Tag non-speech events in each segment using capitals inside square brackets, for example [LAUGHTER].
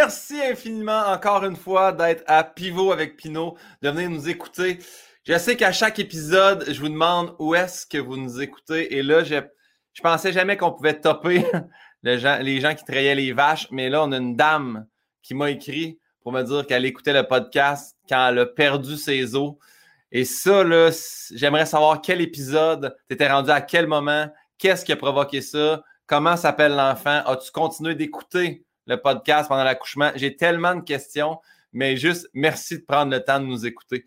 merci infiniment encore une fois d'être à Pivot avec Pinot, de venir nous écouter. Je sais qu'à chaque épisode, je vous demande où est-ce que vous nous écoutez. Et là, je, je pensais jamais qu'on pouvait topper [LAUGHS] les gens, qui trayaient les vaches. Mais là, on a une dame qui m'a écrit pour me dire qu'elle écoutait le podcast quand elle a perdu ses os. Et ça, j'aimerais savoir quel épisode, t'étais rendu à quel moment, qu'est-ce qui a provoqué ça, comment s'appelle l'enfant, as-tu continué d'écouter le podcast pendant l'accouchement? J'ai tellement de questions, mais juste merci de prendre le temps de nous écouter.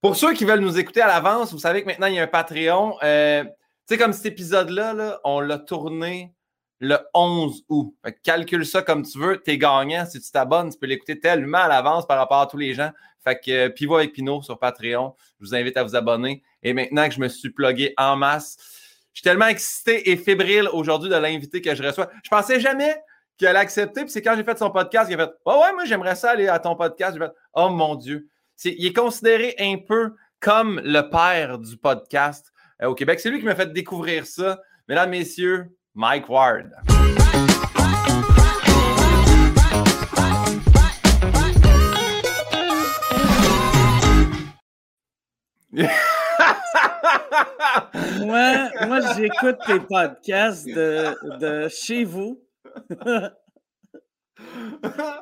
Pour ceux qui veulent nous écouter à l'avance, vous savez que maintenant il y a un Patreon. Euh, tu sais, comme cet épisode-là, là, on l'a tourné le 11 août. Calcule ça comme tu veux. T'es gagnant. Si tu t'abonnes, tu peux l'écouter tellement à l'avance par rapport à tous les gens. Fait que euh, Pivot avec Pinot sur Patreon. Je vous invite à vous abonner. Et maintenant que je me suis plugué en masse, je suis tellement excité et fébrile aujourd'hui de l'invité que je reçois. Je pensais jamais qu'il allait accepter. Puis c'est quand j'ai fait son podcast qu'il a fait Oh ouais, moi j'aimerais ça aller à ton podcast. J'ai fait Oh mon Dieu. il est considéré un peu comme le père du podcast euh, au Québec. C'est lui qui m'a fait découvrir ça. Mesdames, Messieurs, Mike Ward. [LAUGHS] moi, moi j'écoute tes podcasts de, de chez vous.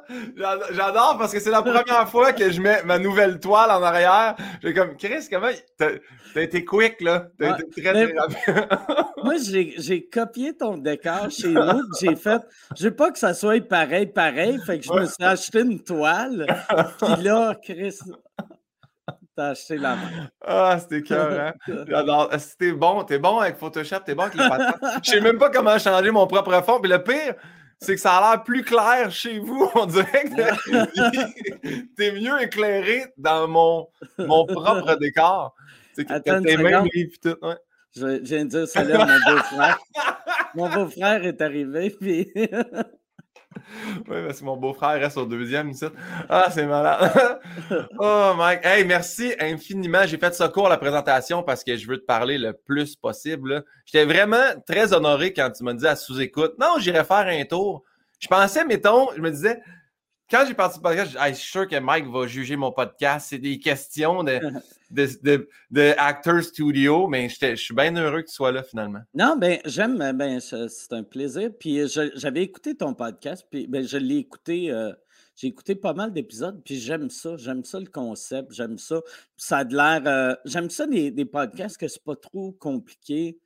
J'adore parce que c'est la première fois que je mets ma nouvelle toile en arrière. J'ai comme, Chris, comment t'as été quick, là? T'as été très, très rapide. moi, j'ai copié ton décor chez nous. J'ai fait, je veux pas que ça soit pareil, pareil. Fait que je me suis acheté une toile. Puis là, Chris, t'as acheté la main. Ah, c'était cœur, hein? C'était bon? T'es bon avec Photoshop, t'es bon avec les patins. Je sais même pas comment changer mon propre fond. Puis le pire, c'est que ça a l'air plus clair chez vous. [LAUGHS] On dirait que [LAUGHS] t'es mieux éclairé dans mon, mon propre décor. C'est que t'as tes tout. Ouais. Je viens de dire salut à mon beau-frère. mon beau-frère est arrivé, puis. Oui, parce que mon beau-frère reste au deuxième. Ah, c'est malade. [LAUGHS] oh, Mike. Hey, merci infiniment. J'ai fait ça court la présentation parce que je veux te parler le plus possible. J'étais vraiment très honoré quand tu m'as dit à sous-écoute. Non, j'irai faire un tour. Je pensais, mettons, je me disais, quand j'ai parti au podcast, je suis sûr que Mike va juger mon podcast. C'est des questions de, [LAUGHS] de, de, Actor Studio, mais je suis bien heureux que tu sois là finalement. Non, ben j'aime, ben, c'est un plaisir. Puis j'avais écouté ton podcast, puis ben, je l'ai écouté. Euh, j'ai écouté pas mal d'épisodes, puis j'aime ça. J'aime ça le concept, j'aime ça. Ça a de l'air. Euh, j'aime ça des, des podcasts que c'est pas trop compliqué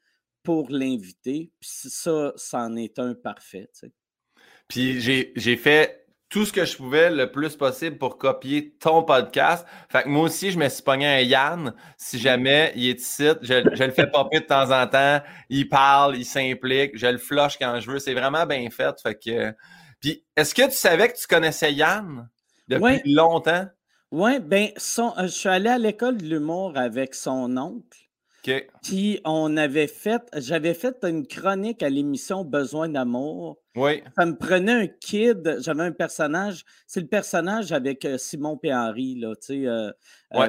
pour l'inviter. Puis ça, c'en est un parfait. Tu sais. Puis j'ai fait tout ce que je pouvais le plus possible pour copier ton podcast. Fait que moi aussi, je me suis pogné un Yann. Si jamais il est ici, je, je le fais popper de temps en temps. Il parle, il s'implique. Je le flush quand je veux. C'est vraiment bien fait. Fait que. Puis, est-ce que tu savais que tu connaissais Yann depuis longtemps? Oui, bien, je suis allé à l'école de l'humour avec son oncle. Puis on avait fait, j'avais fait une chronique à l'émission Besoin d'amour. Oui. Ça me prenait un kid, j'avais un personnage, c'est le personnage avec euh, Simon et Henri, là, tu sais. Euh, euh,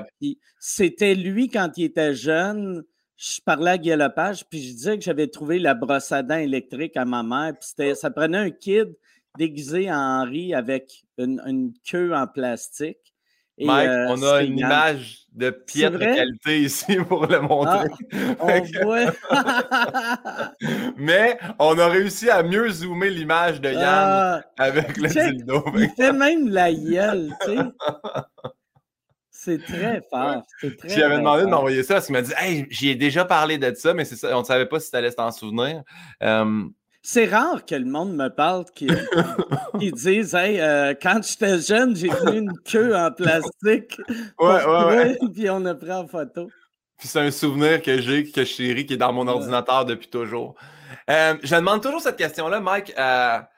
c'était lui quand il était jeune. Je parlais à Guy Lepage, puis je disais que j'avais trouvé la brosse à dents électrique à ma mère. Puis ça prenait un kid déguisé en Henri avec une queue en plastique. Mike, euh, on a une image de piètre qualité ici [LAUGHS] pour le montrer. Ah, [LAUGHS] Mais on a réussi à mieux zoomer l'image de Yann ah, avec le dildo. Il fait même la gueule, tu sais. [LAUGHS] C'est très fort. J'avais demandé de m'envoyer ça parce qu'il m'a dit Hey, j'y ai déjà parlé de ça, mais ça, on ne savait pas si tu allais t'en souvenir. Euh, c'est rare que le monde me parle qui, [LAUGHS] qui disent Hey, euh, quand j'étais jeune, j'ai tenu une queue en plastique. Ouais, ouais, ouais. Puis on a pris en photo. Puis c'est un souvenir que j'ai, que je chéris, qui est dans mon ordinateur depuis toujours. Euh, je demande toujours cette question-là, Mike, à,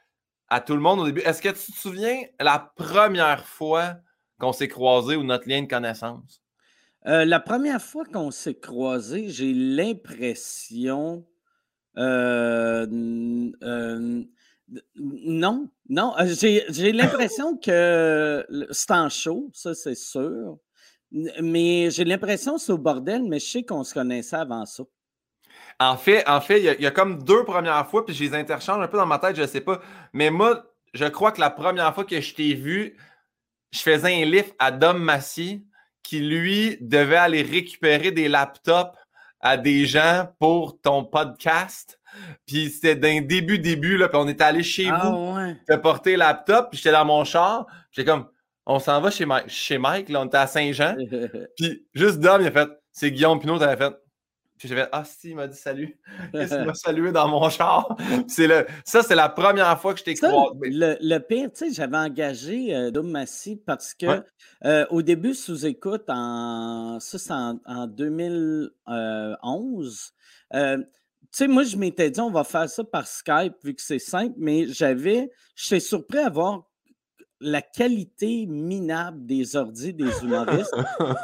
tout le monde au début. Est-ce que tu te souviens la première fois qu'on s'est croisés ou notre lien de connaissance? Euh, la première fois qu'on s'est croisés, j'ai l'impression non, non. Euh, j'ai l'impression que c'est en show, ça c'est sûr. Mais j'ai l'impression que c'est au bordel, mais je sais qu'on se connaissait avant ça. En fait, en fait, il y, a comme deux premières fois, puis je les interchange un peu dans ma tête, je sais pas. Mais moi, je crois que la première fois que je t'ai vu, je faisais un lift à Dom Massy qui, lui, devait aller récupérer des laptops à des gens pour ton podcast. Puis c'était d'un début, début, là, puis on était allé chez Ah vous, ouais. te porter le laptop, puis j'étais dans mon char. J'étais comme, on s'en va chez Mike, chez Mike, là, on était à Saint-Jean. [LAUGHS] Puis juste Dom, il a fait, c'est Guillaume Pinot, t'avais fait. Puis j'ai fait, ah si, il m'a dit salut. [LAUGHS] Qu'il m'a salué dans mon char? C'est le, ça, c'est la première fois que je t'ai croisé. le, le pire, tu sais, j'avais engagé euh, Dom Massy parce que Ouais. euh, au début, sous écoute, en, ça c'est en, en 2011, euh, tu sais, moi, je m'étais dit, on va faire ça par Skype vu que c'est simple, mais j'avais, j'étais surpris à voir la qualité minable des ordis des [LAUGHS] humoristes.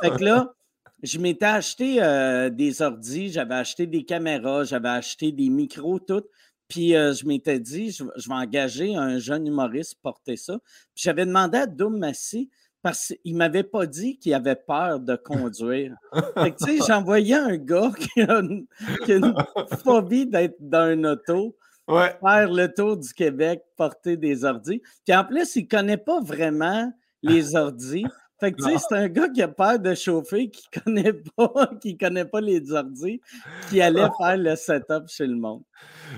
Fait que là, je m'étais acheté euh, des ordis, j'avais acheté des caméras, j'avais acheté des micros, tout. Puis euh, je m'étais dit, je, je vais engager un jeune humoriste pour porter ça. Puis j'avais demandé à Doom Massy parce qu'il ne m'avait pas dit qu'il avait peur de conduire. Fait que, tu sais, [LAUGHS] j'envoyais un gars qui a une, qui a une phobie d'être dans un auto, Ouais. faire le tour du Québec, porter des ordis. Puis en plus, il ne connaît pas vraiment les ordis. Fait que, tu sais, Non. c'est un gars qui a peur de chauffer, qui [LAUGHS] connaît pas, qui connaît pas les ordis, qui allait [LAUGHS] faire le setup chez le monde.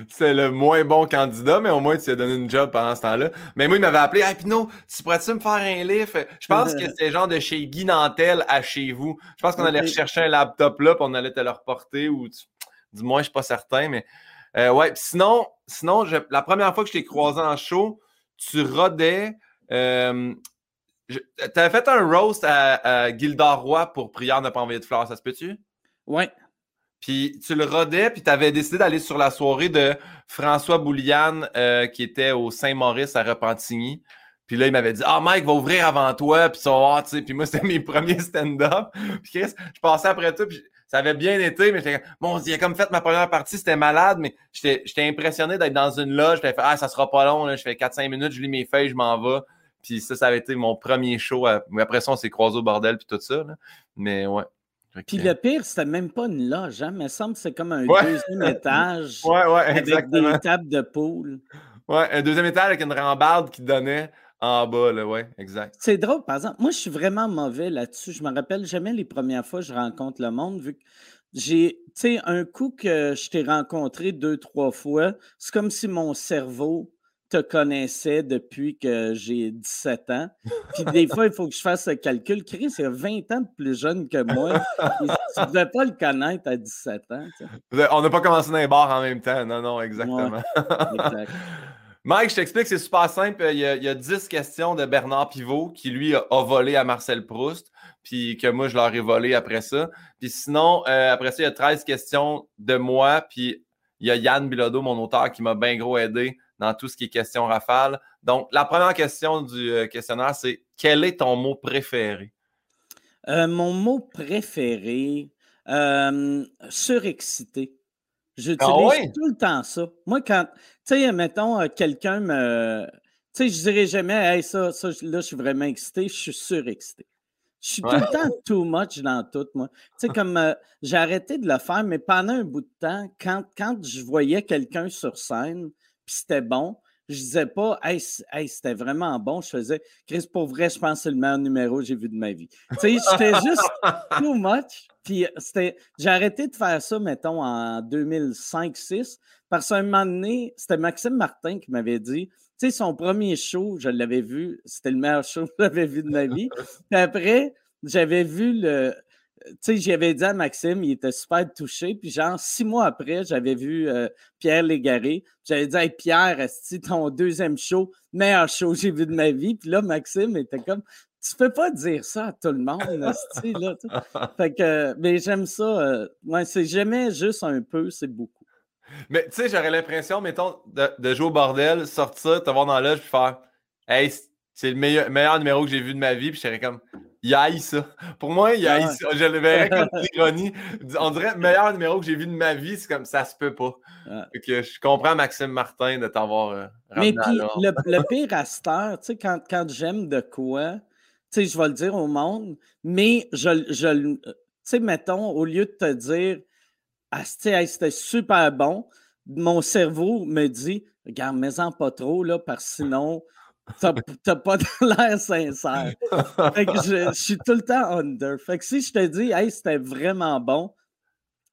C'est le moins bon candidat, mais au moins tu lui as donné une job pendant ce temps-là. Mais moi, il m'avait appelé, Hey Pinot, tu pourrais-tu me faire un lift? Je pense que [LAUGHS] c'est genre de chez Guy Nantel à chez vous. Je pense qu'on allait rechercher un laptop là, puis on allait te le reporter, ou tu- du moins, je suis pas certain, mais euh, ouais. Puis sinon, sinon je- la première fois que je t'ai croisé en show, tu rodais. Euh, tu avais fait un roast à, à Gildor Roy pour Prière ne pas envoyer de fleurs, ça se peut-tu? Ouais. Puis tu le rodais, puis tu avais décidé d'aller sur la soirée de François Bouliane euh, qui était au Saint-Maurice à Repentigny. Puis là, il m'avait dit Ah, Mike va ouvrir avant toi, puis ça va tu sais. Puis moi, [LAUGHS] c'était mes premiers stand-up. Puis Chris, je passais après tout, puis ça avait bien été, mais j'étais comme, bon, il a comme fait ma première partie, c'était malade, mais j'étais j'étais impressionné d'être dans une loge. J'avais fait Ah, ça sera pas long, là. je fais 4-5 minutes, je lis mes feuilles, je m'en vais. Puis ça, ça avait été mon premier show. à- Mais après ça, on s'est croisé au bordel, puis tout ça. là. Mais ouais. Puis le pire, c'était même pas une loge, hein? Il me semble que c'est comme un Ouais. deuxième [LAUGHS] étage Ouais, ouais, avec exactement. des tables de poule. Ouais, un deuxième étage avec une rambarde qui donnait en bas, là, ouais, exact. C'est drôle, par exemple. Moi, je suis vraiment mauvais là-dessus. Je me rappelle jamais les premières fois que je rencontre le monde, vu que j'ai, tu sais, un coup que je t'ai rencontré deux, trois fois, c'est comme si mon cerveau te connaissait depuis que j'ai 17 ans. Puis des fois, il faut que je fasse le calcul. Chris, il a 20 ans de plus jeune que moi. Tu ne devais pas le connaître à 17 ans. tu sais. On n'a pas commencé dans les bars en même temps. Non, non, exactement. Exact. [LAUGHS] Mike, je t'explique, c'est super simple. Il y, a, il y a 10 questions de Bernard Pivot qui, lui, a, a volé à Marcel Proust, puis que moi, je leur ai volé après ça. Puis sinon, euh, après ça, il y a 13 questions de moi, puis il y a Yann Bilodeau, mon auteur, qui m'a bien gros aidé dans tout ce qui est question rafale. Donc, la première question du euh, questionnaire, c'est quel est ton mot préféré? Euh, mon mot préféré, euh, surexcité. J'utilise Ah ouais? tout le temps ça. Moi, quand, tu sais, mettons, quelqu'un me. Tu sais, je dirais jamais, hey, ça, ça, là, je suis vraiment excité, je suis surexcité. Je suis tout le temps too much dans tout, moi. Tu sais, comme euh, j'ai arrêté de le faire, mais pendant un bout de temps, quand, quand je voyais quelqu'un sur scène, puis c'était bon, je disais pas, hey, c'était vraiment bon. Je faisais, Chris, pour vrai, je pense que c'est le meilleur numéro que j'ai vu de ma vie. Tu sais, j'étais juste [LAUGHS] too much. Puis c'était, j'ai arrêté de faire ça, mettons, en 2005-6, parce qu'à un moment donné, c'était Maxime Martin qui m'avait dit, tu sais, son premier show, je l'avais vu, c'était le meilleur show que j'avais vu de ma vie. [LAUGHS] Puis après, j'avais vu le. Tu sais, j'avais dit à Maxime, il était super touché. Puis genre, six mois après, j'avais vu euh, Pierre Légaré. J'avais dit, hey, Pierre, est ton deuxième show, meilleur show que j'ai vu de ma vie. Puis là, Maxime était comme, tu peux pas dire ça à tout le monde, [LAUGHS] esti, là. Fait que, mais j'aime ça. euh, ouais, c'est jamais juste un peu, c'est beaucoup. Mais tu sais, j'aurais l'impression, mettons, de, de jouer au bordel, sortir, te voir dans la loge, puis faire Hey, c'est le meilleur, meilleur numéro que j'ai vu de ma vie, puis je serais comme haït ça. Pour moi, Ouais. ça. Je le verrais comme l'ironie. On dirait meilleur numéro que j'ai vu de ma vie, c'est comme ça se peut pas. Que je comprends Maxime Martin de t'avoir euh, Mais puis, le, le [LAUGHS] pire à cette heure, tu sais, quand, quand j'aime de quoi, tu sais, je vais le dire au monde, mais je, je le- tu sais, mettons, au lieu de te dire, ah, c'était hey, c'était super bon, mon cerveau me dit, regarde, mets-en pas trop, là, parce que sinon, T'as pas [LAUGHS] l'air sincère. fait que je, suis tout le temps under. Fait que si je te dis, hey, c'était vraiment bon,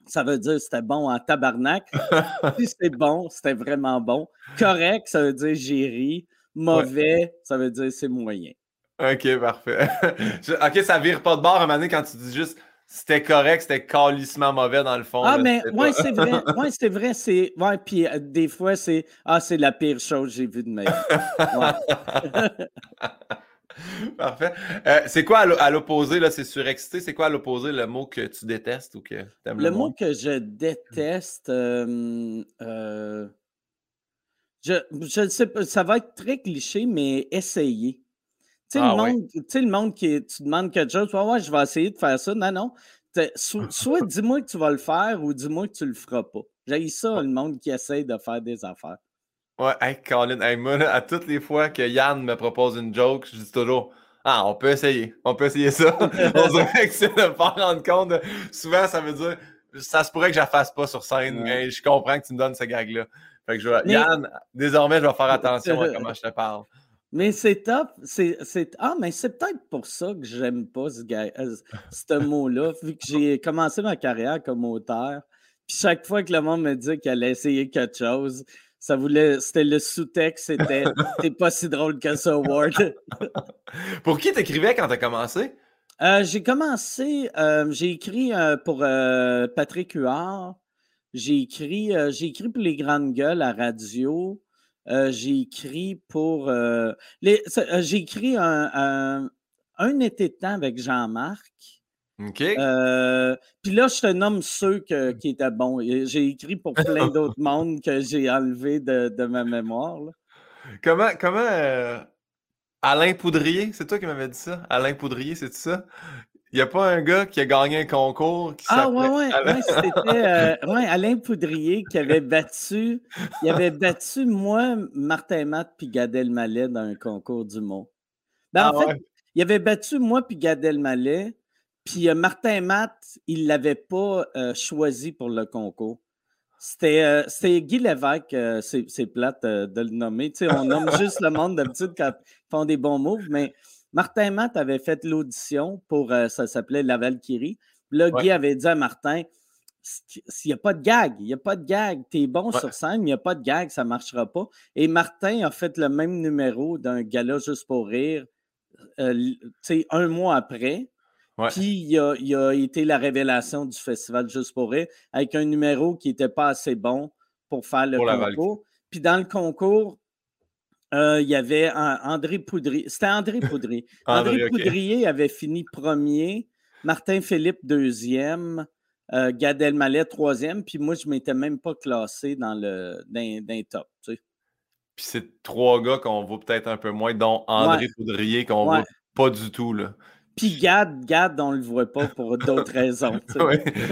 ça veut dire c'était bon en tabarnak. [LAUGHS] si c'est bon, c'était vraiment bon. Correct, ça veut dire j'ai ri. Mauvais, ça veut dire c'est moyen. OK, parfait. [LAUGHS] OK, ça vire pas de bord à un moment donné quand tu dis juste c'était correct, c'était calissement mauvais dans le fond. Ah, mais ouais, c'est vrai. [LAUGHS] Ouais, c'est vrai. C'est... Ouais, puis euh, des fois, c'est Ah, c'est la pire chose que j'ai vue de ma vie. [LAUGHS] Parfait. Euh, c'est quoi à l'opposé, là? C'est surexcité. C'est quoi à l'opposé le mot que tu détestes ou que tu aimes le, le mot que je déteste, euh, je, je sais pas, ça va être très cliché, mais essayer. Tu sais, le, ah monde, le monde qui tu demandes quelque chose, ouais, je vais essayer de faire ça. Non, non. [LAUGHS] soit dis-moi que tu vas le faire ou dis-moi que tu le feras pas. J'ai ça, le monde qui essaye de faire des affaires. Ouais, hey, Colin, hey, moi, à toutes les fois que Yann me propose une joke, je dis toujours Ah, on peut essayer, on peut essayer ça. [LAUGHS] [LAUGHS] on dirait que c'est de me faire rendre compte. Souvent, ça veut dire ça se pourrait que je la fasse pas sur scène, mais je comprends que tu me donnes ce gag-là. Fait que je vais... Yann, désormais, je vais faire attention à comment je te parle. Mais c'est top. C'est, Ah, mais c'est peut-être pour ça que j'aime pas ce, euh, ce mot-là, vu que j'ai commencé ma carrière comme auteur. Puis chaque fois que le monde me dit qu'elle allait essayer quelque chose, ça voulait. C'était le sous-texte, c'était T'es pas si drôle que ça, Ward. [LAUGHS] pour qui t'écrivais quand t'as commencé? Euh, j'ai commencé, euh, j'ai écrit pour Patrick Huard. J'ai écrit, j'ai écrit pour les grandes gueules à radio. Euh, j'ai écrit pour. Euh, les, euh, j'ai écrit un, un, été de temps avec Jean-Marc. OK. puis là, je te nomme ceux mmh. qui étaient bons. J'ai écrit pour plein [LAUGHS] d'autres mondes que j'ai enlevés de, ma mémoire. Comment. comment Alain Poudrier, c'est toi qui m'avais dit ça? Alain Poudrier, c'est ça? Il n'y a pas un gars qui a gagné un concours qui Ah ouais, ouais, ouais c'était [LAUGHS] euh, ouais, Alain Poudrier qui avait battu, il avait battu moi, Martin Matt puis Gad Elmaleh dans un concours du mot. Ben, en ah fait, il avait battu moi puis Gad Elmaleh, puis euh, Martin Matt, il ne l'avait pas euh, choisi pour le concours. C'était Guy Lévesque, c'est plate de le nommer. Tu sais, on nomme juste le monde d'habitude quand ils font des bons moves, mais Martin Matt avait fait l'audition pour, euh, ça s'appelait La Valkyrie. Là, Guy avait dit à Martin, s'il n'y a pas de gag, il n'y a pas de gag. Tu es bon sur scène, mais il n'y a pas de gag, ça ne marchera pas. Et Martin a fait le même numéro d'un gala juste pour rire, euh, un mois après. Puis il a, été la révélation du festival Juste pour rire avec un numéro qui n'était pas assez bon pour faire le concours. Puis dans le concours, euh, il y avait André Poudrier. C'était André [LAUGHS] Poudrier. André, Poudrier avait fini premier, Martin Philippe deuxième, euh, Gad Elmaleh troisième, puis moi, je ne m'étais même pas classé dans le dans, top. Puis c'est trois gars qu'on voit peut-être un peu moins, dont André Poudrier, qu'on ne voit pas du tout. Là. Puis Gad, Gad, on le voit pas pour d'autres raisons.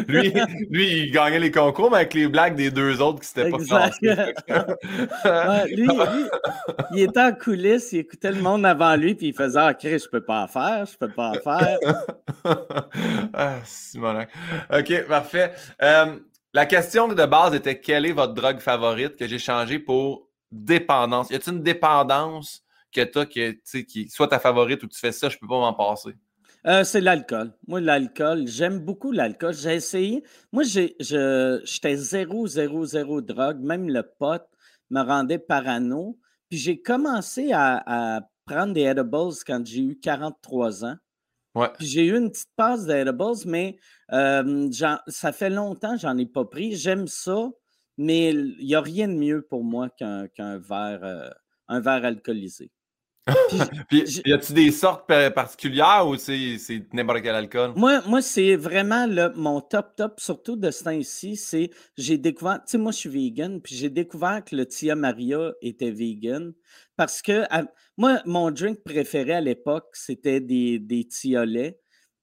lui, lui, il gagnait les concours, mais avec les blagues des deux autres qui s'étaient pas classés. lui, lui, il était en coulisses, il écoutait le monde avant lui, puis il faisait Ah, Chris, je peux pas en faire, je peux pas en faire. [LAUGHS] ah, Simonac. OK, parfait. Euh, la question de base était quelle est votre drogue favorite que j'ai changé pour dépendance? Y a-t-il une dépendance que tu as que, qui soit ta favorite ou tu fais ça, je peux pas m'en passer? Euh, c'est l'alcool. Moi, l'alcool, j'aime beaucoup l'alcool. J'ai essayé. Moi, j'étais zéro, zéro, zéro drogue. Même le pot me rendait parano. Puis j'ai commencé à, prendre des edibles quand j'ai eu 43 ans. Ouais. Puis j'ai eu une petite passe d'edibles, mais euh, ça fait longtemps que j'en ai pas pris. J'aime ça, mais il n'y a rien de mieux pour moi qu'un verre, euh, un verre alcoolisé. Puis, [LAUGHS] y a-tu des sortes particulières ou c'est n'importe quel alcool? Moi, moi c'est vraiment le, mon top top, surtout de ce temps-ci, c'est j'ai découvert, tu sais, moi je suis vegan, puis j'ai découvert que le Tia Maria était vegan parce que moi, mon drink préféré à l'époque, c'était des, des tiolets.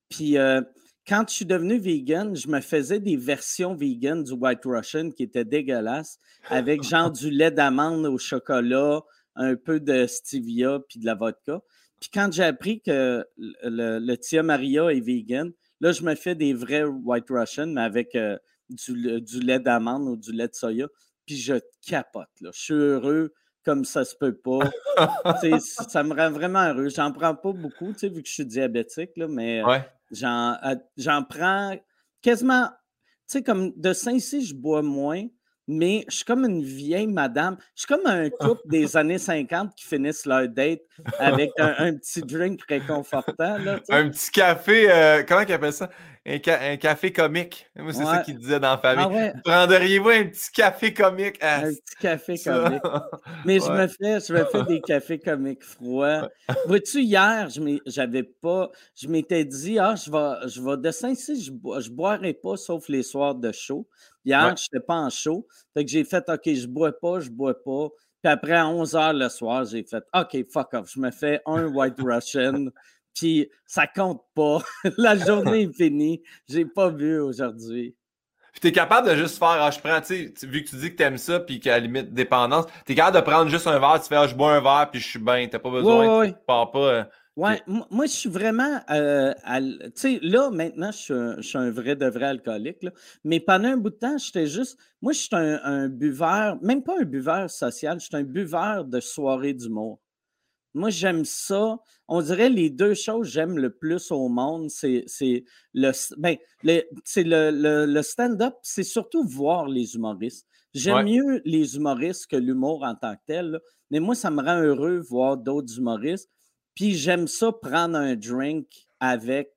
Puis euh, quand je suis devenu vegan, je me faisais des versions vegan du White Russian qui étaient dégueulasses, avec genre [LAUGHS] du lait d'amande au chocolat, un peu de stevia puis de la vodka. Puis quand j'ai appris que le, Tia Maria est vegan, là, je me fais des vrais White Russian, mais avec euh, du, lait d'amande ou du lait de soya. Puis je capote. Là. Je suis heureux. comme ça se peut pas. [LAUGHS] ça me rend vraiment heureux. J'en prends pas beaucoup, vu que je suis diabétique, là, mais euh, j'en prends quasiment, tu sais, comme de Saint-Cyr, je bois moins, mais je suis comme une vieille madame. Je suis comme un couple [LAUGHS] des années 50 qui finissent leur date avec un, petit drink réconfortant. un petit café, euh, comment ils appellent ça? Un, café comique. Moi, c'est ça qu'il disait dans la famille. Ah Prendriez-vous un petit café comique? un petit café comique. Mais je, me fais, je me fais des [LAUGHS] cafés comiques froids. Vois-tu, hier, j'avais pas. Je m'étais dit, ah, je vais, je vais de je, je boirai pas sauf les soirs de show. Hier, je n'étais pas en show. Fait que j'ai fait, OK, je bois pas, je bois pas. Puis après, à 11 h le soir, j'ai fait, OK, fuck off. Je me fais un White Russian. Puis ça compte pas. [LAUGHS] la journée est finie. J'ai pas bu aujourd'hui. Puis tu es capable de juste faire, ah, je prends, tu sais, vu que tu dis que tu aimes ça, puis qu'à la limite dépendance, tu es capable de prendre juste un verre, tu fais, ah, je bois un verre, puis je suis bien, t'as pas besoin, ouais, tu pars pas. Euh, Ouais, moi, je suis vraiment. Euh, tu sais, là, maintenant, je suis, un, vrai de vrai alcoolique. Là. Mais pendant un bout de temps, j'étais juste. Moi, je suis un, buveur, même pas un buveur social, je suis un buveur de soirée d'humour. Moi, j'aime ça. On dirait les deux choses que j'aime le plus au monde, c'est le, ben, le, le, le stand-up, c'est surtout voir les humoristes. J'aime mieux les humoristes que l'humour en tant que tel. Mais moi, ça me rend heureux voir d'autres humoristes. Puis j'aime ça prendre un drink avec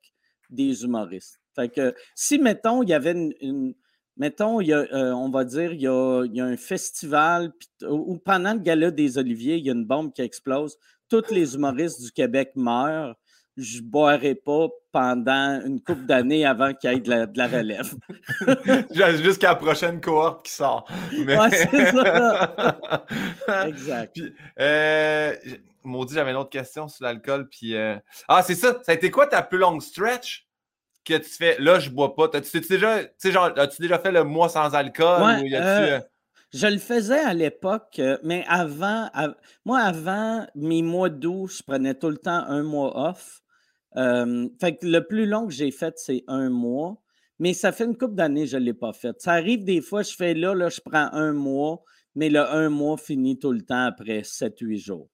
des humoristes. Fait que si, mettons, il y avait une. mettons, il y a, euh, on va dire, il y a, il y a un festival, ou pendant le gala des Oliviers, il y a une bombe qui explose, tous les humoristes du Québec meurent je boirai pas pendant une couple d'années avant qu'il y ait de la, relève. [LAUGHS] Jusqu'à la prochaine cohorte qui sort. Mais... c'est ça. [LAUGHS] exact. Puis, euh, maudit, j'avais une autre question sur l'alcool. Puis, euh, Ah, c'est ça. Ça a été quoi ta plus longue stretch que tu fais? Là, je bois pas. As-tu déjà, genre, as-tu déjà fait le mois sans alcool? ou euh, je le faisais à l'époque, mais avant, moi, avant mes mois d'août, je prenais tout le temps un mois off. fait le plus long que j'ai fait, c'est un mois. Mais ça fait une couple d'années que je ne l'ai pas fait. Ça arrive des fois, je fais là, là, je prends un mois, mais le un mois finit tout le temps après 7-8 jours.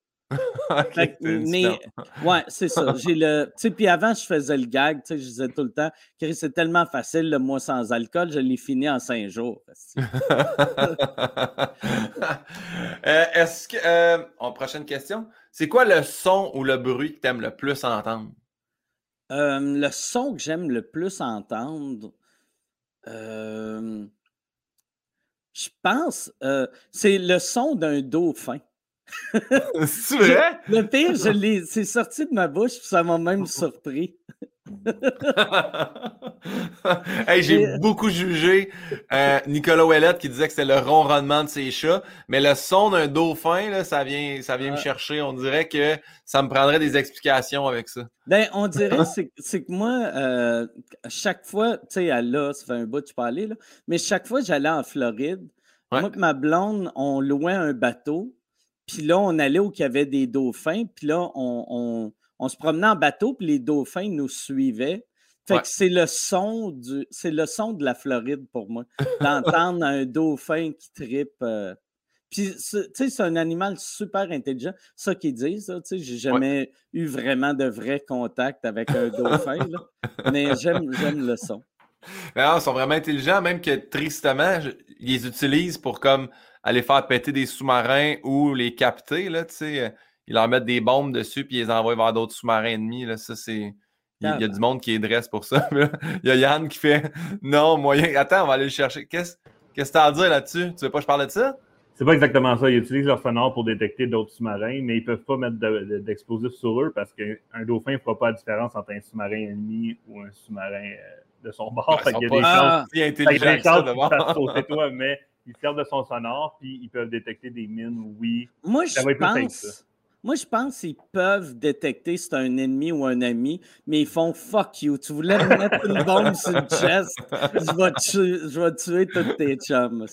[LAUGHS] mais ouais, c'est ça. J'ai le. puis avant, je faisais le gag, je disais tout le temps c'est tellement facile le mois sans alcool, je l'ai fini en cinq jours. [LAUGHS] Euh, est-ce que. Euh, prochaine question. C'est quoi le son ou le bruit que tu aimes le plus entendre? Euh, le son que j'aime le plus entendre. je pense, c'est le son d'un dauphin. [LAUGHS] C'est vrai? Le pire, je c'est sorti de ma bouche, ça m'a même surpris. [LAUGHS] j'ai beaucoup jugé euh, Nicolas Ouellette qui disait que c'était le ronronnement de ses chats, mais le son d'un dauphin, là, ça vient, ça vient me chercher. On dirait que ça me prendrait des explications avec ça. Ben, on dirait, [LAUGHS] c'est que moi, euh, chaque fois, tu sais, là, ça fait un bout, tu peux aller, là, mais chaque fois que j'allais en Floride, moi et ma blonde, on louait un bateau, puis là, on allait où il y avait des dauphins. Puis là, on, se promenait en bateau, puis les dauphins nous suivaient. Fait que c'est le son du. C'est le son de la Floride pour moi. D'entendre [LAUGHS] un dauphin qui tripe. Euh. Puis, tu sais, c'est un animal super intelligent. Ça qu'ils disent, tu sais, j'ai jamais eu vraiment de vrai contact avec un [LAUGHS] dauphin, mais j'aime le son. ils sont vraiment intelligents, même que tristement, les utilisent pour comme aller faire péter des sous-marins ou les capter, là, tu sais. Euh, ils leur mettent des bombes dessus puis ils les envoient vers d'autres sous-marins ennemis. Là. Ça, c'est. Il y, a du monde qui est dresse pour ça. [LAUGHS] Il y a Yann qui fait Non, moyen. Attends, on va aller le chercher. Qu'est-ce que tu as à dire là-dessus? Tu veux pas que je parle de ça? C'est pas exactement ça. Ils utilisent leur sonar pour détecter d'autres sous-marins, mais ils peuvent pas mettre d'explosifs sur eux parce qu'un dauphin ne fera pas la différence entre un sous-marin ennemi ou un sous-marin euh, de son bord. il y a des chances. Il y a toi, mais ils servent de son sonore, puis ils peuvent détecter des mines, oui. Moi, je pense. Moi, je pense qu'ils peuvent détecter si c'est un ennemi ou un ami, mais ils font fuck you. Tu voulais me mettre une bombe sur le chest, je vais, tuer, je vais tuer tous tes chums.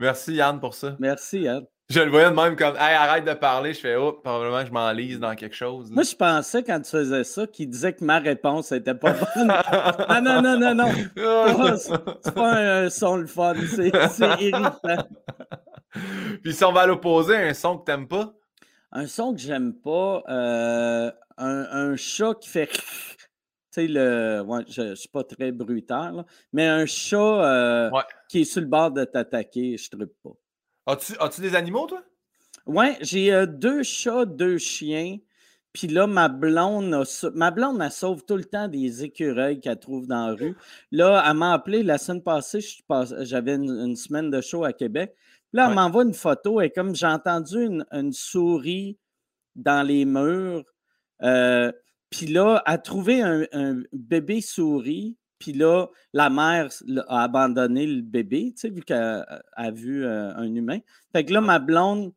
Merci Yann pour ça. Merci Yann. Je le voyais de même comme hey, arrête de parler. Je fais oh, probablement je m'enlise dans quelque chose. Moi, je pensais quand tu faisais ça qu'il disait que ma réponse n'était pas bonne. ah non, non, non, non. [LAUGHS] C'est pas un son le fun. C'est irritant. [LAUGHS] Puis si on va à l'opposé, un son que t'aimes pas? Un son que j'aime pas, euh, un, chat qui fait. Tu sais, le. Ouais, je ne suis pas très brutal, mais un chat euh, qui est sur le bord de t'attaquer, je ne pas. As-tu as des animaux, toi? Oui, j'ai euh, deux chats, deux chiens. Puis là, ma blonde, ma blonde, elle sauve tout le temps des écureuils qu'elle trouve dans la rue. Là, elle m'a appelé la semaine passée, j'avais une, semaine de show à Québec. Là, elle m'envoie une photo et comme j'ai entendu une, souris dans les murs, euh, puis là, elle a trouvé un, bébé souris, puis là, la mère a abandonné le bébé, tu sais, vu qu'elle a vu euh, un humain. Fait que là, ma blonde,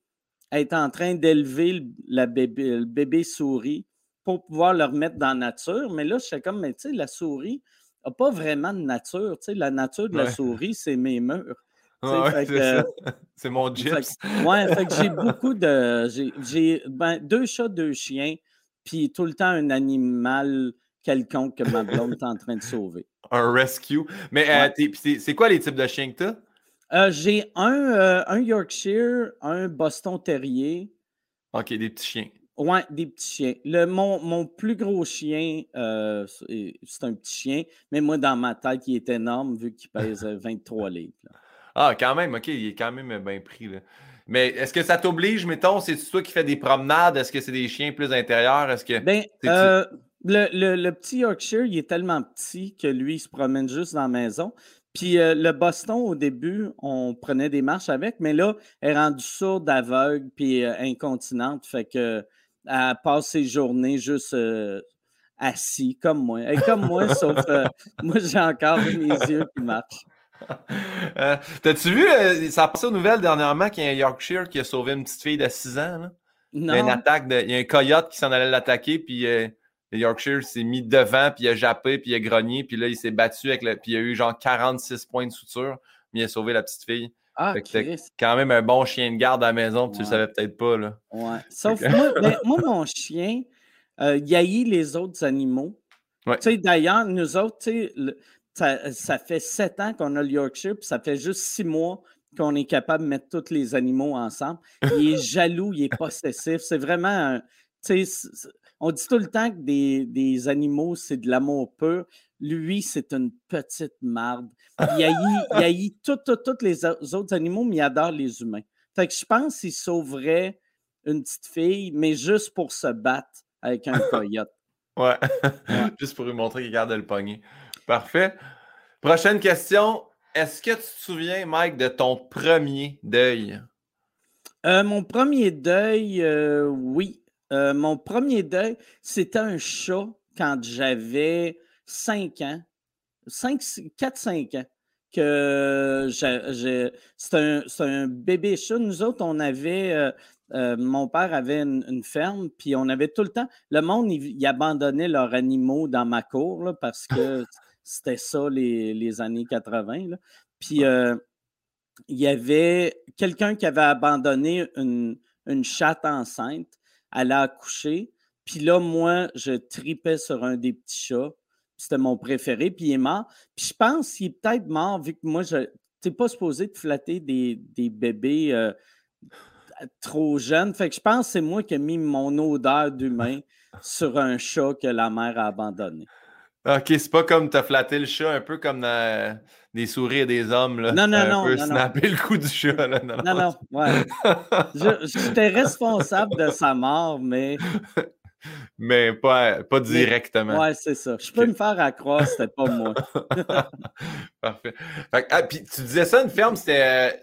est en train d'élever le, bébé, le bébé souris pour pouvoir le remettre dans la nature. Mais là, je suis comme, mais tu sais, la souris n'a pas vraiment de nature. Tu sais, la nature de la souris, c'est mes murs. [LAUGHS] [LAUGHS] c'est mon gyps. Oui, fait que j'ai beaucoup de. J'ai ben, deux chats, deux chiens, puis tout le temps un animal quelconque que ma blonde est [LAUGHS] en train de sauver. Un rescue. Mais euh, c'est quoi les types de chiens que tu as? Euh, j'ai un, euh, un, Yorkshire, un Boston Terrier. OK, des petits chiens. Oui, des petits chiens. Le, mon, mon plus gros chien, euh, c'est un petit chien, mais moi, dans ma tête, il est énorme vu qu'il [LAUGHS] pèse 23 livres. Ah, quand même, OK, il est quand même bien pris. Mais est-ce que ça t'oblige, mettons, c'est toi qui fais des promenades? Est-ce que c'est des chiens plus intérieurs? Est-ce que. Ben, le, le, le, petit Yorkshire, il est tellement petit que lui, il se promène juste dans la maison. Puis euh, le Boston, au début, on prenait des marches avec, mais là, elle est rendue sourde, aveugle, puis euh, incontinente. Fait que elle passe ses journées juste euh, assis, comme moi. Et comme moi, [LAUGHS] sauf moi, j'ai encore mes yeux qui marchent. [LAUGHS] T'as-tu vu, ça a passé aux nouvelles dernièrement qu'il y a un Yorkshire qui a sauvé une petite fille de 6 ans? Non. Il y a une attaque, de, il y a un coyote qui s'en allait l'attaquer, puis Yorkshire s'est mis devant, puis il a jappé, puis il a grogné, puis là, il s'est battu avec le. Puis il a eu genre 46 points de suture, mais il a sauvé la petite fille. Ah, c'est quand même un bon chien de garde à la maison, tu le savais peut-être pas. Là. Ouais. Sauf moi, ben, [LAUGHS] moi, mon chien, euh, il haït les autres animaux. Tu sais, d'ailleurs, nous autres, tu sais, ça, fait sept ans qu'on a le Yorkshire, puis ça fait juste six mois qu'on est capable de mettre tous les animaux ensemble. Il est [LAUGHS] jaloux, il est possessif. C'est vraiment un. On dit tout le temps que des, animaux, c'est de l'amour pur. Lui, c'est une petite marde. Il haït, [LAUGHS] tous les autres animaux, mais il adore les humains. Fait que je pense qu'il sauverait une petite fille, mais juste pour se battre avec un [LAUGHS] coyote. ouais. juste pour lui montrer qu'il garde le poignet. Parfait. Prochaine question. Est-ce que tu te souviens, Mike, de ton premier deuil? Euh, mon premier deuil, euh, oui. Euh, mon premier deuil, c'était un chat quand j'avais 5 ans, 4-5 ans. Que c'est un, bébé chat. Nous autres, on avait, euh, euh, mon père avait une, ferme, puis on avait tout le temps, le monde, il, abandonnait leurs animaux dans ma cour parce que [LAUGHS] c'était ça les, années 80. Puis il y avait quelqu'un qui avait abandonné une, une chatte enceinte elle a accouché. Puis là, moi, je tripais sur un des petits chats. C'était mon préféré, puis il est mort. Puis je pense qu'il est peut-être mort, vu que moi, je n'es pas supposé de flatter des, bébés euh, trop jeunes. Fait que je pense que c'est moi qui ai mis mon odeur d'humain [LAUGHS] sur un chat que la mère a abandonné. OK, c'est pas comme t'as flatté le chat, un peu comme dans des souris et des hommes. Là. Non, non, un non. Peu non, snapper le coup du chat. Là. Non, non, non, ouais. [LAUGHS] J'étais responsable de sa mort, mais. [LAUGHS] Mais pas, pas directement. Ouais, c'est ça. Je peux me faire accroire, c'était pas moi. [LAUGHS] Parfait. ah, puis tu disais ça, une ferme, c'était.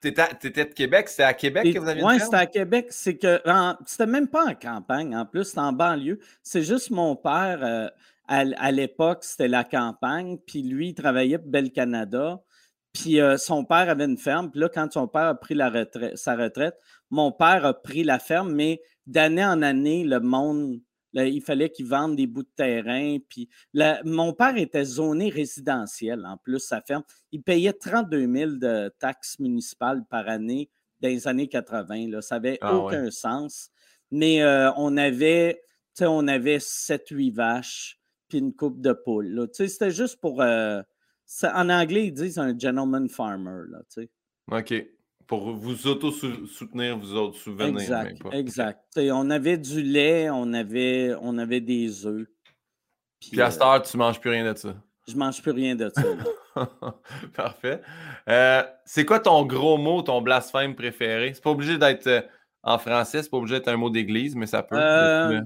T'étais de Québec, c'était à Québec que vous aviez Oui, c'était à Québec. C'est que c'était même pas en campagne, en plus, c'était en banlieue. C'est juste mon père. Euh, à, l'époque, c'était la campagne, puis lui, il travaillait pour Bel Canada. Puis euh, son père avait une ferme. Puis là, quand son père a pris la retraite, sa retraite, mon père a pris la ferme, mais d'année en année, le monde, il fallait qu'il vende des bouts de terrain. Puis mon père était zoné résidentiel, en plus, sa ferme. Il payait 32 000 de taxes municipales par année dans les années 80. Là. Ça n'avait ah aucun sens. Mais euh, on avait, on avait 7-8 vaches une coupe de poules. C'était juste pour. Euh, en anglais, ils disent un gentleman farmer. Là, OK. Pour vous auto-soutenir, vous autres, souvenir. Exact, exact. on avait du lait, on avait, on avait des œufs. Puis, à cette heure, tu ne manges plus rien de ça. Je mange plus rien de ça. [LAUGHS] Parfait. Euh, c'est quoi ton gros mot, ton blasphème préféré? C'est pas obligé d'être euh, en français, c'est pas obligé d'être un mot d'église, mais ça peut. Euh,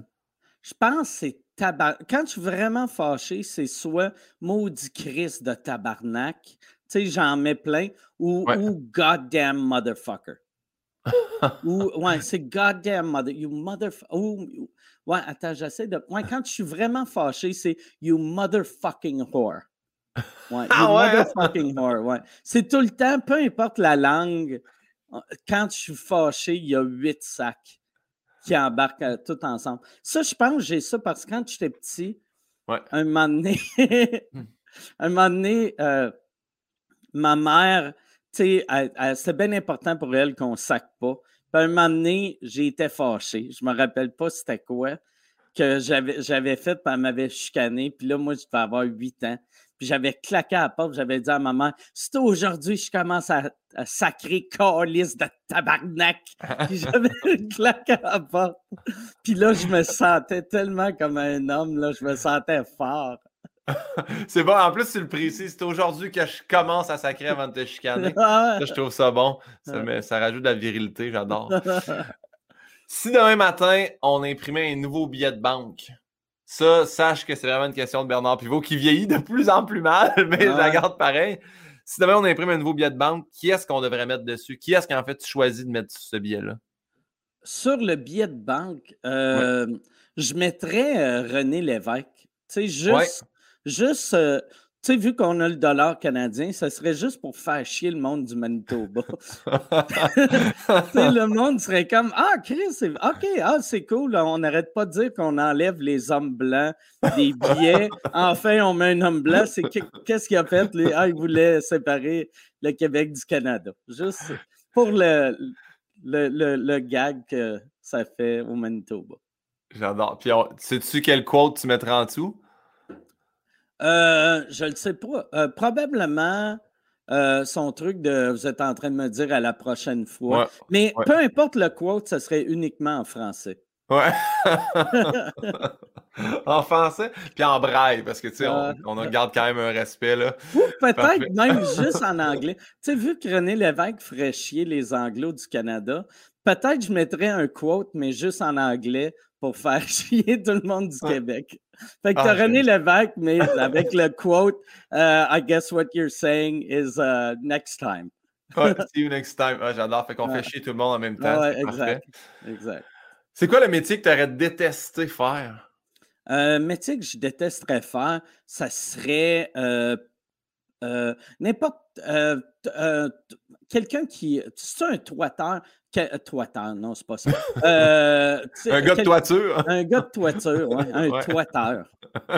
je pense que c'est Quand je suis vraiment fâché, c'est soit maudit Christ de tabarnak, tu sais, j'en mets plein, ou, goddamn motherfucker. ou, [LAUGHS] ouais, c'est goddamn mother, you motherfucker. Ouais, attends, j'essaie de. Ouais, quand je suis vraiment fâché, c'est you motherfucking whore. Ouais, [LAUGHS] you ah hein? motherfucking whore, ouais. C'est tout le temps, peu importe la langue, quand je suis fâché, il y a huit sacs qui embarquent euh, tout ensemble. Ça, je pense j'ai ça parce que quand j'étais petit, un moment donné, hmm. [LAUGHS] un moment donné, euh, ma mère, tu sais, c'était bien important pour elle qu'on ne sac pas. Puis un moment donné, j'ai été fâché. Je ne me rappelle pas c'était quoi que j'avais fait, puis elle m'avait chicané. Puis là, moi, je devais avoir huit ans. Puis j'avais claqué à la porte, j'avais dit à maman, c'est aujourd'hui je commence à, sacrer calice de tabarnak. puis [LAUGHS] j'avais claqué à la porte. Puis là, je me sentais tellement comme un homme, là, je me sentais fort. [LAUGHS] c'est bon, en plus, tu le précises, c'est aujourd'hui que je commence à sacrer avant de te chicaner. [LAUGHS] ça, je trouve ça bon. Ça, ça rajoute de la virilité, j'adore. si demain matin, on imprimait un nouveau billet de banque, ça, sache que c'est vraiment une question de Bernard Pivot qui vieillit de plus en plus mal, [LAUGHS] mais je la garde pareil. Si demain on imprime un nouveau billet de banque, qui est-ce qu'on devrait mettre dessus? Qui est-ce qu'en fait tu choisis de mettre ce billet-là? Sur le billet de banque, euh, je mettrais euh, René Lévesque. Tu sais, juste, juste euh, sais, vu qu'on a le dollar canadien, ça serait juste pour faire chier le monde du Manitoba. [LAUGHS] le monde serait comme Ah, Chris, OK, ah, c'est cool. On n'arrête pas de dire qu'on enlève les hommes blancs des billets. enfin, on met un homme blanc. C'est qu'est-ce qu'il a fait? Ah, il voulait séparer le Québec du Canada. Juste pour le, le, le, gag que ça fait au Manitoba. J'adore. Puis, sais-tu quel quote tu mettrais en dessous? Euh, je ne le sais pas. Euh, probablement euh, son truc de vous êtes en train de me dire à la prochaine fois. Mais peu importe le quote, ce serait uniquement en français. Ouais. [LAUGHS] en français, puis en braille, parce que tu sais, on, on, garde quand même un respect. là. peut-être même juste en [LAUGHS] anglais. Tu sais, vu que René Lévesque ferait chier les Anglos du Canada, peut-être je mettrais un quote, mais juste en anglais pour faire [LAUGHS] chier tout le monde du Québec. Fait que tu as ah, René Lévesque, mais [LAUGHS] avec le quote uh, I guess what you're saying is uh, next time. [LAUGHS] see you next time. Ah, j'adore. Fait qu'on fait chier tout le monde en même temps. Ouais, exact. exact. C'est quoi le métier que tu aurais détesté faire? Un métier que je détesterais faire, ça serait euh, euh, n'importe. Euh, quelqu'un qui. C'est un toiteur. Que, toiteur, non, c'est pas ça. Euh, un gars de toiture. Un gars de toiture, ouais, un ouais. toiteur. [LAUGHS]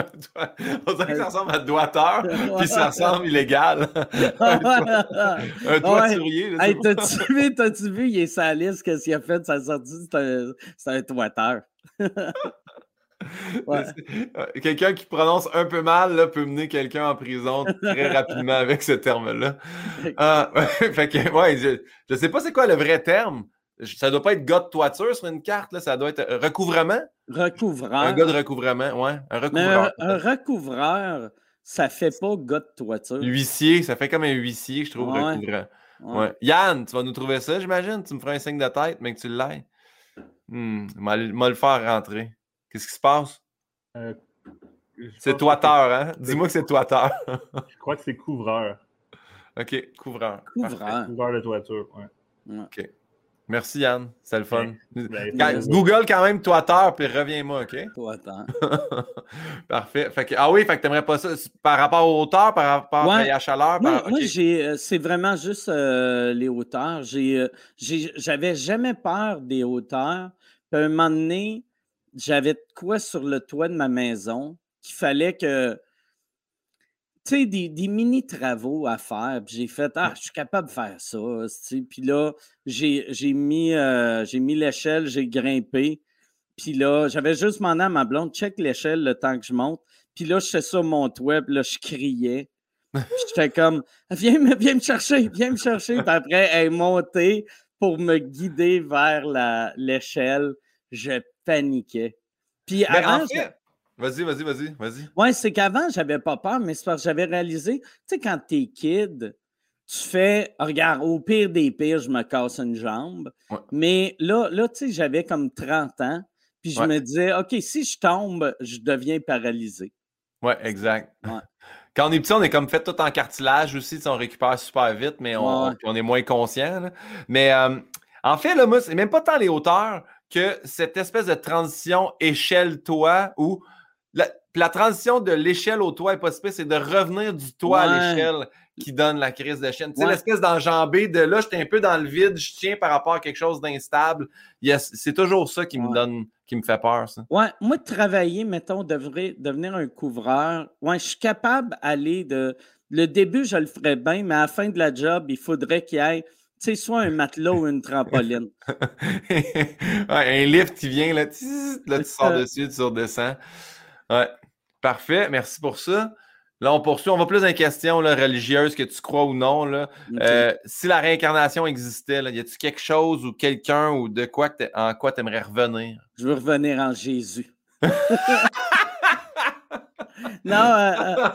On dirait que ça ressemble à doiteur, puis ça ressemble illégal. [LAUGHS] un, toiturier. Hey, t'as-tu vu, t'as-tu vu, il est salisse, qu'est-ce qu'il a fait de sa sortie? C'est un, un toiteur. [LAUGHS] Euh, quelqu'un qui prononce un peu mal là, peut mener quelqu'un en prison très [LAUGHS] rapidement avec ce terme-là. Ah, [LAUGHS] fait que, ouais, je ne sais pas c'est quoi le vrai terme. Ça ne doit pas être gars de toiture sur une carte, là, ça doit être recouvrement? Recouvreur. Un gars de recouvrement, ouais. Un recouvreur. un, recouvreur, ça fait pas gars de toiture. Huissier, ça fait comme un huissier, je trouve, recouvrant. Ouais. Yann, tu vas nous trouver ça, j'imagine? Tu me feras un signe de tête, mais que tu l'aies. Hmm, m'a le faire rentrer. Qu'est-ce qui se passe? Euh, c'est toiteur, hein? Dis-moi que c'est toiteur. je crois que c'est couvreur. OK, couvreur. Couvreur. Couvreur de toiture, ouais. OK. Merci Yann, c'est le fun. Google quand même toiteur, puis reviens-moi, OK? [LAUGHS] Toiteur. [LAUGHS] Parfait. ah oui, fait que t'aimerais pas ça par rapport aux hauteurs, par rapport à la chaleur? Moi, euh, c'est vraiment juste euh, les hauteurs. J'avais jamais peur des hauteurs. Puis à un moment donné, j'avais de quoi sur le toit de ma maison qu'il fallait que. Tu sais, des, mini-travaux à faire. Puis j'ai fait, ah, je suis capable de faire ça. Puis là, j'ai mis, euh, mis l'échelle, j'ai grimpé. Puis là, j'avais juste demandé à ma blonde, check l'échelle le temps que je monte. Puis là, je fais ça mon toit, puis là, je criais. J'étais comme, viens, viens me chercher, viens me chercher. Puis après, elle est montée pour me guider vers l'échelle. Je paniquais. Puis Mais avant, en fait, vas-y, vas-y, vas-y, vas-y. Ouais, c'est qu'avant, j'avais pas peur, mais c'est parce que j'avais réalisé, tu sais, quand t'es kid, tu fais, regarde, au pire des pires, je me casse une jambe. Ouais. Mais là, là tu sais, j'avais comme 30 ans, puis je Ouais. me disais, OK, si je tombe, je deviens paralysé. Ouais, exact. Ouais. [LAUGHS] Quand on est petit, on est comme fait tout en cartilage aussi, tu sais, on récupère super vite, mais on, est moins conscient. là. Mais euh, en fait, là, moi, c'est même pas tant les hauteurs que cette espèce de transition échelle-toit où la, la transition de l'échelle au toit est pas si pire, c'est de revenir du toit à l'échelle qui donne la crise de chaîne. Tu sais, Ouais. l'espèce d'enjambée de là, j'étais un peu dans le vide, je tiens par rapport à quelque chose d'instable. Yes, c'est toujours ça qui me donne, qui me fait peur, ça. Ouais, moi, travailler, mettons, devrait devenir un couvreur, ouais, je suis capable d'aller de. Le début, je le ferais bien, mais à la fin de la job, il faudrait qu'il y ait, sais, soit un matelot ou une trampoline. [LAUGHS] Ouais, un lift qui vient, là, tss, là tu sors dessus, tu redescends. Ouais, parfait, merci pour ça. Là, on poursuit, on va plus dans les questions là, religieuses, que tu crois ou non. Là. Euh, si la réincarnation existait, là, y a-tu quelque chose ou quelqu'un ou de quoi en quoi tu aimerais revenir? Je veux revenir en Jésus. [LAUGHS] non, euh, euh,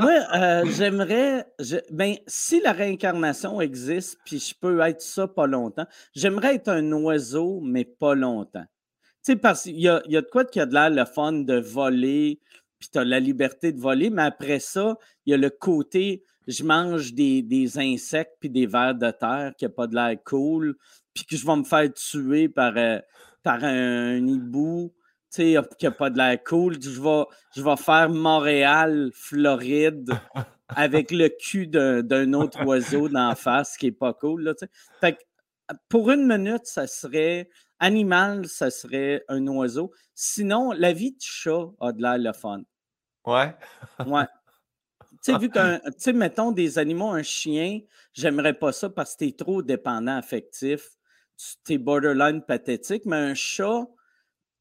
moi, euh, j'aimerais. je- ben, si la réincarnation existe, puis je peux être ça pas longtemps, j'aimerais être un oiseau, mais pas longtemps. Tu sais, parce qu'il y a, y a de quoi qui a de l'air le fun de voler, puis tu as la liberté de voler, mais après ça, il y a le côté je mange des, des insectes puis des vers de terre qui n'a pas de l'air cool, puis que je vais me faire tuer par, par un, hibou tu sais, qui n'a pas de l'air cool. Je vais, je vais faire Montréal, Floride, avec le cul d'un autre oiseau d'en face, qui n'est pas cool. Là, fait que, pour une minute, ça serait animal, ça serait un oiseau. Sinon, la vie de chat a de l'air le fun. Ouais. Ouais. tu sais, vu [LAUGHS] qu'un, tu sais, mettons des animaux, un chien, j'aimerais pas ça parce que t'es trop dépendant affectif. Tu- T'es borderline pathétique, mais un chat,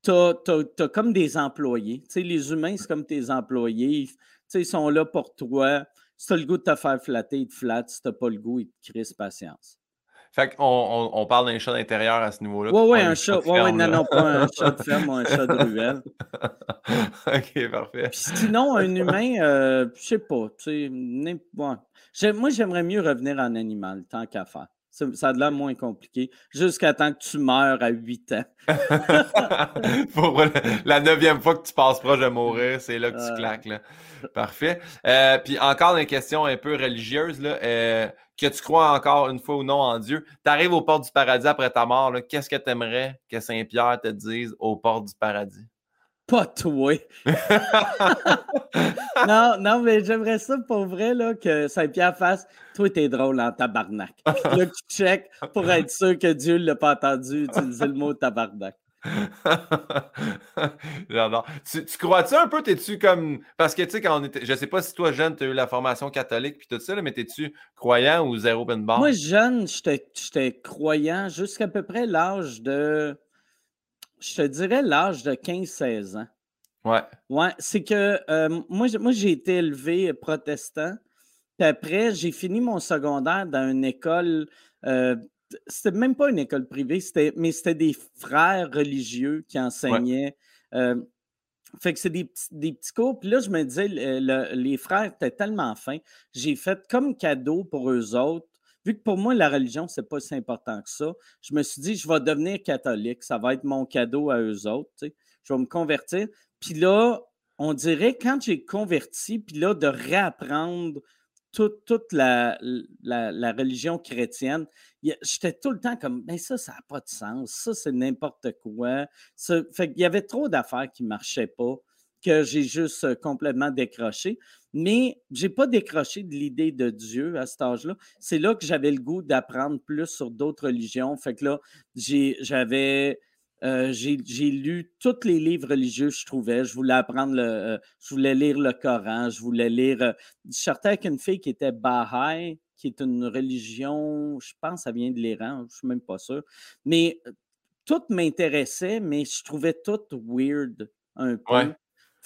t'as- t'as comme des employés. Tu sais, les humains, c'est comme tes employés. Tu sais, ils sont là pour toi. Si t'as le goût de te faire flatter, ils te flattent. Si t'as pas le goût, ils te crissent patience. Fait qu'on on, on parle d'un chat d'intérieur à ce niveau-là. Ouais, pas un chat. de Ouais, non, non, pas un chat de ferme ou un chat de [LAUGHS] ruelle. ok, parfait. Puis sinon, un humain, euh, je sais pas, tu moi, j'aimerais mieux revenir en animal, tant qu'à faire. Ça, a de l'air moins compliqué, jusqu'à temps que tu meurs à 8 ans. [LAUGHS] Pour la- neuvième fois que tu passes proche de mourir, c'est là que tu claques. Là. Parfait. Euh, puis encore une question un peu religieuse, là, euh, que tu crois encore une fois ou non en Dieu. Tu arrives aux portes du paradis après ta mort. Qu'est-ce que tu aimerais que Saint-Pierre te dise aux portes du paradis? Pas toi. [LAUGHS] [LAUGHS] non, non, mais j'aimerais ça pour vrai, là, que Saint-Pierre fasse Toi, t'es drôle en tabarnak. [LAUGHS] Là, tu check pour être sûr que Dieu ne l'a pas entendu utiliser le mot tabarnak. J'adore. Tu, tu crois-tu un peu, t'es-tu comme. Parce que tu sais, quand on était. Je sais pas si toi, jeune, tu as eu la formation catholique puis tout ça, là, mais t'es-tu croyant ou zéro open bar? Moi, jeune, j'étais croyant jusqu'à peu près l'âge de. Je te dirais l'âge de 15-16 ans. Ouais. Ouais, c'est que euh, moi, j'ai- moi, j'ai été élevé protestant. Puis après, j'ai fini mon secondaire dans une école. euh, c'était même pas une école privée, c'était, mais c'était des frères religieux qui enseignaient. euh, fait que c'est des, petits- des petits cours. Puis là, je me disais, le- le- les frères étaient tellement fins. J'ai fait comme cadeau pour eux autres. Vu que pour moi, la religion, c'est pas si important que ça, je me suis dit, je vais devenir catholique. Ça va être mon cadeau à eux autres. Je vais me convertir. Puis là, on dirait, quand j'ai converti, puis là, de réapprendre toute, toute la, la, religion chrétienne, j'étais tout le temps comme, ben ça, ça n'a pas de sens. Ça, c'est n'importe quoi. Ça, fait qu'il y avait trop d'affaires qui ne marchaient pas que j'ai juste euh, complètement décroché. Mais j'ai pas décroché de l'idée de Dieu à cet âge-là. C'est là que j'avais le goût d'apprendre plus sur d'autres religions. Fait que là, j'avais euh, j'ai lu tous les livres religieux que je trouvais. Je voulais apprendre le. euh, je voulais lire le Coran. Je voulais lire. euh, je sortais avec une fille qui était Baha'i, qui est une religion, je pense, ça vient de l'Iran, je suis même pas sûr. Mais euh, tout m'intéressait, mais je trouvais tout weird un peu. Ouais.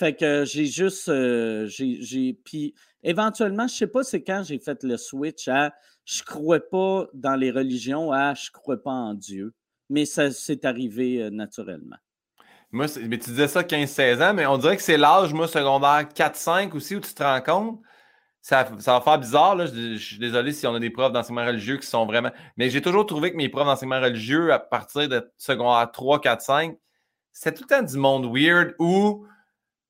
Fait que j'ai juste. euh, j'ai, puis éventuellement, je ne sais pas c'est quand j'ai fait le switch à je ne crois pas dans les religions à je ne crois pas en Dieu. Mais ça c'est arrivé euh, naturellement. Moi, mais tu disais ça 15-16 ans, mais on dirait que c'est l'âge, moi, secondaire 4-5 aussi, où tu te rends compte. Ça, ça va faire bizarre, là. Je, suis désolé si on a des profs d'enseignement religieux qui sont vraiment. Mais j'ai toujours trouvé que mes profs d'enseignement religieux, à partir de secondaire 3, 4, 5, c'était tout le temps du monde weird où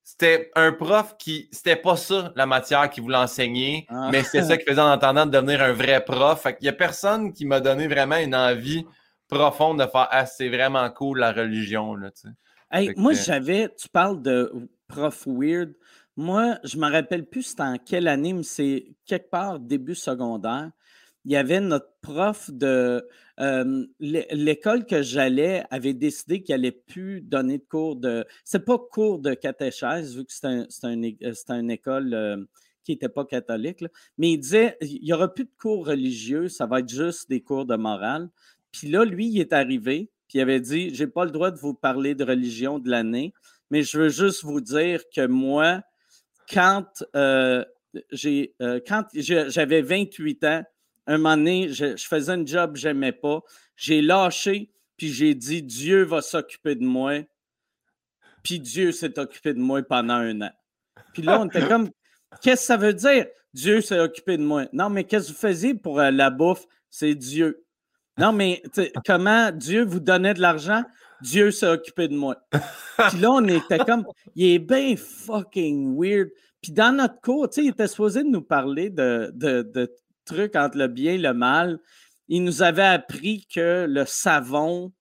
c'était un prof qui. C'était pas ça, la matière qu'il voulait enseigner, ah. mais c'était ça qui faisait en entendant de devenir un vrai prof. Fait qu'il y a personne qui m'a donné vraiment une envie profonde de faire Ah, c'est vraiment cool la religion, là, tu sais moi, j'avais, tu parles de prof weird. Moi, je ne me rappelle plus c'était en quelle année, mais c'est quelque part début secondaire. Il y avait notre prof de l'école que j'allais avait décidé qu'il n'allait plus donner de cours de. C'est pas cours de catéchèse, vu que c'est un, une école qui n'était pas catholique. Mais il disait il n'y aura plus de cours religieux, ça va être juste des cours de morale. Puis là, lui, il est arrivé, qui avait dit J'ai pas le droit de vous parler de religion de l'année, mais je veux juste vous dire que moi, quand euh, j'ai euh, quand j'avais 28 ans, un moment donné, je, faisais un job que j'aimais pas. J'ai lâché, puis j'ai dit Dieu va s'occuper de moi. Puis Dieu s'est occupé de moi pendant un an. Puis là, on était comme [LAUGHS] Qu'est-ce que ça veut dire? Dieu s'est occupé de moi. Non, mais qu'est-ce que vous faisiez pour euh, la bouffe? C'est Dieu. Non, mais [LAUGHS] comment Dieu vous donnait de l'argent? Dieu s'est occupé de moi. Puis là, on était [LAUGHS] comme, il est bien fucking weird. Puis dans notre cours, tu sais, il était supposé de nous parler de, de, trucs entre le bien et le mal. Il nous avait appris que le savon,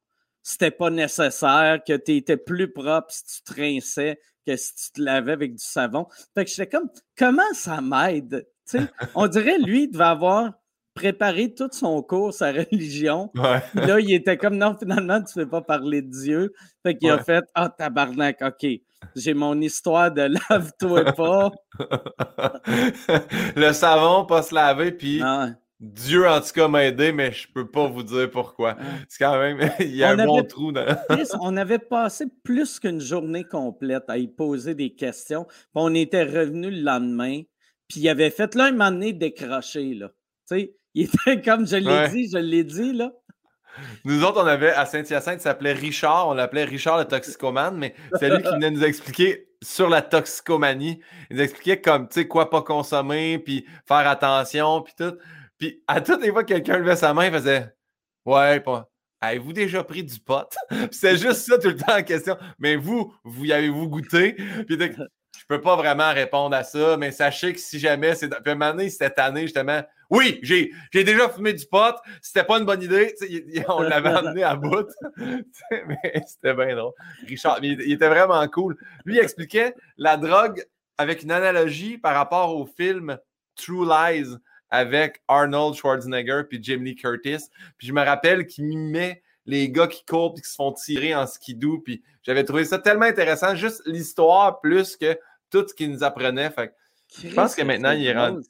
c'était pas nécessaire, que tu étais plus propre si tu trinçais que si tu te lavais avec du savon. Fait que j'étais comme, comment ça m'aide? [LAUGHS] On dirait, lui, il devait avoir préparé tout son cours, sa [LAUGHS] religion. Là, il était comme non, finalement, tu ne fais pas parler de Dieu. Fait qu'il a fait Ah, oh, tabarnak, OK. J'ai mon histoire de lave-toi pas. [LAUGHS] le savon, pas se laver, puis ah Dieu, en tout cas, m'a aidé, mais je peux pas vous dire pourquoi. C'est quand même, [LAUGHS] il y a un bon trou dans. [LAUGHS] on avait passé plus qu'une journée complète à y poser des questions. on était revenu le lendemain, puis il avait fait là un moment donné décroché, là. Tu sais, il était comme je l'ai dit, je l'ai dit, là. Nous autres, on avait à Saint-Hyacinthe, il s'appelait Richard, on l'appelait Richard le toxicomane, mais c'est lui qui venait nous expliquer sur la toxicomanie. Il nous expliquait comme, tu sais, quoi pas consommer, puis faire attention, puis tout. Puis à toutes les fois que quelqu'un levait sa main, il faisait Ouais, pas. Avez-vous déjà pris du pot? c'est juste ça tout le temps en question. Mais vous, vous y avez-vous goûté? Je peux pas vraiment répondre à ça, mais sachez que si jamais c'est. Puis un cette année, justement, oui, j'ai, déjà fumé du pot. C'était pas une bonne idée. on l'avait [LAUGHS] amené à bout. [LAUGHS] mais c'était bien drôle. Richard, il, était vraiment cool. Lui, il expliquait la drogue avec une analogie par rapport au film True Lies avec Arnold Schwarzenegger puis Jimmy Curtis. Puis je me rappelle qu'il mimait les gars qui courent et qui se font tirer en skidoo. Puis j'avais trouvé ça tellement intéressant, juste l'histoire plus que tout ce qu'il nous apprenait. Fait je pense que maintenant, il est rendu.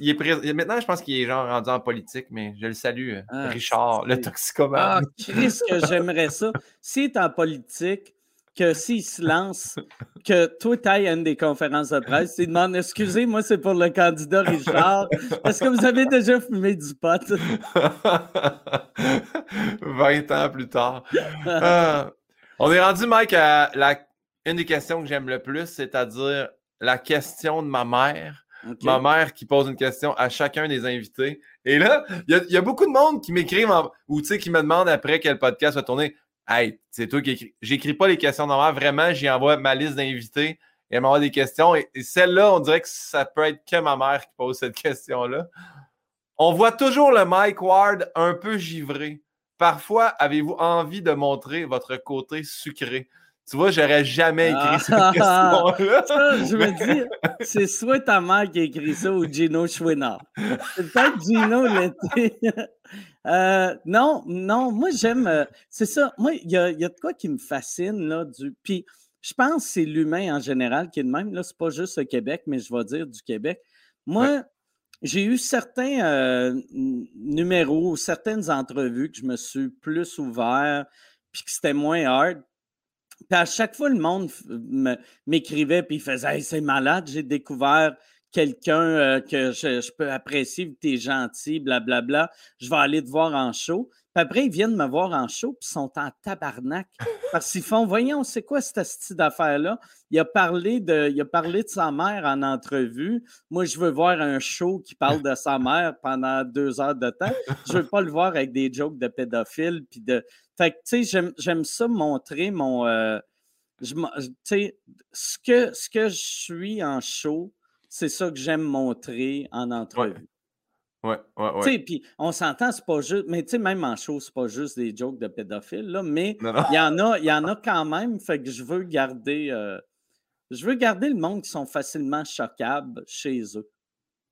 Il, est Maintenant, je pense qu'il est genre rendu en politique, mais je le salue, euh, ah, Richard, le toxicomane. Ah, Chris, que j'aimerais ça. S'il est en politique, que s'il se lance, que toi, tu ailles à une des conférences de presse, il demande Excusez, moi, c'est pour le candidat Richard. Est-ce que vous avez déjà fumé du pot? [LAUGHS] 20 ans plus tard. Ah. on est rendu, Mike, à la une des questions que j'aime le plus, c'est-à-dire la question de ma mère. Ma mère qui pose une question à chacun des invités. Et là, il y, a beaucoup de monde qui m'écrivent ou qui me demandent après quel podcast va tourner. Hey, c'est toi qui écris. J'écris pas les questions de ma mère. Vraiment, j'y envoie ma liste d'invités et elle m'envoie des questions. Et, celle-là, on dirait que ça peut être que ma mère qui pose cette question-là. On voit toujours le Mike Ward un peu givré. Parfois, avez-vous envie de montrer votre côté sucré? Tu vois, j'aurais jamais écrit cette ah. question-là. [LAUGHS] je me dis, c'est soit ta mère qui a écrit ça ou Gino Chouinard. C'est peut-être Gino l'été. [LAUGHS] Euh, non, non, moi j'aime. Euh, c'est ça. Moi, il y a, y a, de quoi qui me fascine. Là, du, puis je pense que c'est l'humain en général qui est de même. Là, c'est pas juste le Québec, mais je vais dire du Québec. Moi, j'ai eu certains euh, numéros, certaines entrevues que je me suis plus ouvert, puis que c'était moins hard. Puis à chaque fois, le monde m'écrivait puis il faisait hey, c'est malade, j'ai découvert quelqu'un que je, peux apprécier, tu es gentil, blablabla, je vais aller te voir en show. Puis après, ils viennent me voir en show, puis ils sont en tabarnak. Parce qu'ils font, voyons, c'est quoi cette style d'affaire-là? Il a, parlé de, il a parlé de sa mère en entrevue. Moi, je veux voir un show qui parle de sa mère pendant deux heures de temps. Je veux pas le voir avec des jokes de pédophiles. Puis de... Fait que, tu sais, j'aime ça montrer mon. Euh, tu sais, ce que, ce que je suis en show, c'est ça que j'aime montrer en entrevue. Ouais, ouais, ouais. Puis on s'entend, c'est pas juste, mais tu sais, même en show, c'est pas juste des jokes de pédophiles, là, mais il y en a, y en a [LAUGHS] quand même, fait que je veux garder, euh, je veux garder le monde qui sont facilement choquables chez eux.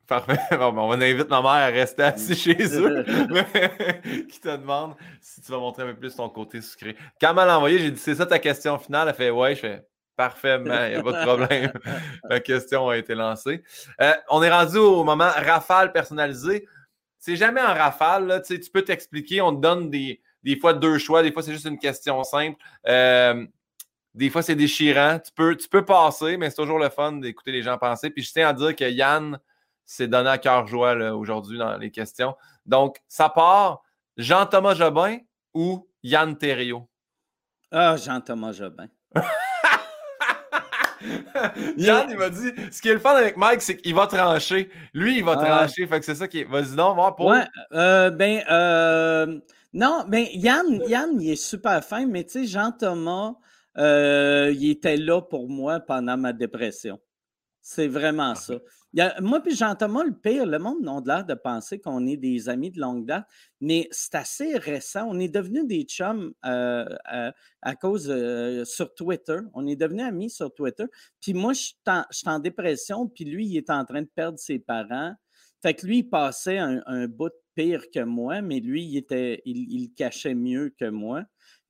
Parfait. [LAUGHS] Bon, ben, on invite ma mère à rester assise chez eux. [LAUGHS] qui te demande si tu vas montrer un peu plus ton côté sucré. Quand elle m'a envoyé, j'ai dit c'est ça ta question finale? Elle fait ouais, je fais Parfaitement, il n'y a pas de problème. [LAUGHS] La question a été lancée. Euh, on est rendu au moment rafale personnalisé. C'est jamais en rafale. tu peux t'expliquer. On te donne des, des fois deux choix. Des fois, c'est juste une question simple. Euh, des fois, c'est déchirant. Tu peux, tu peux passer, mais c'est toujours le fun d'écouter les gens penser. Puis je tiens à dire que Yann s'est donné à cœur joie aujourd'hui dans les questions. Donc, ça part Jean-Thomas Jobin ou Yann Thériault? Ah, Jean-Thomas Jobin. [LAUGHS] [LAUGHS] Yann, il m'a dit ce qui est le fun avec Mike, c'est qu'il va trancher. Lui, il va trancher. Fait que c'est ça qui est. Vas-y, non, voir pour. Ouais, euh, ben, euh, non, ben, Yann, Yann, il est super fin, mais tu sais, Jean-Thomas, euh, il était là pour moi pendant ma dépression. C'est vraiment ça moi puis Jean-Thomas, le pire, le monde a l'air de penser qu'on est des amis de longue date, mais c'est assez récent. On est devenus des chums euh, euh, à, cause euh, sur Twitter. On est devenus amis sur Twitter. Puis moi, je suis en, dépression, puis lui, il est en train de perdre ses parents. Fait que lui, il passait un, bout pire que moi, mais lui, il, était, il cachait mieux que moi.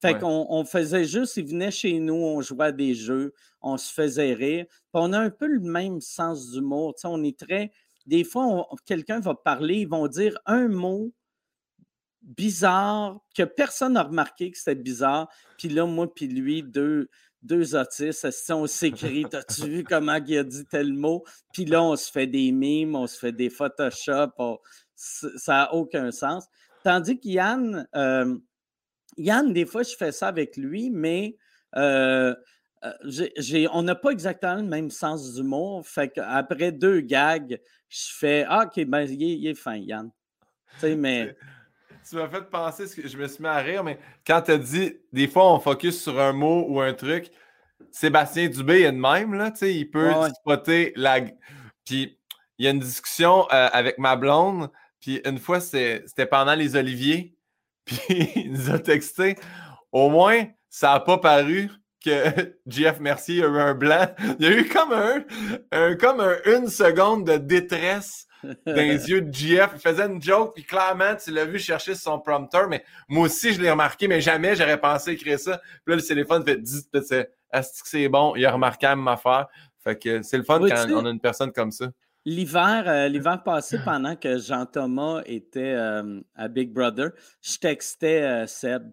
Fait qu'on on faisait juste, il venait chez nous, on jouait à des jeux, on se faisait rire. Puis on a un peu le même sens d'humour. On est très. Des fois, quelqu'un va parler, ils vont dire un mot bizarre que personne n'a remarqué que c'était bizarre. Puis là, moi, puis lui, deux, deux autistes, on s'écrit, [LAUGHS] as-tu vu comment il a dit tel mot? Puis là, on se fait des mimes, on se fait des Photoshop, ça n'a aucun sens. Tandis qu'Yann, euh, Yann, des fois, je fais ça avec lui, mais euh, euh, on n'a pas exactement le même sens d'humour. Fait qu'après deux gags, je fais Ah, OK, ben, il est, fin, Yann. Tu mais. Tu m'as fait penser, je me suis mis à rire, mais quand tu as dit, des fois, on focus sur un mot ou un truc, Sébastien Dubé est de même, là, tu sais, il peut spotter la. Puis, il y a une discussion euh, avec ma blonde, puis une fois, c'était pendant les Oliviers, [LAUGHS] puis il nous a texté. Au moins, ça n'a pas paru que [LAUGHS] Jeff Mercier a eu un blanc. Il y a eu comme un, comme une seconde de détresse dans les [LAUGHS] yeux de Jeff. Il faisait une joke, puis clairement, tu l'as vu chercher son prompteur, mais moi aussi, je l'ai remarqué, mais jamais j'aurais pensé écrire ça. Puis là, le téléphone fait que c'est bon? Il a remarqué à ma affaire. Fait que c'est le fun quand on a une personne comme ça. L'hiver, euh, l'hiver passé, pendant que Jean-Thomas était euh, à Big Brother, je textais euh, Seb.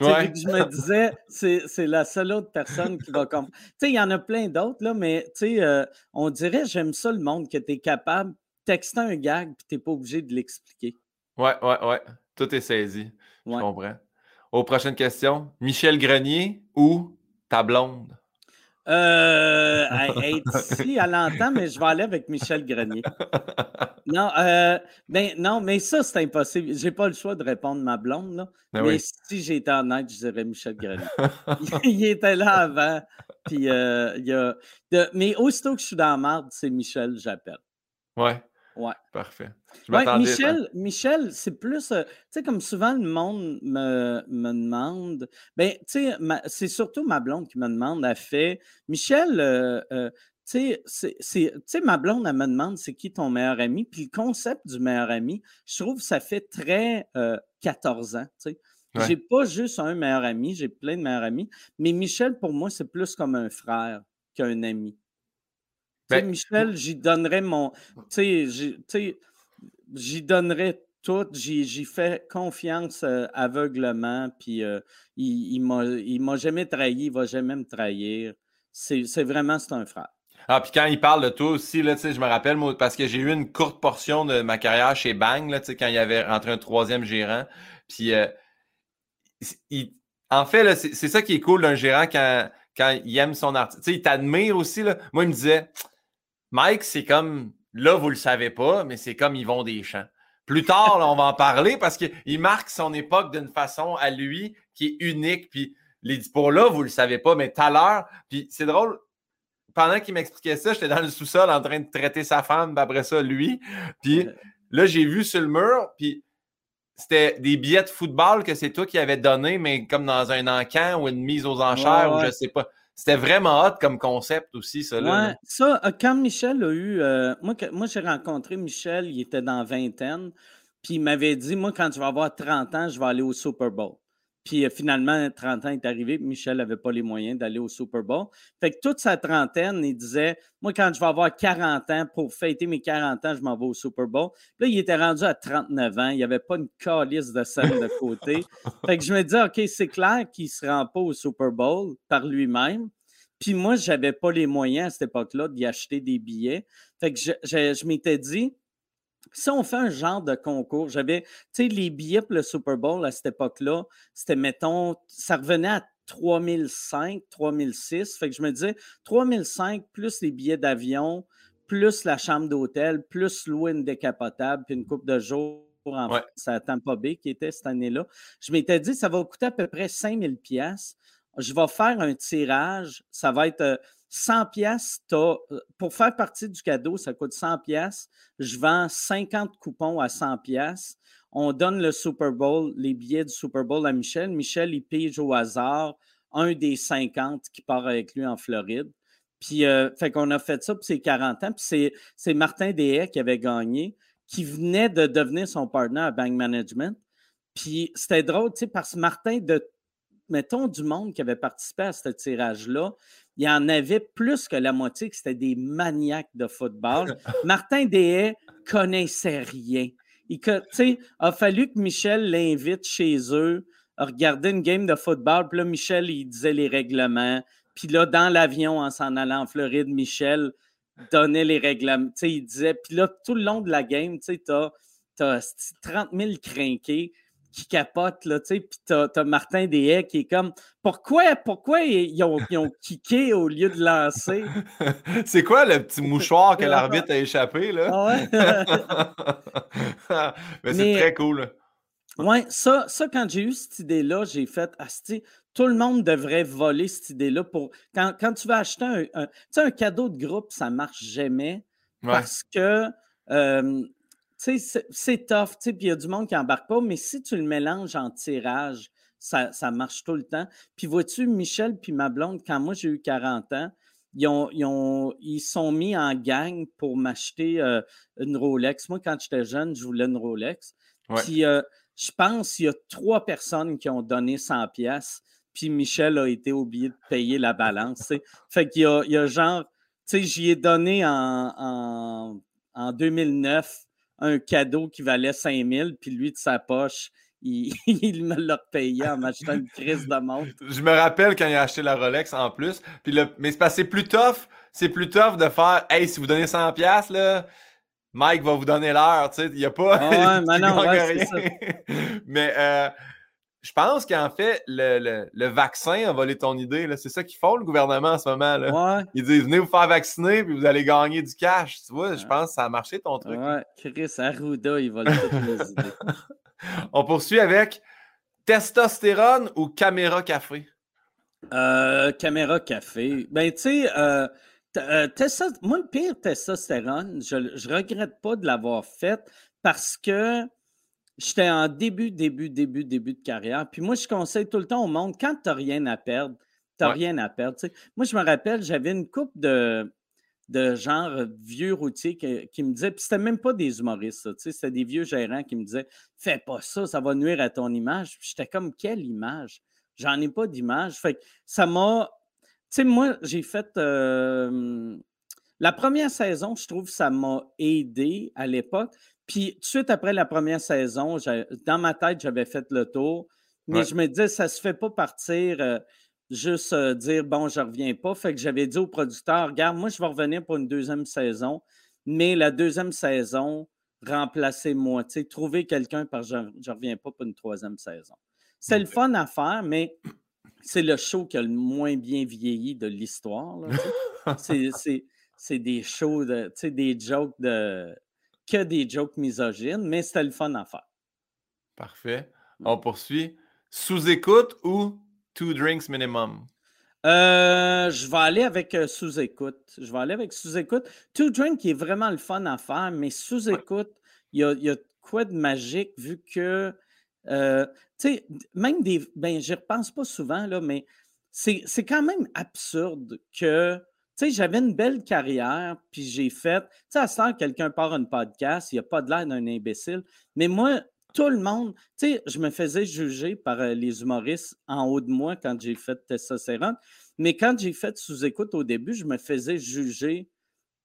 Je me disais, c'est la seule autre personne qui va comprendre. Tu sais, il y en a plein d'autres, là, mais tu sais, on dirait, j'aime ça le monde, que tu es capable de texter un gag puis tu n'es pas obligé de l'expliquer. Ouais, ouais, ouais. Tout est saisi. Je comprends. Aux prochaines questions. Michel Grenier ou ta blonde? Euh, ici, à l'entend, mais je vais aller avec Michel Grenier. [LAUGHS] Non, euh, ben, non, mais ça, c'est impossible. J'ai pas le choix de répondre ma blonde, là. Ben mais si j'étais honnête, je dirais Michel Grenier. [LAUGHS] il était là avant. Puis, euh, il y a, mais aussitôt que je suis dans la marde, c'est Michel, j'appelle. Ouais. Ouais. Parfait. Michel, Michel c'est plus, euh, tu sais, comme souvent le monde me, me demande, ben, tu sais, c'est surtout ma blonde qui me demande, elle fait, Michel, euh, euh, tu sais, ma blonde, elle me demande c'est qui ton meilleur ami, puis le concept du meilleur ami, je trouve que ça fait très 14 ans, tu sais. J'ai pas juste un meilleur ami, j'ai plein de meilleurs amis, mais Michel, pour moi, c'est plus comme un frère qu'un ami. Ben, Michel, j'y donnerais mon. Tu sais, j'y donnerais tout. J'y fais confiance euh, aveuglement. Puis euh, il, il m'a jamais trahi. Il va jamais me trahir. C'est vraiment, c'est un frère. Ah, puis quand il parle de toi aussi, là, je me rappelle, parce que j'ai eu une courte portion de ma carrière chez Bang, là, quand il y avait rentré un troisième gérant. Puis, euh, en fait, c'est ça qui est cool d'un gérant quand, quand il aime son artiste. il t'admire aussi. Là. Moi, il me disait, Mike, c'est comme, là, vous le savez pas, mais c'est comme Yvon Deschamps. Plus tard, on va en parler parce qu'il marque son époque d'une façon à lui qui est unique. Puis les dispos-là, vous le savez pas, mais tout à l'heure, puis c'est drôle, pendant qu'il m'expliquait ça, j'étais dans le sous-sol en train de traiter sa femme, puis après ça, lui. Puis là, j'ai vu sur le mur, puis c'était des billets de football que c'est toi qui avais donné, mais comme dans un encan ou une mise aux enchères, ou je sais pas. C'était vraiment hot comme concept aussi, ça. Là, ouais, ça, euh, quand Michel a eu. Euh, moi, moi j'ai rencontré Michel, il était dans vingtaine, puis il m'avait dit Moi, quand tu vas avoir 30 ans, je vais aller au Super Bowl. Puis euh, finalement, 30 ans est arrivé, Michel n'avait pas les moyens d'aller au Super Bowl. Fait que toute sa trentaine, il disait Moi, quand je vais avoir 40 ans, pour fêter mes 40 ans, je m'en vais au Super Bowl. Puis là, il était rendu à 39 ans, il n'y avait pas une calice de scène de côté. [LAUGHS] fait que je me disais OK, c'est clair qu'il ne se rend pas au Super Bowl par lui-même. Puis moi, je n'avais pas les moyens à cette époque-là d'y acheter des billets. Fait que je, je m'étais dit si on fait un genre de concours, j'avais, tu sais, les billets pour le Super Bowl à cette époque-là, c'était, mettons, ça revenait à 3005, 3006. Fait que je me disais, 3005 plus les billets d'avion, plus la chambre d'hôtel, plus louer une décapotable, puis une coupe de jours en ouais. à Tampa Bay qui était cette année-là. Je m'étais dit, ça va coûter à peu près 5000 pièces. Je vais faire un tirage. Ça va être euh, 100 pièces, euh, pour faire partie du cadeau, ça coûte 100 pièces. Je vends 50 coupons à 100 pièces. On donne le Super Bowl, les billets du Super Bowl à Michel. Michel, il pige au hasard un des 50 qui part avec lui en Floride. Puis, euh, fait qu'on a fait ça pour ses 40 ans. Puis, c'est Martin Deshaies qui avait gagné, qui venait de devenir son partenaire à Bank Management. Puis, c'était drôle, tu sais, parce que Martin, de, mettons, du monde qui avait participé à ce tirage-là, il y en avait plus que la moitié que c'était des maniaques de football. [LAUGHS] Martin Deshaies connaissait rien. Il a fallu que Michel l'invite chez eux à regarder une game de football. Puis là, Michel, il disait les règlements. Puis là, dans l'avion, en s'en allant en Floride, Michel donnait les règlements. il disait, puis là, tout le long de la game, tu as, as 30 000 crinqués qui capote, là, tu sais, puis t'as, as Martin Deshaies qui est comme pourquoi, pourquoi ils ont, ils ont kické au lieu de lancer? [LAUGHS] c'est quoi le petit mouchoir que l'arbitre a échappé, là? Ah [LAUGHS] Mais c'est très cool. Oui, ça, ça, quand j'ai eu cette idée-là, j'ai fait, Asti, tout le monde devrait voler cette idée-là pour. Quand, quand tu vas acheter un, un, un cadeau de groupe, ça ne marche jamais parce que. Euh, c'est tough, puis il y a du monde qui n'embarque pas, mais si tu le mélanges en tirage, ça, marche tout le temps. Puis vois-tu, Michel puis ma blonde, quand moi j'ai eu 40 ans, ils, ont, ils, ils sont mis en gang pour m'acheter euh, une Rolex. Moi, quand j'étais jeune, je voulais une Rolex. Puis euh, je pense qu'il y a trois personnes qui ont donné 100 pièces. Puis Michel a été oublié de payer la balance. Fait qu'il y a, il y a genre, tu sais, j'y ai donné en, en, en 2009 un cadeau qui valait 5000, puis lui, de sa poche, il, [LAUGHS] me l'a payé en m'achetant une crise de montre. Je me rappelle quand il a acheté la Rolex en plus. Puis le, mais c'est plus tough. C'est plus tough de faire Hey, si vous donnez 100$, là, Mike va vous donner l'heure. Tu sais, il n'y a pas. Ah ouais, [LAUGHS] mais non, ouais, ça. [LAUGHS] mais euh, je pense qu'en fait, le, le, vaccin a volé ton idée. C'est ça qu'ils font, le gouvernement, en ce moment. Là. Ils disent venez vous faire vacciner puis vous allez gagner du cash. Tu vois, je pense que ça a marché ton truc. Ouais, Chris Arruda, il vole toutes les [LAUGHS] idées. On poursuit avec testostérone ou caméra café? Euh, caméra café. Ben, tu sais, euh, euh moi, le pire testostérone, je ne regrette pas de l'avoir fait parce que J'étais en début, début, début, début de carrière. Puis moi, je conseille tout le temps au monde, quand tu n'as rien à perdre, tu n'as rien à perdre. Moi, je me rappelle, j'avais une coupe de, de genre vieux routiers qui, me disaient, puis c'était même pas des humoristes, c'était des vieux gérants qui me disaient Fais pas ça, ça va nuire à ton image. Puis j'étais comme Quelle image? J'en ai pas d'image. Fait que ça m'a. Tu sais, moi, j'ai fait. Euh, la première saison, je trouve que ça m'a aidé à l'époque. Puis, tout de suite après la première saison, dans ma tête, j'avais fait le tour. Mais je me disais, ça ne se fait pas partir. Euh, juste euh, dire bon, je reviens pas. Fait que j'avais dit au producteur, regarde, moi, je vais revenir pour une deuxième saison, mais la deuxième saison, remplacez-moi. Tu sais, trouver quelqu'un que je ne reviens pas pour une troisième saison. C'est le fun à faire, mais c'est le show qui a le moins bien vieilli de l'histoire. [LAUGHS] c'est des shows, de, des jokes de. Que des jokes misogynes, mais c'était le fun à faire. Parfait. On poursuit. Sous-écoute ou two drinks minimum? Euh, je vais aller avec euh, sous-écoute. Je vais aller avec sous-écoute. Two Drink est vraiment le fun à faire, mais sous-écoute, il y a, quoi de magique vu que, euh, tu sais, même des. Ben, j'y repense pas souvent, là, mais c'est quand même absurde que. Tu sais, j'avais une belle carrière, puis j'ai fait. Tu sais, à ce temps, quelqu'un part un podcast, il n'y a pas de l'air d'un imbécile. Mais moi, tout le monde, tu sais, je me faisais juger par euh, les humoristes en haut de moi quand j'ai fait Testostérone, mais quand j'ai fait sous-écoute au début, je me faisais juger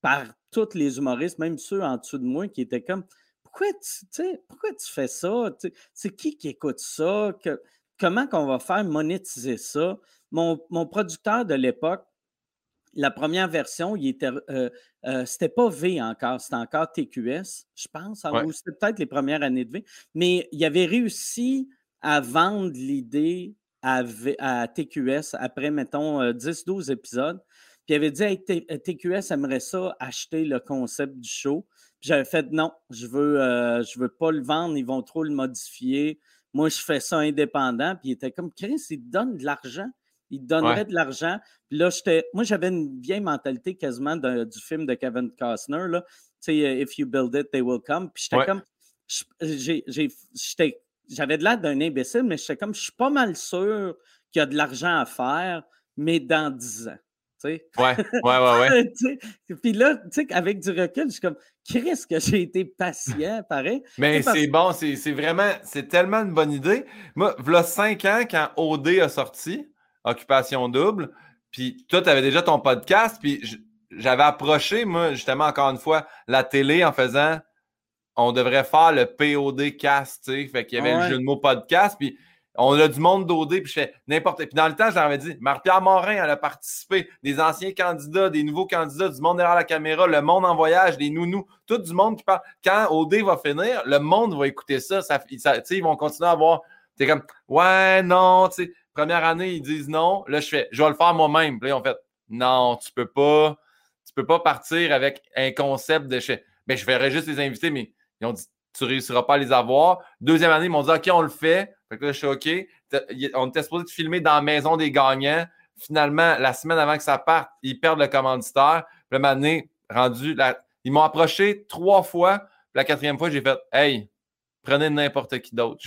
par tous les humoristes, même ceux en dessous de moi qui étaient comme pourquoi tu, pourquoi tu fais ça? C'est qui qui écoute ça? comment qu'on va faire monétiser ça? Mon, mon producteur de l'époque, la première version, il était, euh, euh, c'était pas V encore, c'était encore TQS, je pense, ou c'était peut-être les premières années de V, mais il avait réussi à vendre l'idée à, TQS après, mettons, 10-12 euh, épisodes. Puis il avait dit TQS aimerait ça acheter le concept du show. Puis j'avais fait non, je veux, je veux pas le vendre, ils vont trop le modifier. Moi, je fais ça indépendant. Puis il était comme Chris, il donne de l'argent. Il donnerait de l'argent. Puis là, moi, j'avais une vieille mentalité quasiment du film de Kevin Costner, là. Tu sais, euh, If you build it, they will come. Puis j'étais comme. J'avais de l'air d'un imbécile, mais j'étais comme, je suis pas mal sûr qu'il y a de l'argent à faire, mais dans 10 ans. Tu sais. Ouais, [LAUGHS] ouais, ouais, ouais. Puis là, tu sais, avec du recul, je suis comme, Chris, que j'ai été patient, [LAUGHS] pareil. Mais c'est bon, c'est vraiment, c'est tellement une bonne idée. Moi, voilà 5 ans, quand OD a sorti, Occupation Double. Puis toi, tu avais déjà ton podcast. Puis j'avais approché, moi, justement, encore une fois, la télé en faisant on devrait faire le POD cast, tu sais. Fait qu'il y avait le jeu de mots podcast. Puis on a du monde d'OD, puis je fais n'importe Puis dans le temps, j'avais dit, Marie-Pierre Morin, elle a participé, des anciens candidats, des nouveaux candidats, du monde derrière la caméra, le monde en voyage, des nounous, tout du monde qui parle. Quand OD va finir, le monde va écouter ça. ça, ça ils vont continuer à avoir. T'es comme, ouais, non, tu sais. Première année, ils disent non. Là, je je vais le faire moi-même. Puis là, ils ont fait, non, tu peux pas, tu peux pas partir avec un concept de chez. Mais je ferais juste les invités, mais ils ont dit, tu réussiras pas à les avoir. Deuxième année, ils m'ont dit, OK, on le fait. Fait que là, je suis OK. On était supposé de filmer dans la maison des gagnants. Finalement, la semaine avant que ça parte, ils perdent le commanditaire. Puis là, année, rendu, ils m'ont approché trois fois. Puis la quatrième fois, j'ai fait, hey, prenez n'importe qui d'autre.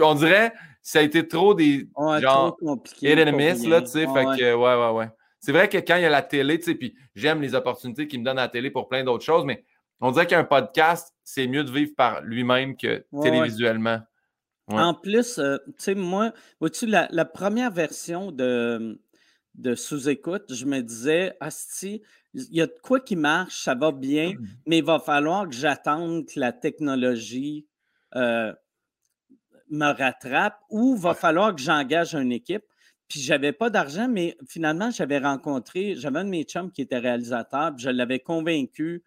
on dirait ça a été trop des ouais, genre hit and miss, là, tu sais. fait que, ouais, ouais, ouais. C'est vrai que quand il y a la télé, tu sais, puis j'aime les opportunités qu'il me donnent à la télé pour plein d'autres choses, mais on dirait qu'un podcast, c'est mieux de vivre par lui-même que télévisuellement. En plus, euh, tu sais, moi, vois-tu, la, la, première version de, de sous-écoute, je me disais, Asti, il y a de quoi qui marche, ça va bien, mmh. mais il va falloir que j'attende que la technologie euh, me rattrape ou il va falloir que j'engage une équipe. Puis j'avais pas d'argent, mais finalement, j'avais rencontré, j'avais un de mes chums qui était réalisateur, puis je l'avais convaincu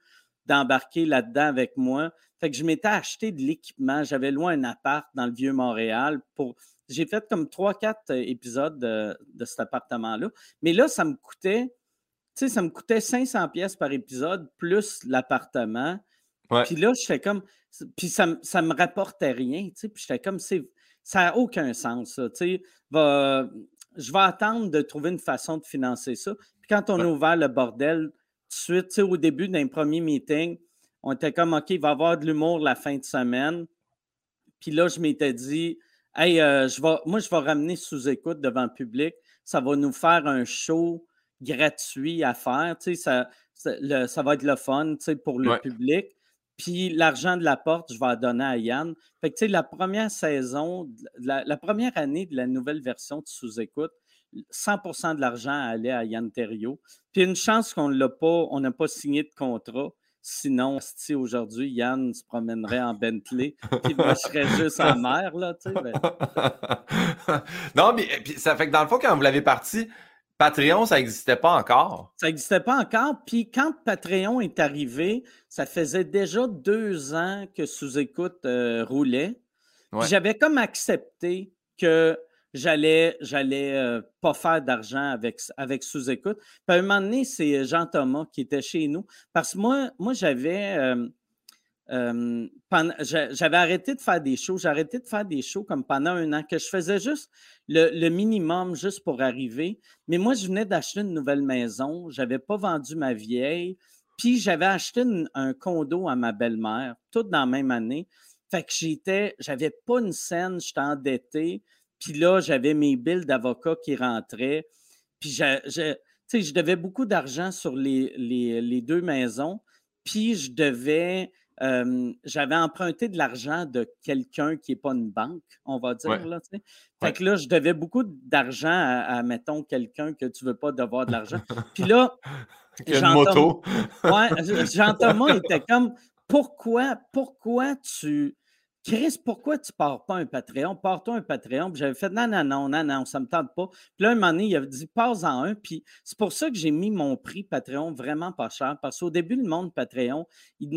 d'embarquer là-dedans avec moi. Fait que je m'étais acheté de l'équipement. J'avais loin un appart dans le vieux Montréal pour. J'ai fait comme trois, quatre euh, épisodes de, de cet appartement-là. Mais là, ça me coûtait tu sais, ça me coûtait 500 pièces par épisode plus l'appartement. Puis là, je fais comme. Puis ça, ça me rapportait rien, tu sais. Puis j'étais comme, ça n'a aucun sens, ça. Tu sais, je vais attendre de trouver une façon de financer ça. Puis quand on a ouvert le bordel, tout de suite, tu sais, au début d'un premier meeting, on était comme, OK, il va y avoir de l'humour la fin de semaine. Puis là, je m'étais dit, hey, euh, je vais, moi, je vais ramener sous-écoute devant le public. Ça va nous faire un show gratuit à faire. Ça, ça, va être le fun pour le public. Puis l'argent de la porte, je vais en donner à Yann. Fait que, la première saison, la, première année de la nouvelle version de Sous-Écoute, 100% de l'argent allait à Yann Terrio. Puis une chance qu'on l'a pas, on n'a pas signé de contrat. Sinon, si aujourd'hui, Yann se promènerait en Bentley, [LAUGHS] puis moi, je serais juste en mer, là, tu sais. Ben. [LAUGHS] non, mais ça fait que dans le fond, quand vous l'avez parti, Patreon, ça n'existait pas encore. Ça n'existait pas encore. Puis quand Patreon est arrivé, ça faisait déjà deux ans que Sous-Écoute euh, roulait. J'avais comme accepté que j'allais j'allais euh, pas faire d'argent avec, avec sous-écoute. Puis à un moment donné, c'est Jean-Thomas qui était chez nous. Parce que moi, moi j'avais euh, euh, j'avais arrêté de faire des shows. J'ai arrêté de faire des shows comme pendant un an, que je faisais juste le, minimum juste pour arriver. Mais moi, je venais d'acheter une nouvelle maison. Je n'avais pas vendu ma vieille. Puis j'avais acheté un condo à ma belle-mère, tout dans la même année. Fait que j'étais, j'avais pas une scène, j'étais endetté. Puis là, j'avais mes billes d'avocat qui rentraient. Puis je, je devais beaucoup d'argent sur les, les, deux maisons. Puis je devais, j'avais emprunté de l'argent de quelqu'un qui n'est pas une banque, on va dire. Là, fait que là, je devais beaucoup d'argent à, mettons, quelqu'un que tu ne veux pas devoir de l'argent. [LAUGHS] Puis là, Jean-Thomas ouais, Jean était comme pourquoi, pourquoi tu Chris, pourquoi tu ne pars pas un Patreon? Pars-toi un Patreon. Puis j'avais fait non, non, non, non, non, ça ne me tente pas. Puis là, un moment donné, il a dit pars en un. Puis c'est pour ça que j'ai mis mon prix Patreon vraiment pas cher. Parce qu'au début, le monde Patreon, il,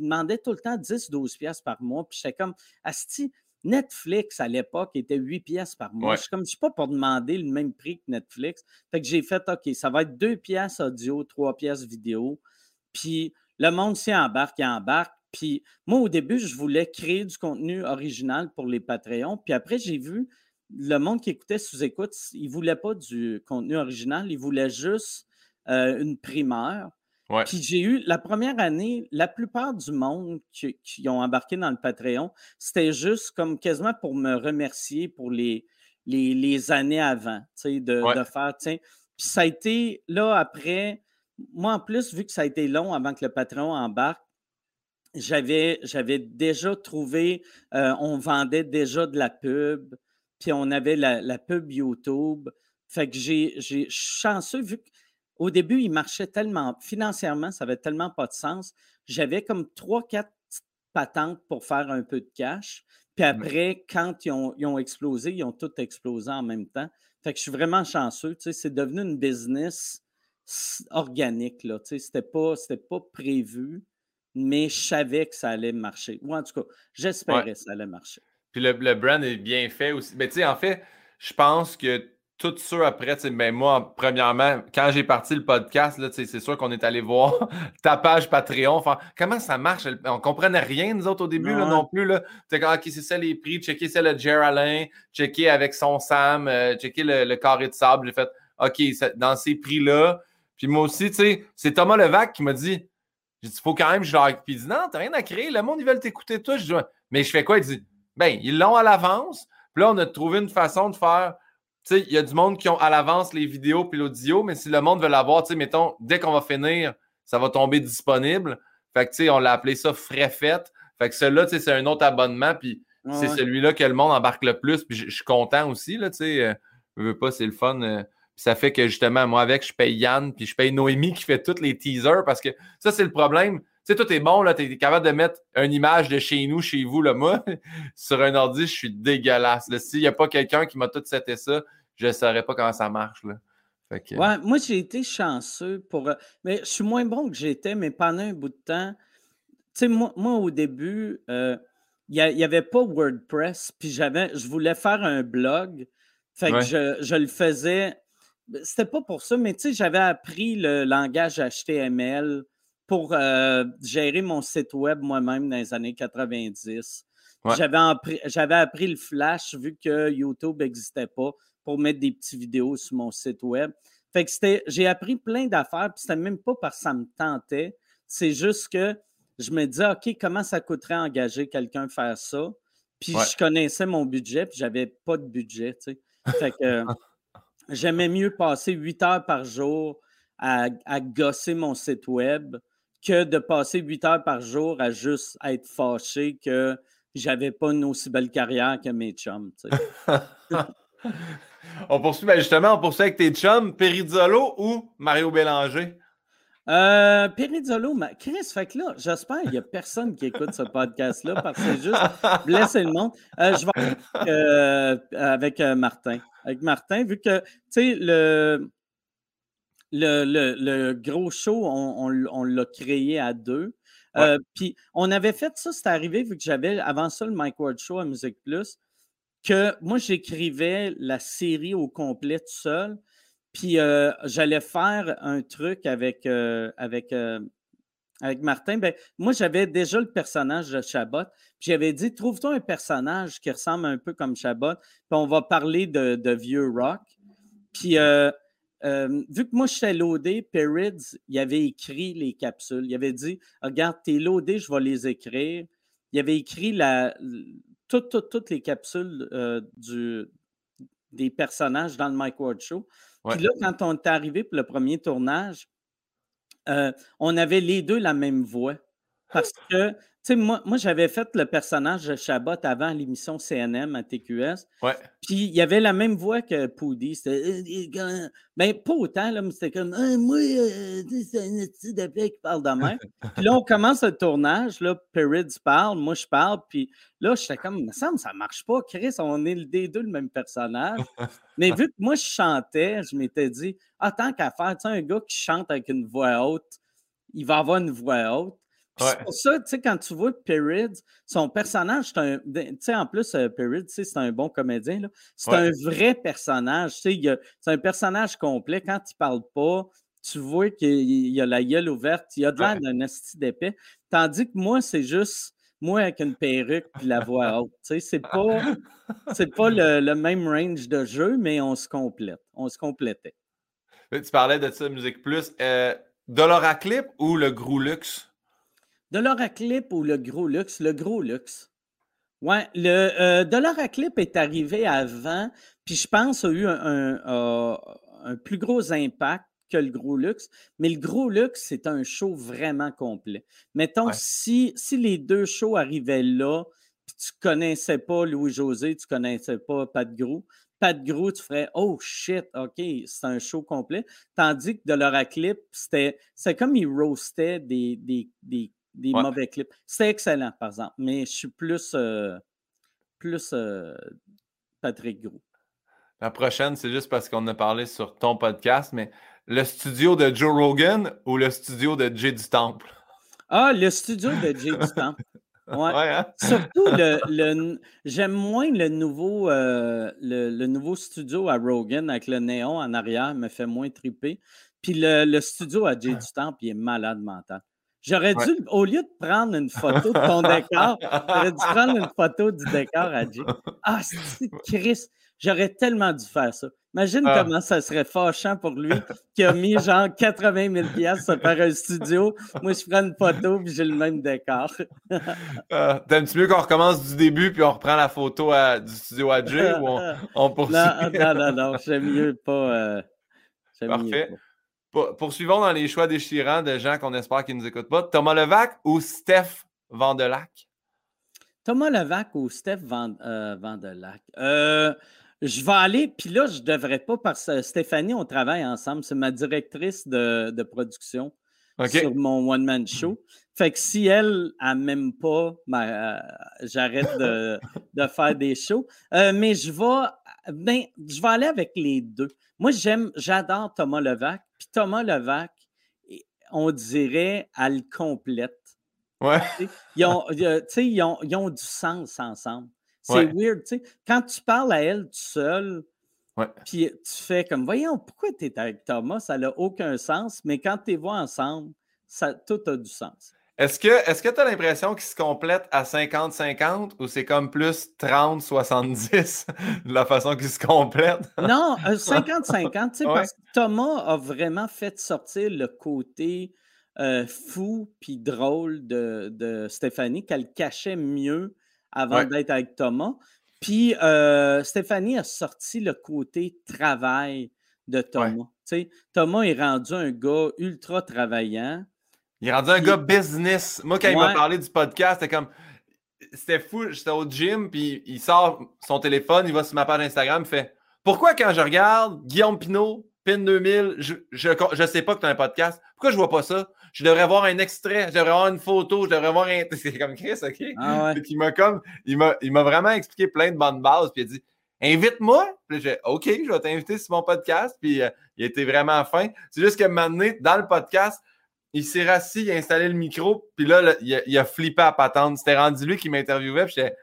demandait tout le temps 10-12 pièces par mois. Puis j'étais comme, Asti, Netflix à l'époque était 8 pièces par mois. Je suis comme, je suis pas pour demander le même prix que Netflix. Fait que j'ai fait, OK, ça va être 2 pièces audio, 3 pièces vidéo. Puis le monde s'y embarque, il embarque. Puis moi, au début, je voulais créer du contenu original pour les Patreons. Puis après, j'ai vu le monde qui écoutait sous écoute, il ne voulait pas du contenu original, il voulait juste euh, une primeur. Puis j'ai eu, la première année, la plupart du monde qui, ont embarqué dans le Patreon, c'était juste comme quasiment pour me remercier pour les, les, années avant, de, de, faire, Puis ça a été, là, après, moi en plus, vu que ça a été long avant que le Patreon embarque, j'avais, j'avais déjà trouvé, euh, on vendait déjà de la pub, puis on avait la, pub YouTube. Fait que j'ai, j'ai chanceux vu qu'au début, il marchait tellement, financièrement, ça avait tellement pas de sens. J'avais comme trois, quatre patentes pour faire un peu de cash. Puis après, quand ils ont, ils ont, explosé, ils ont tout explosé en même temps. Fait que je suis vraiment chanceux. Tu sais, c'est devenu une business organique. Là, tu sais, c'était pas, c'était pas prévu mais je savais que ça allait marcher. Ou en tout cas, j'espérais que ça allait marcher. Puis le, le, brand est bien fait aussi. Mais tu sais, en fait, je pense que tout ça après, ben moi, premièrement, quand j'ai parti le podcast, c'est sûr qu'on est allé voir [LAUGHS] ta page Patreon. Enfin, comment ça marche? On comprenait rien, nous autres, au début, non, plus. Là. comme, OK, c'est ça les prix. Checker c'est le Alain, checker avec son Sam, euh, checker le, carré de sable. J'ai fait, OK, dans ces prix-là. Puis moi aussi, tu sais, c'est Thomas Levac qui m'a dit, j'ai dit, il faut quand même, je leur. Puis il dit, non, t'as rien à créer. Le monde, ils veulent t'écouter, toi. Je dis, mais je fais quoi? Il dit, ben, ils l'ont à l'avance. Puis là, on a trouvé une façon de faire. Tu sais, il y a du monde qui ont à l'avance les vidéos puis l'audio, mais si le monde veut l'avoir, tu sais, mettons, dès qu'on va finir, ça va tomber disponible. Fait que, tu sais, on l'a appelé ça frais fait. Fait que celui-là, tu sais, c'est un autre abonnement, puis c'est celui-là que le monde embarque le plus. Puis je suis content aussi, là, tu sais. Euh, je veux pas, c'est le fun. Euh, ça fait que justement, moi, avec, je paye Yann, puis je paye Noémie qui fait tous les teasers parce que ça, c'est le problème. Tu sais, tout est bon, là, tu es capable de mettre une image de chez nous, chez vous, là. Moi, [LAUGHS] sur un ordi, je suis dégueulasse. S'il n'y a pas quelqu'un qui m'a tout seté ça, je ne saurais pas comment ça marche, là. Ouais, moi, j'ai été chanceux pour. Euh, mais je suis moins bon que j'étais, mais pendant un bout de temps, tu sais, moi, au début, euh, il n'y avait pas WordPress, puis j'avais, je voulais faire un blog. Fait que je, je, le faisais c'était pas pour ça, mais tu sais, j'avais appris le langage HTML pour euh, gérer mon site web moi-même dans les années 90. J'avais, appris, j'avais appris le Flash vu que YouTube n'existait pas pour mettre des petites vidéos sur mon site web. Fait que c'était, j'ai appris plein d'affaires, puis c'était même pas parce que ça me tentait. C'est juste que je me disais, OK, comment ça coûterait engager quelqu'un à faire ça? Puis je connaissais mon budget, puis j'avais pas de budget, tu sais. Fait que [LAUGHS] j'aimais mieux passer huit heures par jour à, gosser mon site web que de passer huit heures par jour à juste être fâché que j'avais pas une aussi belle carrière que mes chums. [LAUGHS] on poursuit, ben justement, on poursuit avec tes chums, Perizzolo ou Mario Bélanger? Euh, Perizzolo, Chris, fait que là, j'espère qu'il n'y a personne qui écoute ce podcast-là parce que c'est juste blesser le monde. Euh, je vais avec, euh, Martin. Avec Martin, vu que, tu sais, le, le, le, gros show, on, on, l'a créé à deux. Puis on avait fait ça, c'est arrivé, vu que j'avais avant ça le Mike Ward Show à Musique Plus, que moi j'écrivais la série au complet tout seul. Puis euh, j'allais faire un truc avec, euh, avec, euh, avec Martin. Ben, moi, j'avais déjà le personnage de Chabot. Puis j'avais dit trouve-toi un personnage qui ressemble un peu comme Chabot. Puis on va parler de, vieux rock. Puis vu que moi, j'étais loadé, Perids, il avait écrit les capsules. Il avait dit Regarde, t'es loadé, je vais les écrire. Il avait écrit la, toutes, toutes, toutes les capsules du, des personnages dans le Mike Ward Show. Puis là, quand on est arrivé pour le premier tournage, euh, on avait les deux la même voix. Parce que sais, moi, moi j'avais fait le personnage de Chabot avant l'émission CNM à TQS. Ouais. Puis il y avait la même voix que Poudy. C'était. Euh, ben, pas autant, là, mais c'était comme ah, moi, euh, c'est un petit de qui parle de même. [LAUGHS] puis là, on commence le tournage, là, Perids parle, moi je parle, puis là, j'étais comme, il me semble, ça marche pas, Chris, on est les deux le même personnage. [LAUGHS] mais vu que moi je chantais, je m'étais dit, ah, tant qu'à faire, tu sais, un gars qui chante avec une voix haute, il va avoir une voix haute. C'est pour ça, tu sais, quand tu vois Perids, son personnage, c'est un. Tu sais, en plus, euh, Perids, c'est un bon comédien. C'est un vrai personnage. Tu sais, c'est un personnage complet. Quand il parle pas, tu vois qu'il a la gueule ouverte. Il a de l'air d'un esti d'épais. Tandis que moi, c'est juste moi avec une perruque et la voix haute. Tu sais, c'est pas, c'est pas le, même range de jeu, mais on se complète. On se complétait. Tu parlais de ça, Musique Plus. Euh, Clip ou le Gros Luxe? Dollar à clip ou le gros luxe? Le gros luxe. Ouais, le euh, dollar à clip est arrivé avant, puis je pense a eu un, un, plus gros impact que le gros luxe, mais le gros luxe, c'est un show vraiment complet. Mettons, si, si les deux shows arrivaient là, puis tu connaissais pas Louis-José, tu connaissais pas Pat Gros, Pat Gros, tu ferais Oh shit, OK, c'est un show complet. Tandis que de leur clip, c'était comme ils roastaient des, des, des des mauvais clips. C'est excellent, par exemple, mais je suis plus, euh, plus euh, Patrick Gros. La prochaine, c'est juste parce qu'on a parlé sur ton podcast, mais le studio de Joe Rogan ou le studio de Jay du Temple? Ah, le studio de Jay du Temple. [LAUGHS] Ouais. Hein? Surtout, le, [LAUGHS] j'aime moins le nouveau, euh, le, nouveau studio à Rogan avec le néon en arrière, me fait moins triper. Puis le, studio à Jay du Temple, il est malade mental. J'aurais dû, au lieu de prendre une photo de ton décor, j'aurais dû prendre une photo du décor à Jay. Ah, c'est Chris, j'aurais tellement dû faire ça. Imagine ah. comment ça serait fâchant pour lui qui a mis genre 80 000 pièces pour faire un studio. Moi, je prends une photo puis j'ai le même décor. Ah, T'aimes-tu mieux qu'on recommence du début puis on reprend la photo du studio à Jay ou on, poursuit? Non, non, non, j'aime mieux pas. Euh, Parfait. Poursuivons dans les choix déchirants de gens qu'on espère qu'ils ne nous écoutent pas. Thomas Levac ou Steph Vandelac? Thomas Levac ou Steph euh, Vandelac? Euh, je vais aller, puis là, je ne devrais pas, parce que Stéphanie, on travaille ensemble. C'est ma directrice de, production sur mon one-man show. Fait que si elle, elle m'aime pas, ben, euh, j'arrête de, [LAUGHS] faire des shows. mais je vais, ben, je vais aller avec les deux. Moi, j'aime, j'adore Thomas Levac. Puis Thomas Levac, on dirait, elle complète. Ouais. Ils ont, ils, ont, ils ont, du sens ensemble. C'est weird, tu sais. Quand tu parles à elle tout seul, puis tu fais comme, voyons, pourquoi tu es avec Thomas? Ça n'a aucun sens. Mais quand tu les vois ensemble, ça, tout a du sens. Est-ce que tu as l'impression qu'ils se complètent à 50-50 ou c'est comme plus 30-70 [LAUGHS] la façon qu'ils se complètent? [LAUGHS] non, 50-50, euh, sais, parce que Thomas a vraiment fait sortir le côté euh, fou puis drôle de, Stéphanie, qu'elle cachait mieux avant d'être avec Thomas. Puis euh, Stéphanie a sorti le côté travail de Thomas. Thomas est rendu un gars ultra travaillant il est rendu un gars business. Moi, quand il m'a parlé du podcast, c'était comme. C'était fou. J'étais au gym, puis il sort son téléphone, il va sur ma page Instagram, il fait Pourquoi quand je regarde Guillaume Pinot, PIN 2000, je, je, sais pas que tu as un podcast. Pourquoi je vois pas ça? Je devrais avoir un extrait, je devrais avoir une photo, je devrais avoir un. [LAUGHS] C'est comme Chris, OK? Ah ouais. il m'a comme. Il m'a vraiment expliqué plein de bonnes bases. Puis il a dit Invite-moi. Puis j'ai OK, je vais t'inviter sur mon podcast. Puis euh, il était vraiment fin. C'est juste que maintenant, dans le podcast, il s'est rassis, il a installé le micro, puis là, il, a, flippé à patente. C'était rendu lui qui m'interviewait, puis j'étais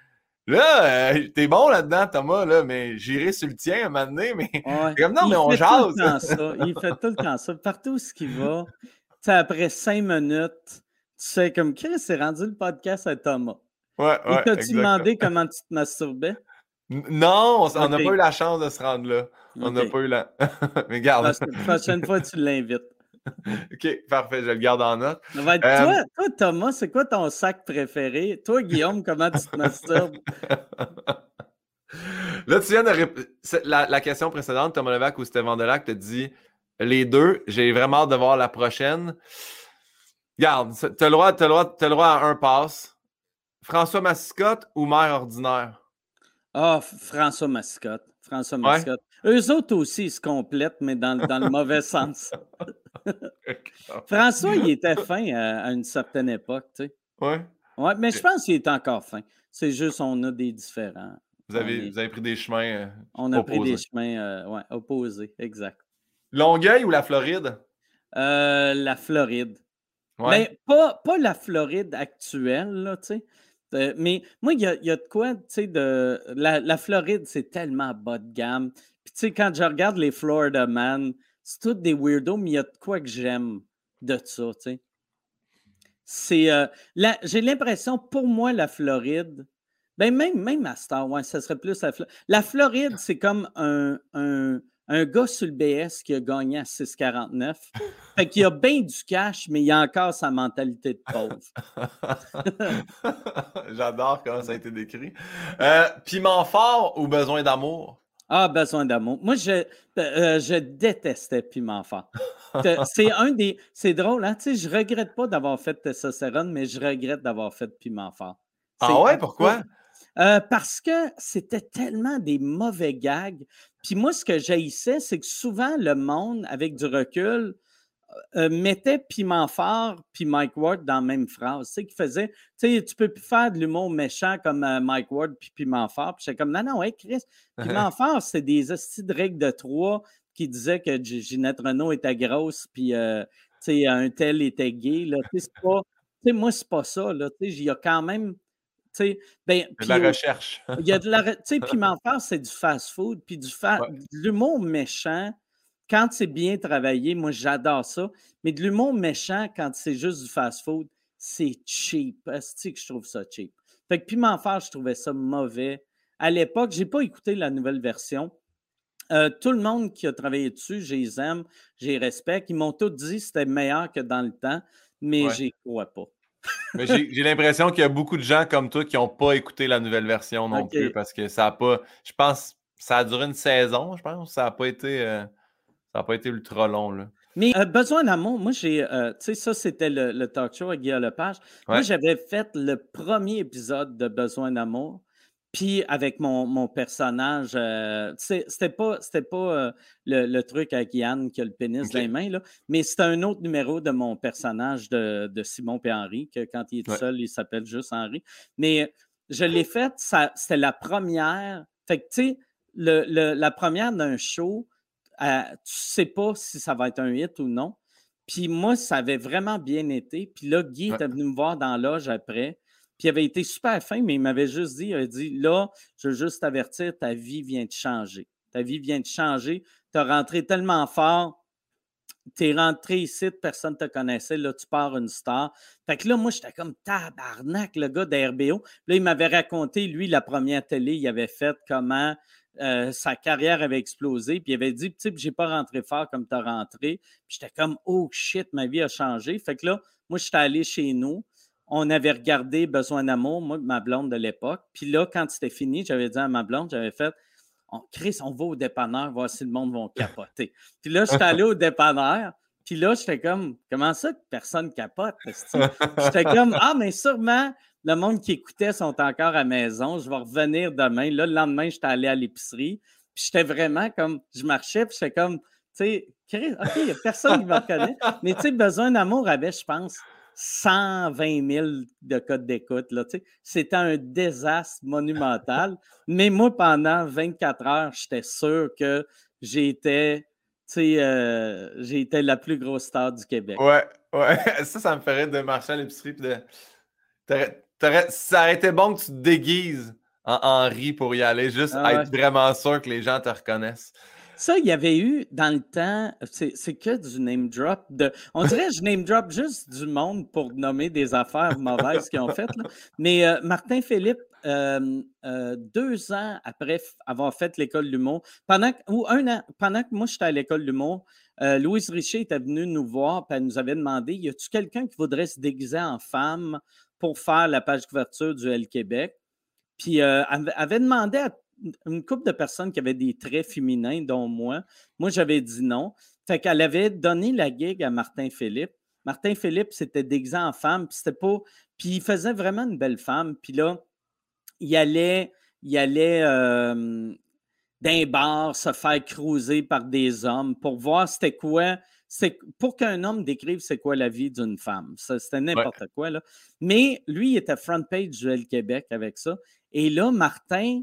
Là, euh, t'es bon là-dedans, Thomas, là, mais j'irai sur le tien à un moment donné, mais [LAUGHS] comme non, mais on jase. Il fait tout le temps ça. Partout où il va, après cinq minutes, tu sais, comme Chris, c'est rendu le podcast à Thomas. Ouais, ouais. Et t'as-tu demandé comment tu te masturbais? Non, on n'a pas eu la chance de se rendre là. On n'a pas eu la. [LAUGHS] mais garde. La prochaine fois, tu l'invites. [LAUGHS] OK, parfait, je le garde en note. toi, euh, toi, Thomas, c'est quoi ton sac préféré? Toi, Guillaume, comment tu te masturbes? [LAUGHS] Là, tu viens de la, la, question précédente, Thomas Levac ou Stéphane Delac te dit les deux. J'ai vraiment hâte de voir la prochaine. Garde, tu as, le droit, droit à un passe. François Mascotte ou Mère ordinaire? Ah, François Mascotte. François Mascotte. Eux autres aussi, ils se complètent, mais dans, dans le mauvais sens. [LAUGHS] François, il était fin à, une certaine époque, tu sais. Oui. Ouais, mais je pense qu'il est encore fin. C'est juste on a des différents. Vous avez, vous avez pris des chemins euh, On a pris des chemins euh, ouais, opposés, exact. Longueuil ou la Floride? Euh, la Floride. Mais pas, pas la Floride actuelle, là, tu sais. Euh, mais moi, il y a, y a, de quoi, tu sais, de. La, la Floride, c'est tellement bas de gamme. Puis, tu sais, quand je regarde les Florida Man, c'est tous des weirdos, mais il y a de quoi que j'aime de ça, tu sais. C'est. Euh, j'ai l'impression, pour moi, la Floride, ben même, même à Star, ça serait plus la Floride. La Floride, c'est comme un, un, un gars sur le BS qui a gagné à 6,49. Fait qu'il a bien du cash, mais il a encore sa mentalité de pauvre. [LAUGHS] J'adore comment ça a été décrit. Euh, piment fort ou besoin d'amour? Ah, besoin d'amour. Moi, je, euh, je détestais piment fort. [LAUGHS] C'est un des. C'est drôle, hein? Tu sais, je regrette pas d'avoir fait testostérone, mais je regrette d'avoir fait piment fort. Ah ouais, pourquoi? Euh, parce que c'était tellement des mauvais gags. Puis moi, ce que j'haïssais, c'est que souvent, le monde, avec du recul, euh, mettait Piment Fort puis Mike Ward dans la même phrase. Tu sais, faisait, tu sais, tu peux plus faire de l'humour méchant comme euh, Mike Ward puis Piment Fort. Puis j'étais comme, non, non, Chris, Piment [LAUGHS] Fort, c'est des hosties de règles de trois qui disaient que Ginette Renault était grosse puis, tu sais, un tel était gay. Là. Tu sais, pas, tu sais, moi, c'est pas ça. Là. Tu sais, il y a quand même ben, de la recherche. Il y a de la. Tu sais, [LAUGHS] Piment Fort, c'est du fast-food, puis du fa... de l'humour méchant. Quand c'est bien travaillé, moi, j'adore ça. Mais de l'humour méchant, quand c'est juste du fast-food, c'est cheap. C'est que je trouve ça cheap. Fait que Piment Fort, je trouvais ça mauvais. À l'époque, je n'ai pas écouté la nouvelle version. Euh, tout le monde qui a travaillé dessus, je les aime, je les respecte. Ils m'ont tous dit que c'était meilleur que dans le temps, mais je n'y crois pas [LAUGHS] j'ai l'impression qu'il y a beaucoup de gens comme toi qui n'ont pas écouté la nouvelle version non plus parce que ça n'a pas. Je pense ça a duré une saison, je pense. Ça n'a pas été. Euh, ça n'a pas été ultra long. Là. Mais euh, Besoin d'amour, moi, j'ai. Euh, tu sais, ça, c'était le, talk show avec Guillaume Lepage. Moi, j'avais fait le premier épisode de Besoin d'amour. Puis avec mon, mon personnage, euh, c'était pas, pas euh, le, truc avec Yann qui a le pénis dans les mains, là, mais c'était un autre numéro de mon personnage de, Simon et Henri, que quand il est tout seul, il s'appelle juste Henri. Mais je l'ai fait, c'était la première. Fait que, tu sais, le, la première d'un show, euh, tu sais pas si ça va être un hit ou non. Puis moi, ça avait vraiment bien été. Puis là, Guy était venu me voir dans l'âge après. Puis il avait été super fin, mais il m'avait juste dit, il a dit, là, je veux juste t'avertir, ta vie vient de changer. Ta vie vient de changer. Tu as rentré tellement fort. Tu es rentré ici, personne ne te connaissait. Là, tu pars une star. Fait que là, moi, j'étais comme tabarnak, le gars d'RBO. Là, il m'avait raconté, lui, la première télé, il avait fait comment euh, sa carrière avait explosé. Puis il avait dit, tu j'ai pas rentré fort comme tu as rentré. Puis j'étais comme, oh shit, ma vie a changé. Fait que là, moi, j'étais allé chez nous on avait regardé Besoin d'amour, moi, ma blonde de l'époque. Puis là, quand c'était fini, j'avais dit à ma blonde, j'avais fait Chris, on va au dépanneur, voir si le monde va capoter. Puis là, j'étais [LAUGHS] allé au dépanneur. Puis là, j'étais comme, comment ça que personne capote? J'étais comme, ah, mais sûrement, le monde qui écoutait sont encore à la maison. Je vais revenir demain. Là, le lendemain, j'étais allé à l'épicerie. Puis j'étais vraiment comme, je marchais, puis j'étais comme, sais, OK, il n'y a personne qui me reconnaît. Mais tu sais, Besoin d'amour avait, je pense, 120 000 de codes d'écoute. C'était un désastre [LAUGHS] monumental. Mais moi, pendant 24 heures, j'étais sûr que j'étais euh, été la plus grosse star du Québec. Ouais, ouais. [LAUGHS] Ça, ça me ferait de marcher à l'épicerie. De... Ça aurait été bon que tu te déguises en Henri pour y aller, juste ah être vraiment sûr que les gens te reconnaissent. Ça, il y avait eu dans le temps, c'est que du name drop. De, on dirait que je name drop juste du monde pour nommer des affaires mauvaises qu'ils ont faites. Mais euh, Martin Philippe, euh, euh, deux ans après avoir fait l'école du l'humour, pendant, ou un an, pendant que moi j'étais à l'école du l'humour, Louise Richer était venue nous voir et elle nous avait demandé Y a-tu quelqu'un qui voudrait se déguiser en femme pour faire la page couverture du L Québec? Puis elle avait demandé à une couple de personnes qui avaient des traits féminins, dont moi. Moi, j'avais dit non. Fait qu'elle avait donné la gig à Martin Philippe. Martin Philippe, c'était déguisé en femme, puis c'était pas. Puis il faisait vraiment une belle femme. Puis là, il allait, il allait euh, d'un bar se faire cruiser par des hommes pour voir c'était quoi. C'est pour qu'un homme décrive c'est quoi la vie d'une femme. C'était n'importe quoi. Là. Mais lui, il était front page du Québec avec ça. Et là, Martin,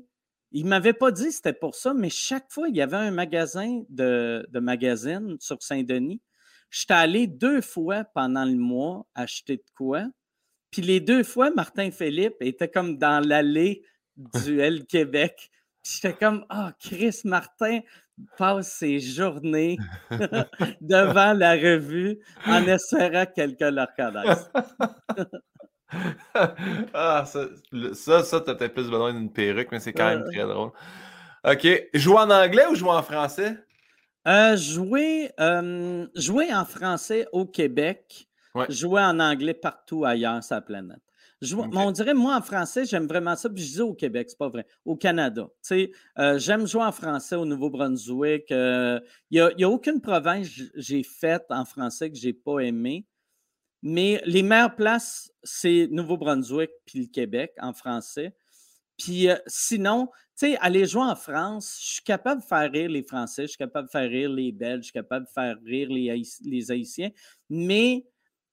il ne m'avait pas dit c'était pour ça, mais chaque fois, il y avait un magasin de, de magazines sur Saint-Denis. J'étais allé deux fois pendant le mois acheter de quoi. Puis les deux fois, Martin Philippe était comme dans l'allée du L Québec. J'étais comme, ah, Chris Martin passe ses journées [LAUGHS] devant la revue en espérant que quelqu'un le reconnaisse. [LAUGHS] [LAUGHS] [LAUGHS] ah, ça, ça, ça t'as peut-être plus besoin d'une perruque, mais c'est quand même très drôle. OK. Jouer en anglais ou jouer en français? Euh, jouer, euh, jouer en français au Québec, jouer en anglais partout ailleurs sur la planète. On dirait, moi, en français, j'aime vraiment ça. Puis je dis au Québec, c'est pas vrai. Au Canada. Euh, j'aime jouer en français au Nouveau-Brunswick. Il n'y a, a, aucune province que j'ai faite en français que je n'ai pas aimé. Mais les meilleures places, c'est Nouveau-Brunswick puis le Québec en français. Puis euh, sinon, tu sais, aller jouer en France, je suis capable de faire rire les Français, je suis capable de faire rire les Belges, je suis capable de faire rire les, les Haïtiens, mais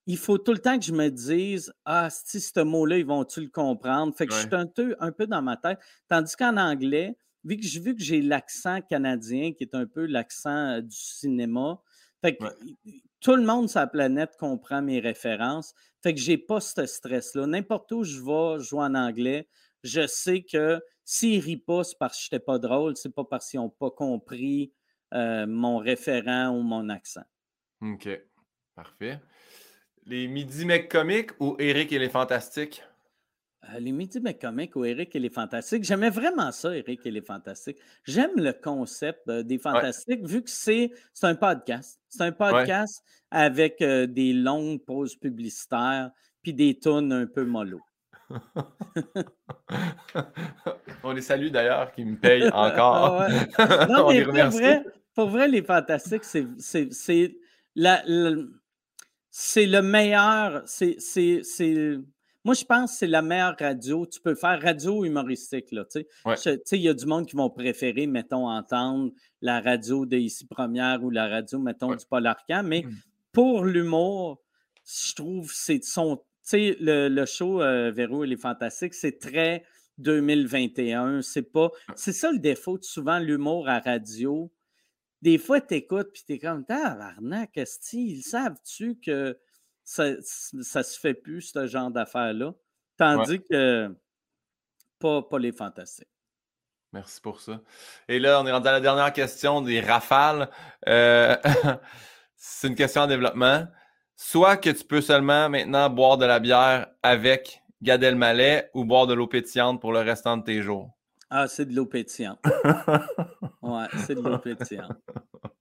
il faut tout le temps que je me dise Ah, si ce mot-là, ils vont-tu le comprendre? Fait que je suis un peu, un peu dans ma tête. Tandis qu'en anglais, vu que, vu que j'ai l'accent canadien, qui est un peu l'accent euh, du cinéma, fait que tout le monde sur la planète comprend mes références. Fait que j'ai pas ce stress-là. N'importe où je vais jouer en anglais, je sais que s'ils rient pas, c'est parce que je n'étais pas drôle, c'est pas parce qu'ils n'ont pas compris euh, mon référent ou mon accent. OK. Parfait. Les midi mecs comiques ou Eric et les fantastiques? Euh, les Midi comiques ou Eric et les Fantastiques. J'aimais vraiment ça, Eric et les Fantastiques. J'aime le concept euh, des Fantastiques vu que c'est un podcast. C'est un podcast avec euh, des longues pauses publicitaires puis des tonnes un peu mollo. [LAUGHS] On les salue d'ailleurs qui me payent encore. non, [LAUGHS] mais pour vrai, pour vrai, les Fantastiques, c'est le meilleur. C'est moi, je pense que c'est la meilleure radio. Tu peux faire radio humoristique. Là, Il y a du monde qui vont préférer, mettons, entendre la radio de Ici Première ou la radio, mettons, du Paul. Mais mmh. pour l'humour, je trouve c'est son. Le, le show euh, Véro et les Fantastiques, c'est très 2021. C'est pas. C'est ça le défaut de souvent l'humour à radio. Des fois, tu écoutes puis tu es comme Tabarnak, ils savent-tu que ça, ça se fait plus, ce genre d'affaires-là. Tandis que pas, pas les fantastiques. Merci pour ça. Et là, on est rendu à la dernière question des rafales. Euh, [LAUGHS] c'est une question en développement. Soit que tu peux seulement maintenant boire de la bière avec Gad Elmaleh ou boire de l'eau pétillante pour le restant de tes jours. Ah, c'est de l'eau pétillante. ouais, c'est de l'eau pétillante. [LAUGHS]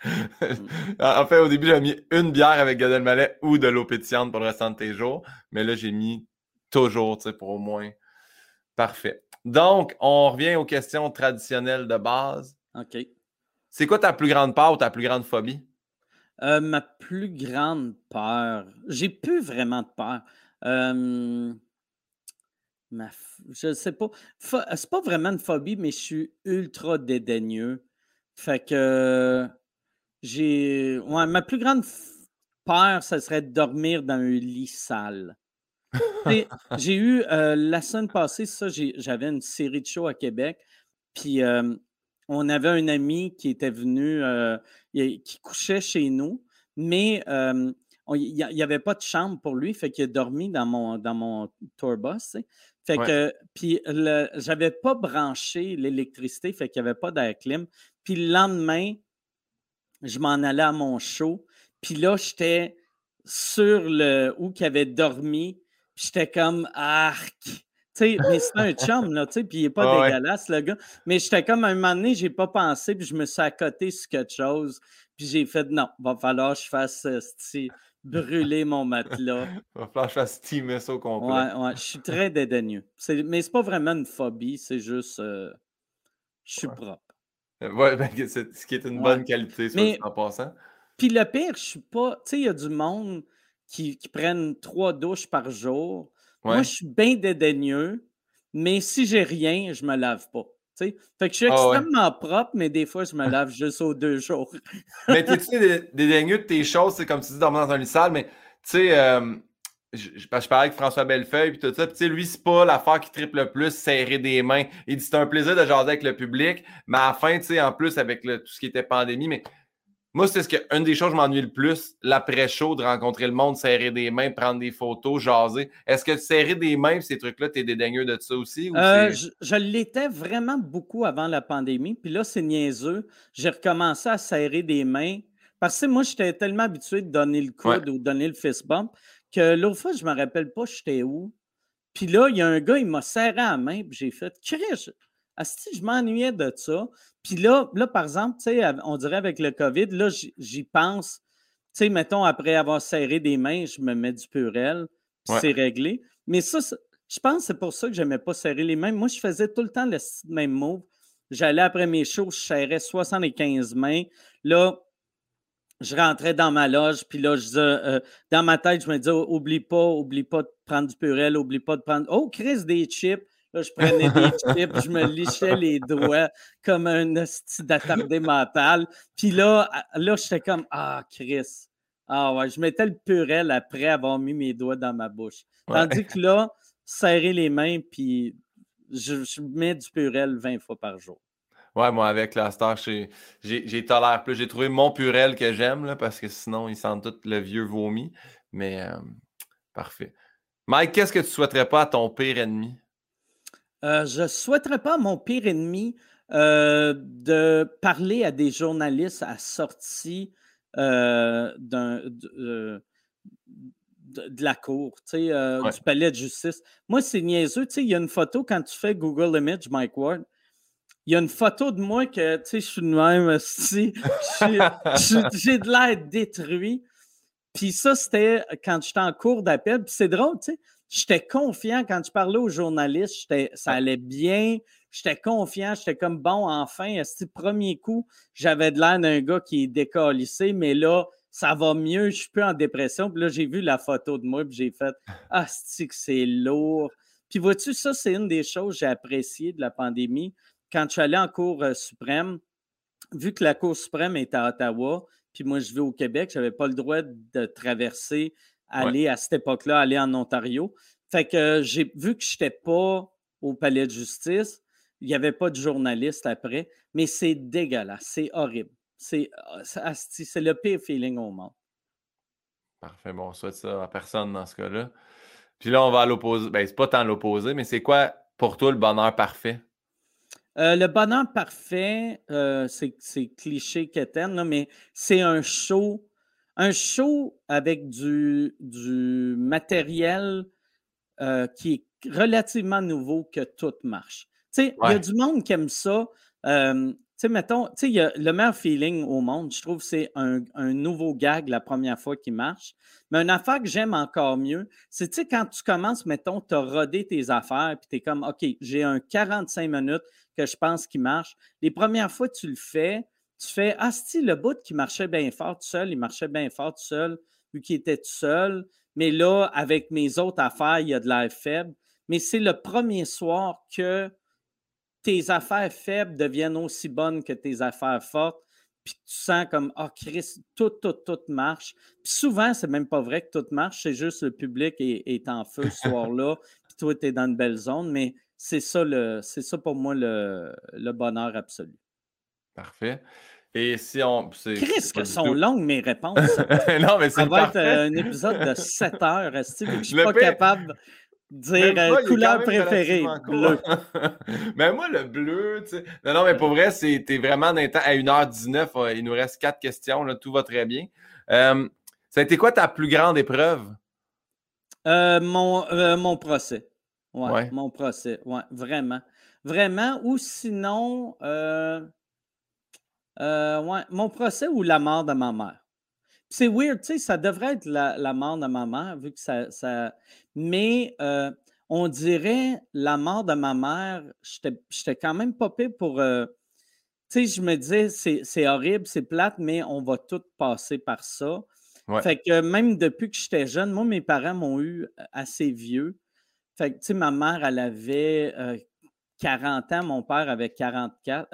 [LAUGHS] en fait, au début, j'avais mis une bière avec Gad Elmaleh ou de l'eau pétillante pour le restant de tes jours. Mais là, j'ai mis toujours, tu sais, pour au moins. Parfait. Donc, on revient aux questions traditionnelles de base. OK. C'est quoi ta plus grande peur ou ta plus grande phobie? Euh, ma plus grande peur. J'ai plus vraiment de peur. Euh, ma... Je sais pas. C'est pas vraiment une phobie, mais je suis ultra dédaigneux. Fait que j'ai. Ouais, ma plus grande peur, ce serait de dormir dans un lit sale. [LAUGHS] j'ai eu euh, la semaine passée, ça, j'avais une série de shows à Québec, puis euh, on avait un ami qui était venu, euh, qui couchait chez nous, mais il n'y avait pas de chambre pour lui, fait qu'il a dormi dans mon, dans mon tour bus. Fait que, puis j'avais pas branché l'électricité, fait qu'il n'y avait pas d'air clim. Puis le lendemain, je m'en allais à mon show, puis là, j'étais sur le où qu'il avait dormi, puis j'étais comme arc. sais, mais c'est un chum, là, puis il n'est pas dégueulasse, le gars. Mais j'étais comme, à un moment donné, j'ai pas pensé, puis je me suis accoté sur quelque chose, puis j'ai fait, non, va falloir que je fasse, euh, brûler mon matelas. Il [LAUGHS] va falloir que je fasse steamer ça au complet. Ouais, ouais, je suis très dédaigneux. Mais c'est pas vraiment une phobie, c'est juste. Euh, je suis propre. Euh, ouais, ben, ce qui est une bonne qualité, ça, en passant. Puis le pire, je suis pas. Tu sais, il y a du monde qui, qui prennent trois douches par jour. Moi, je suis bien dédaigneux, mais si j'ai rien, je me lave pas. Fait que je suis ah extrêmement propre, mais des fois, je me lave juste aux deux jours. mais tu sais, dédaigneux de tes choses, c'est comme tu dis, dormir dans un lit sale, mais tu sais, euh, je, je, parlais avec François Bellefeuille, puis tout ça, puis lui, c'est pas l'affaire qui triple le plus, serrer des mains. Il dit c'est un plaisir de jaser avec le public, mais à la fin, tu sais, en plus, avec tout ce qui était pandémie, mais moi, c'est ce que une des choses que je m'ennuie le plus, l'après-show, de rencontrer le monde, serrer des mains, prendre des photos, jaser. Est-ce que serrer des mains, ces trucs-là, tu es dédaigneux de ça aussi? Euh, je, l'étais vraiment beaucoup avant la pandémie. Puis là, c'est niaiseux. J'ai recommencé à serrer des mains. Parce que moi, j'étais tellement habitué de donner le coude ou donner le fist bump que l'autre fois, je ne me rappelle pas j'étais où. Puis là, il y a un gars, il m'a serré la main, puis j'ai fait, Asti, je m'ennuyais de ça. Puis là, là, par exemple, on dirait avec le COVID, là, j'y pense. Tu sais, mettons, après avoir serré des mains, je me mets du purel, c'est réglé. Mais ça, je pense que c'est pour ça que je n'aimais pas serrer les mains. Moi, je faisais tout le temps le même move. J'allais après mes shows, je serrais 75 mains. Là, je rentrais dans ma loge, puis là, je euh, dans ma tête, je me disais, oublie pas, oublie pas de prendre du purel, oublie pas de prendre. Oh, Chris, des chips. Là, je prenais des [LAUGHS] chips, je me lichais les doigts comme un d'attardé mental. Puis là, là j'étais comme Ah, Chris. Ah ouais, je mettais le purel après avoir mis mes doigts dans ma bouche. Tandis que là, serrer les mains, puis je, mets du purel 20 fois par jour. Ouais, moi, avec la star, j'ai tolère plus. J'ai trouvé mon purel que j'aime, parce que sinon, ils sentent tout le vieux vomi. Mais euh, parfait. Mike, qu'est-ce que tu souhaiterais pas à ton pire ennemi? Euh, je ne souhaiterais pas à mon pire ennemi euh, de parler à des journalistes à sortie euh, de, la cour, du palais de justice. Moi, c'est niaiseux. Il y a une photo quand tu fais Google Image, Mike Ward. Il y a une photo de moi que je suis de même, j'ai de l'air détruit. Puis ça, c'était quand j'étais en cours d'appel. Puis c'est drôle, tu sais j'étais confiant quand tu parlais aux journalistes, ça allait bien, j'étais confiant, j'étais comme bon, enfin, ce premier coup, j'avais de l'air d'un gars qui est décalissé, mais là, ça va mieux, je suis plus en dépression. Puis là, j'ai vu la photo de moi, puis j'ai fait Ah, c'est lourd. Puis vois-tu, ça, c'est une des choses que j'ai appréciées de la pandémie. Quand je suis allé en Cour euh, suprême, vu que la Cour suprême est à Ottawa, puis moi, je vais au Québec, je n'avais pas le droit de traverser aller à cette époque-là, aller en Ontario. Fait que j'ai vu que je n'étais pas au palais de justice. Il n'y avait pas de journaliste après, mais c'est dégueulasse, c'est horrible. C'est le pire feeling au monde. Parfait. Bon, on souhaite ça à personne dans ce cas-là. Puis là, on va à l'opposé. Ben, c'est pas tant l'opposé, mais c'est quoi pour toi le bonheur parfait? Euh, le bonheur parfait, euh, c'est cliché qu'éterne, mais c'est un show un show avec du, du matériel euh, qui est relativement nouveau que tout marche. Tu sais, il y a du monde qui aime ça. Tu sais, mettons, tu sais, le meilleur feeling au monde, je trouve, c'est un, nouveau gag la première fois qui marche. Mais une affaire que j'aime encore mieux, c'est, tu sais, quand tu commences, mettons, tu as rodé tes affaires, puis tu es comme, OK, j'ai un 45 minutes que je pense qui marche. Les premières fois, tu le fais, tu fais Ah, si le bout qui marchait bien fort tout seul, il marchait bien fort tout seul, vu qu'il était tout seul. Mais là, avec mes autres affaires, il y a de l'air faible. Mais c'est le premier soir que tes affaires faibles deviennent aussi bonnes que tes affaires fortes. puis tu sens comme, ah, oh, Chris, tout, tout, tout marche. Puis souvent, c'est même pas vrai que tout marche, c'est juste le public est, en feu ce [LAUGHS] soir-là, puis toi, tu es dans une belle zone, mais c'est ça, le, c'est ça pour moi le, bonheur absolu. Parfait. Et si on. Chris, que sont longues mes réponses. [LAUGHS] non, mais ça va être euh, un épisode de 7 heures. Je ne suis pas capable dire euh, couleur préférée, bleu? [LAUGHS] mais moi, le bleu, tu sais. Non, non, mais pour vrai, c'était vraiment temps à 1h19. Euh, il nous reste quatre questions. Là, tout va très bien. Euh, ça a été quoi ta plus grande épreuve? mon, mon procès. Ouais, Mon procès. Ouais, vraiment. Vraiment. Ou sinon, ouais, mon procès ou la mort de ma mère. C'est weird, tu sais, ça devrait être la, la, mort de ma mère, vu que ça. ça... Mais euh, on dirait la mort de ma mère, j'étais quand même pas pire pour. Euh, tu sais, je me disais, c'est horrible, c'est plate, mais on va tout passer par ça. Fait que même depuis que j'étais jeune, moi, mes parents m'ont eu euh, assez vieux. Fait que, tu sais, ma mère, elle avait 40 ans, mon père avait 44.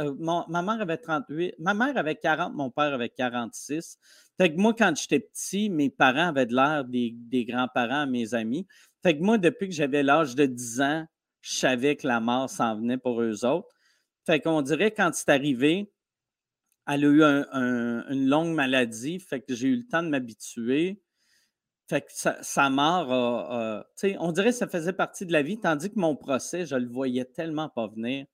ma mère avait 38. Ma mère avait 40, mon père avait 46. Fait que moi, quand j'étais petit, mes parents avaient de l'air des, grands-parents à mes amis. Fait que moi, depuis que j'avais l'âge de 10 ans, je savais que la mort s'en venait pour eux autres. Fait qu'on dirait quand c'est arrivé, elle a eu une longue maladie, fait que j'ai eu le temps de m'habituer. Fait que sa, mort a, on dirait que ça faisait partie de la vie, tandis que mon procès, je le voyais tellement pas venir.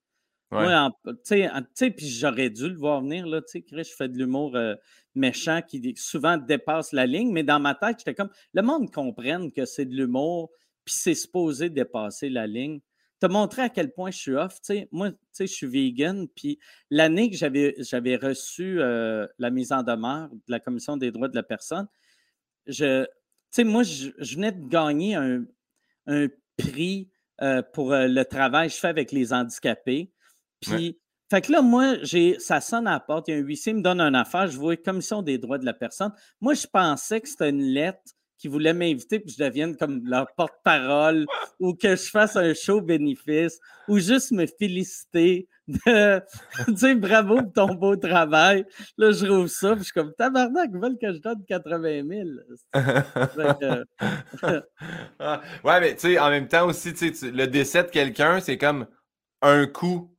Moi, tu sais, puis j'aurais dû le voir venir, là, tu sais, je fais de l'humour euh, méchant qui souvent dépasse la ligne, mais dans ma tête, j'étais comme, le monde comprenne que c'est de l'humour, puis c'est supposé dépasser la ligne. Te montrer à quel point je suis off, tu sais, moi, tu sais, je suis vegan, puis l'année que j'avais, j'avais reçu euh, la mise en demeure de la Commission des droits de la personne, je, sais, moi, je, venais de gagner un, prix euh, pour le travail que je fais avec les handicapés. Puis, fait que là, moi, j'ai, ça sonne à la porte, il y a un huissier, il me donne une affaire, je vois Commission des droits de la personne. Moi, je pensais que c'était une lettre qui voulait m'inviter puis je devienne comme leur porte-parole ou que je fasse un show bénéfice ou juste me féliciter [LAUGHS] bravo pour ton beau travail. Là, je rouvre ça puis je suis comme tabarnak, ils veulent que je donne 80 000. Ah, ouais, mais tu sais, en même temps aussi, tu sais, le décès de quelqu'un, c'est comme un coup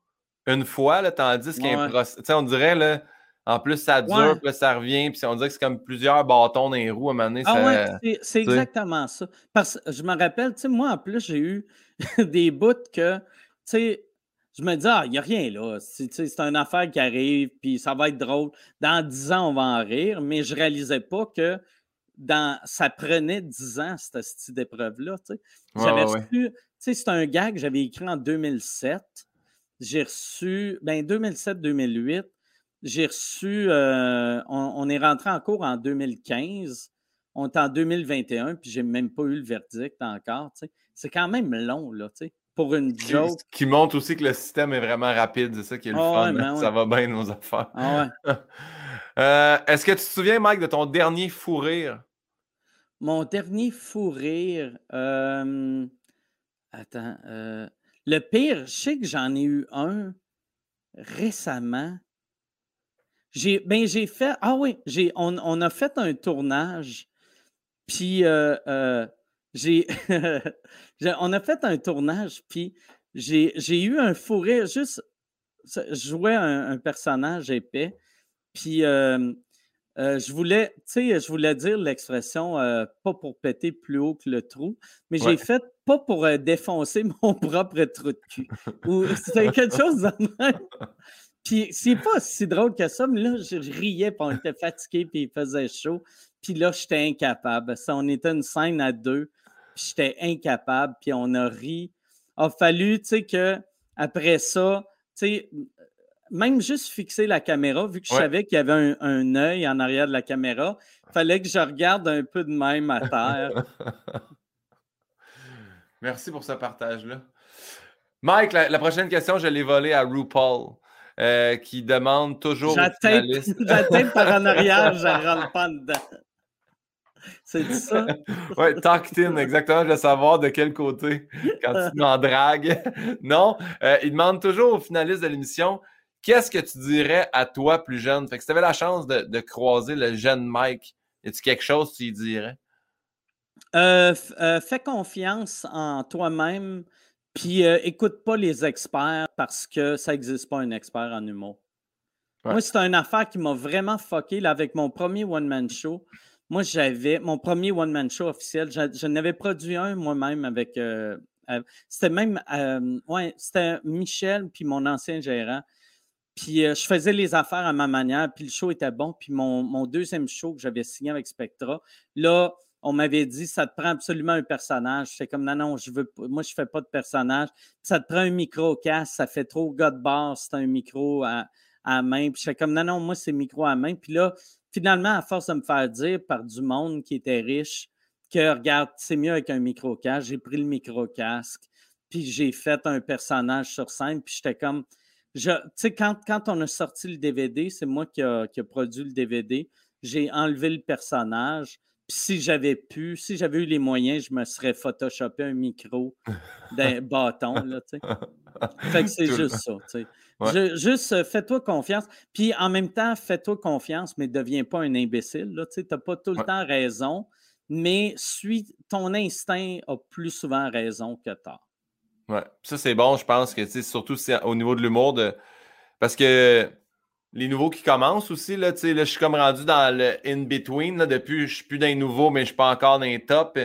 une fois, là, tandis qu'un procès. On dirait, là, en plus, ça dure, puis ça revient, puis on dirait que c'est comme plusieurs bâtons dans les roues à un moment donné. Ah ouais, c'est exactement ça. Parce que je me rappelle, tu sais, moi, en plus, j'ai eu [LAUGHS] des bouts que, tu sais, je me dis, ah, il n'y a rien là. C'est une affaire qui arrive, puis ça va être drôle. Dans dix ans, on va en rire, mais je ne réalisais pas que dans, ça prenait dix ans, cette, cette épreuve-là. J'avais reçu, tu sais, c'est un gag que j'avais écrit en 2007 j'ai reçu, ben 2007-2008, j'ai reçu, euh, on, est rentré en cours en 2015, on est en 2021, puis j'ai même pas eu le verdict encore. C'est quand même long, là, tu sais, pour une joke. Qui, montre aussi que le système est vraiment rapide, c'est ça qui est le ah fun. Ben [LAUGHS] ça va bien nos affaires. Ah [LAUGHS] euh, Est-ce que tu te souviens, Mike, de ton dernier fou rire? Mon dernier fou rire. Euh, attends. Le pire, je sais que j'en ai eu un récemment. J'ai, ben, j'ai fait. Ah oui, j'ai, on, a fait un tournage. Puis euh, euh, j'ai, [LAUGHS] on a fait un tournage. Puis j'ai, eu un fou rire. Juste, je jouais un, personnage épais. Puis euh, je voulais, tu sais, je voulais dire l'expression pas pour péter plus haut que le trou, mais j'ai fait pas pour défoncer mon [LAUGHS] propre trou de cul. Ou c'était quelque chose de même. Puis c'est pas si drôle que ça, mais là, je riais, puis on était fatigué, puis il faisait chaud. Puis là, j'étais incapable. Ça, on était une scène à deux, j'étais incapable, puis on a ri. Il a fallu, tu sais, que après ça, tu sais, même juste fixer la caméra, vu que je savais qu'il y avait un, œil en arrière de la caméra, il fallait que je regarde un peu de même à terre. [LAUGHS] Merci pour ce partage-là. Mike, la, prochaine question, je l'ai volée à RuPaul, euh, qui demande toujours. [LAUGHS] J'atteins par en arrière, je ne rentre pas dedans. [LAUGHS] C'est ça? [LAUGHS] oui, [LAUGHS] in, exactement. Je veux savoir de quel côté, quand tu en drague. non, euh, il demande toujours aux finalistes de l'émission qu'est-ce que tu dirais à toi plus jeune? Fait que si tu avais la chance de, croiser le jeune Mike, y a-tu quelque chose que tu lui dirais? Euh, euh, fais confiance en toi-même, puis écoute pas les experts parce que ça n'existe pas un expert en humour. Moi, c'est une affaire qui m'a vraiment fucké là, avec mon premier one-man show. Moi, j'avais mon premier one-man show officiel. Je, n'avais produit un moi-même avec. c'était même. ouais, c'était Michel, puis mon ancien gérant. Puis je faisais les affaires à ma manière, puis le show était bon. Puis mon, mon deuxième show que j'avais signé avec Spectra, là, on m'avait dit ça te prend absolument un personnage. C'est comme non, non, je veux moi, je fais pas de personnage. Ça te prend un micro casse, ça fait trop god bar, c'est un micro à, à main. Puis je fais comme non, non, moi, c'est micro à main. Puis là, finalement, à force de me faire dire par du monde qui était riche que regarde, c'est mieux avec un micro casque, j'ai pris le micro casque, puis j'ai fait un personnage sur scène, puis j'étais comme. Tu sais, quand, quand on a sorti le DVD, c'est moi qui a, qui a produit le DVD, j'ai enlevé le personnage si j'avais pu, si j'avais eu les moyens, je me serais photoshopé un micro [LAUGHS] d'un bâton, là, tu sais. Fait que c'est juste ça, juste euh, fais-toi confiance. Puis en même temps, fais-toi confiance, mais ne deviens pas un imbécile, tu n'as pas tout le temps raison, mais suis, ton instinct a plus souvent raison que tort. Ouais, ça c'est bon, je pense que, surtout au niveau de l'humour, de... parce que les nouveaux qui commencent aussi. Là, là, je suis comme rendu dans le in-between. Depuis, je suis plus dans les nouveaux, mais je suis pas encore dans les top.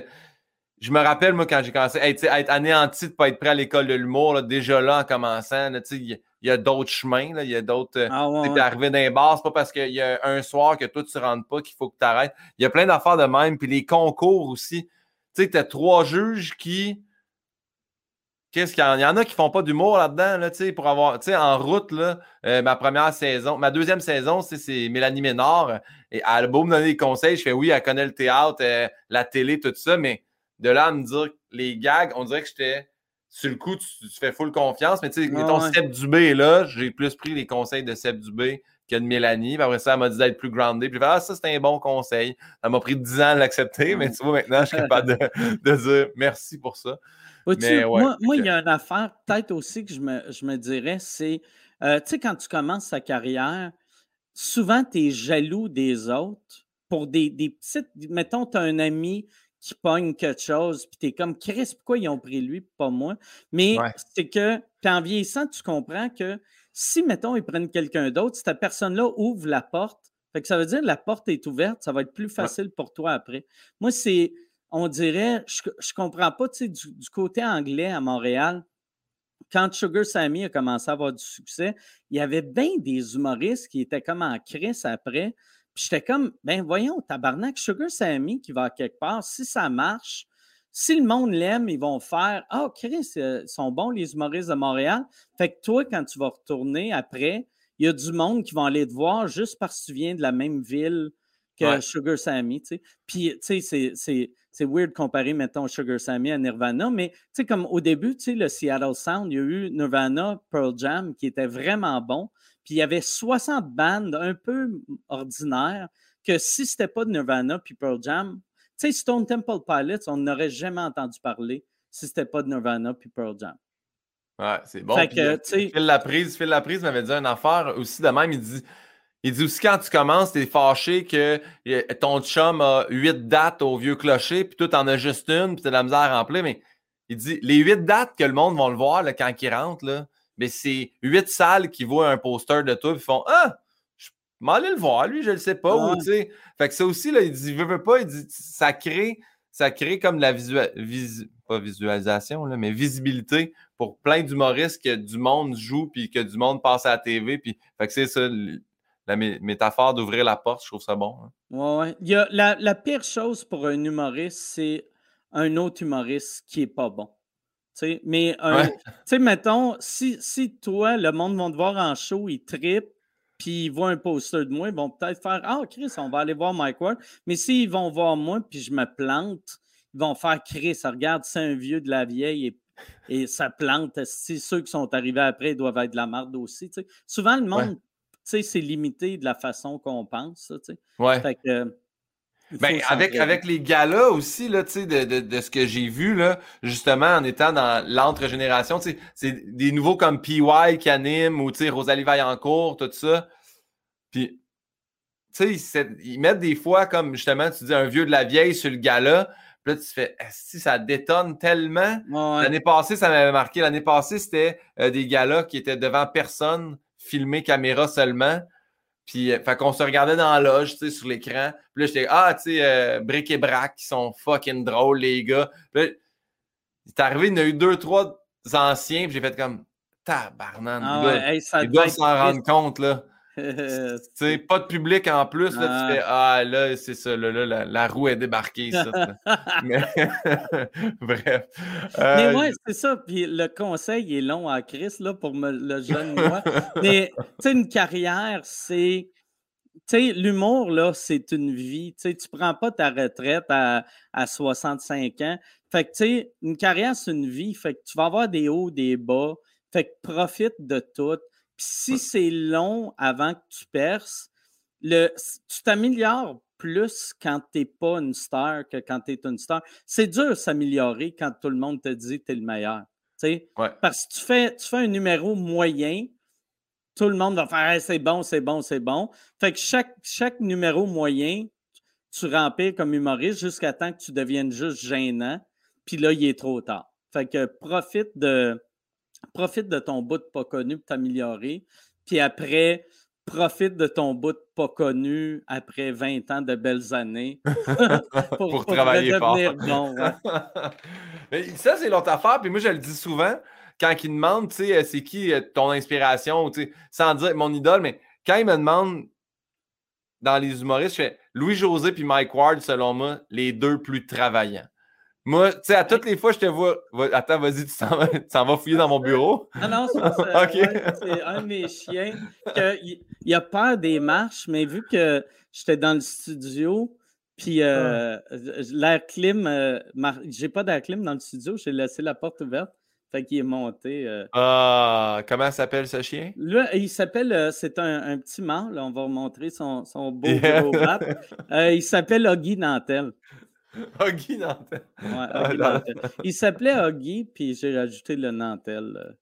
Je me rappelle, moi, quand j'ai commencé à être anéanti de ne pas être prêt à l'école de l'humour, déjà là, en commençant, il y, a d'autres chemins, il y a d'autres. Euh, ah, ouais, arrivé les bars, c'est pas parce qu'il y a un soir que toi, tu ne rentres pas qu'il faut que tu arrêtes. Il y a plein d'affaires de même. Puis les concours aussi. Tu sais, tu as trois juges qui Qu'est-ce qu'il y, en a qui font pas d'humour là-dedans, là, pour avoir, en route, là, euh, ma première saison, ma deuxième saison, c'est Mélanie Ménard. Et elle a beau me donner des conseils, je fais oui, elle connaît le théâtre, euh, la télé, tout ça, mais de là à me dire les gags, on dirait que j'étais sur le coup, tu, fais full confiance, mais tu sais, mettons Seb Dubé là, j'ai plus pris les conseils de Seb Dubé que de Mélanie. Puis après ça, elle m'a dit d'être plus grounded. Puis ah, ça, c'était un bon conseil. Ça m'a pris 10 ans de l'accepter, mais tu vois, maintenant, je suis capable de, [LAUGHS] de dire merci pour ça moi, il y a une affaire, peut-être aussi que je me, dirais, c'est, euh, tu sais, quand tu commences ta carrière, souvent, tu es jaloux des autres pour des, petites. Mettons, tu as un ami qui pogne quelque chose, puis tu es comme, Chris, pourquoi ils ont pris lui, pas moi? Mais c'est que, en vieillissant, tu comprends que si, mettons, ils prennent quelqu'un d'autre, cette personne-là ouvre la porte, fait que ça veut dire que la porte est ouverte, ça va être plus facile pour toi après. Moi, c'est on dirait, je ne comprends pas, tu sais, du, côté anglais à Montréal, quand Sugar Sammy a commencé à avoir du succès, il y avait bien des humoristes qui étaient comme en crise après. Puis j'étais comme, ben voyons, tabarnak, Sugar Sammy qui va quelque part, si ça marche, si le monde l'aime, ils vont faire Ah, oh, Chris, euh, ils sont bons les humoristes de Montréal. Fait que toi, quand tu vas retourner après, il y a du monde qui vont aller te voir juste parce que tu viens de la même ville que Sugar Sammy. Tu sais. Puis, tu sais, c'est c'est weird de comparer, mettons, Sugar Sammy à Nirvana, mais tu sais, comme au début, tu sais, le Seattle Sound, il y a eu Nirvana, Pearl Jam, qui était vraiment bon. Puis il y avait 60 bandes un peu ordinaires que si c'était pas de Nirvana puis Pearl Jam, tu sais, Stone Temple Pilots, on n'aurait jamais entendu parler si c'était pas de Nirvana puis Pearl Jam. Ouais, c'est bon. Fait que, Phil la prise, Phil la prise m'avait dit une affaire aussi de même, il dit il dit aussi quand tu commences, tu es fâché que ton chum a huit dates au vieux clocher, puis toi, en as juste une, puis tu as de la misère à remplir. Mais il dit les huit dates que le monde va le voir là, quand il rentre, là, mais c'est huit salles qui voient un poster de toi, puis font Ah, je m'en aller le voir, lui, je le sais pas. fait que ça aussi, là, il dit, veut, veut pas, il dit, ça crée, ça crée comme la visual, pas visualisation, là, mais visibilité pour plein d'humoristes que du monde joue, puis que du monde passe à la TV. Puis, fait que c'est ça la métaphore d'ouvrir la porte, je trouve ça bon. Hein. Ouais, Il y a la, pire chose pour un humoriste, c'est un autre humoriste qui n'est pas bon. Mais, tu sais, mettons, si, si toi, le monde va te voir en show, il trippe, puis ils voient un poster de moi, ils vont peut-être faire Ah, Chris, on va aller voir Mike Ward. Mais s'ils vont voir moi, puis je me plante, ils vont faire Chris, regarde, c'est un vieux de la vieille et, et ça plante. Si ceux qui sont arrivés après doivent être de la marde aussi. Souvent, le monde c'est limité de la façon qu'on pense. Ouais. Fait que, Ben, avec, avec les galas aussi, là, de, de, de ce que j'ai vu, là, justement, en étant dans l'entre-génération, c'est des nouveaux comme PY qui animent ou Rosalie Vaillancourt, tout ça. Puis, tu sais, ils mettent des fois comme justement, tu dis un vieux de la vieille sur le gala. Puis là, tu fais, si ça détonne tellement. L'année passée, ça m'avait marqué. L'année passée, c'était euh, des galas qui étaient devant personne, filmés caméra seulement. Puis, euh, fait qu'on se regardait dans la loge, tu sais, sur l'écran. Puis là, j'étais, ah, tu sais, euh, Brick et Brac, qui sont fucking drôles, les gars. Puis là, c'est arrivé, il y en a eu deux, trois anciens, puis j'ai fait comme, tabarnan, ah les gars s'en rendent compte, là. Pas de public en plus, là, tu fais Ah là, c'est ça, là, là la, roue est débarquée, ça. [LAUGHS] Mais... [LAUGHS] Bref. Euh, Mais ouais, c'est ça. Puis le conseil est long à Chris là, pour me, le jeune moi. Mais tu sais, une carrière, c'est. Tu sais, l'humour, là, c'est une vie. Tu sais, tu prends pas ta retraite à, à 65 ans. Fait que, tu sais, une carrière, c'est une vie. Fait que tu vas avoir des hauts, des bas. Fait que profite de tout si c'est long avant que tu perces, le, tu t'améliores plus quand tu n'es pas une star que quand tu es une star. C'est dur de s'améliorer quand tout le monde te dit que tu es le meilleur. Parce que tu fais, tu fais un numéro moyen, tout le monde va faire c'est bon, c'est bon, c'est bon. Fait que chaque, chaque numéro moyen, tu remplis comme humoriste jusqu'à temps que tu deviennes juste gênant. Puis là, il est trop tard. Fait que profite de, profite de ton bout de pas connu pour t'améliorer. Puis après, profite de ton bout de pas connu après 20 ans de belles années [LAUGHS] pour, travailler fort. Bon, [LAUGHS] ça, c'est l'autre affaire. Puis moi, je le dis souvent quand ils me demandent, tu sais, c'est qui euh, ton inspiration, tu sais, sans dire mon idole, mais quand ils me demandent dans les humoristes, je fais Louis-José puis Mike Ward, selon moi, les deux plus travaillants. Moi, tu sais, à toutes les fois, je te vois. Attends, vas-y, tu s'en vas, fouiller dans mon bureau. Ah non, [LAUGHS] c'est un de mes chiens. il, a peur des marches, mais vu que j'étais dans le studio, puis euh, l'air clim, euh, j'ai pas d'air clim dans le studio, j'ai laissé la porte ouverte. Fait qu'il est monté. Euh. Ah, comment s'appelle ce chien? Là, il s'appelle, c'est un, petit mâle, on va remontrer son, son beau gros rap. il s'appelle Oggy Nantel. [LAUGHS] Huggy Nantel. Ah, il s'appelait Huggy, puis j'ai rajouté le Nantel. Euh.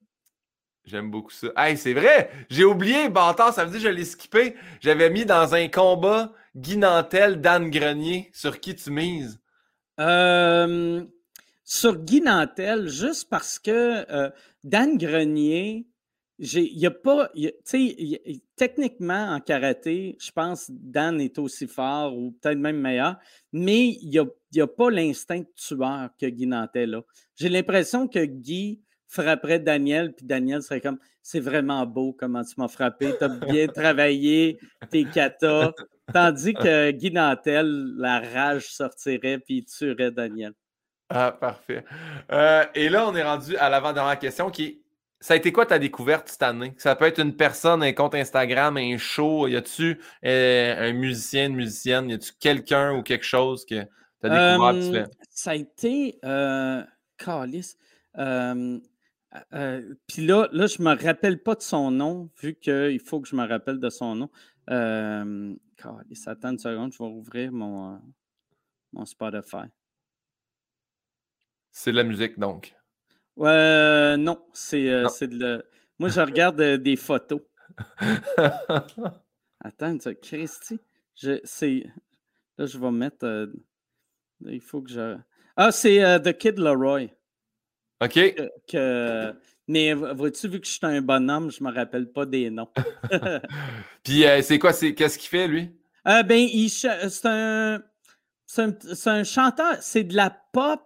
J'aime beaucoup ça. Hey, c'est vrai! J'ai oublié, bâtard, ça veut dire que je l'ai skippé. J'avais mis dans un combat Guy Nantel, Dan Grenier. Sur qui tu mises? Euh, sur Guy Nantel, juste parce que euh, Dan Grenier, il n'y a pas. Tu sais, techniquement, en karaté, je pense Dan est aussi fort ou peut-être même meilleur, mais il n'y a, a, pas l'instinct tueur que Guy Nantel a. J'ai l'impression que Guy frapperait Daniel, puis Daniel serait comme C'est vraiment beau comment tu m'as frappé, tu bien travaillé, tes katas. Tandis que Guy Nantel, la rage sortirait, puis il tuerait Daniel. Ah, parfait. Euh, et là, on est rendu à l'avant-dernière question qui est ça a été quoi ta découverte cette année? Ça peut être une personne, un compte Instagram, un show. Y a-tu euh, un musicien, une musicienne? Y a-tu quelqu'un ou quelque chose que tu as découvert? ça a été. Euh, Calice. Euh, puis là, là, je ne me rappelle pas de son nom, vu qu'il faut que je me rappelle de son nom. Calice, attends une seconde, je vais ouvrir mon, mon Spotify. C'est de la musique, donc. Euh, non, c'est euh, de le... Moi, je regarde euh, des photos. [LAUGHS] Attends, Christy, je, là, je vais mettre. Euh, il faut que je. Ah, c'est The Kid Leroy. OK. Que, mais vois-tu, vu que je suis un bonhomme, je ne me rappelle pas des noms. [LAUGHS] Puis, c'est quoi? Qu'est-ce qu'il fait, lui? ben, c'est un, un, un, chanteur. C'est de la pop.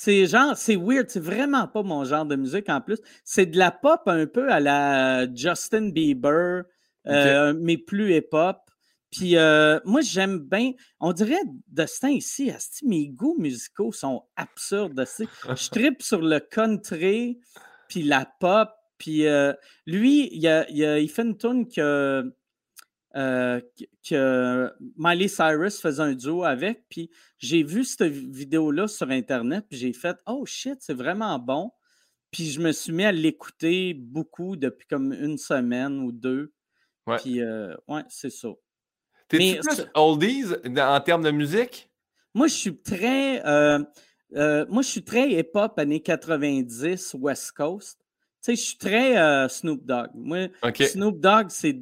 C'est genre, c'est weird, c'est vraiment pas mon genre de musique en plus. C'est de la pop un peu à la Justin Bieber, euh, mais plus hip-hop. Puis euh, moi, j'aime bien, on dirait de ce temps ici, mes goûts musicaux sont absurdes. Je [LAUGHS] tripe sur le country, puis la pop. Puis euh, lui, il, a, il, fait une tune que euh, que Miley Cyrus faisait un duo avec. Puis j'ai vu cette vidéo-là sur Internet, puis j'ai fait Oh shit, c'est vraiment bon. Puis je me suis mis à l'écouter beaucoup depuis comme une semaine ou deux. Puis euh, ouais, c'est ça. T'es-tu plus oldies en termes de musique? Moi, je suis très. Euh, euh, moi, je suis très hip-hop années 90, West Coast. Tu sais, je suis très euh, Snoop Dogg. Moi, Snoop Dogg, c'est.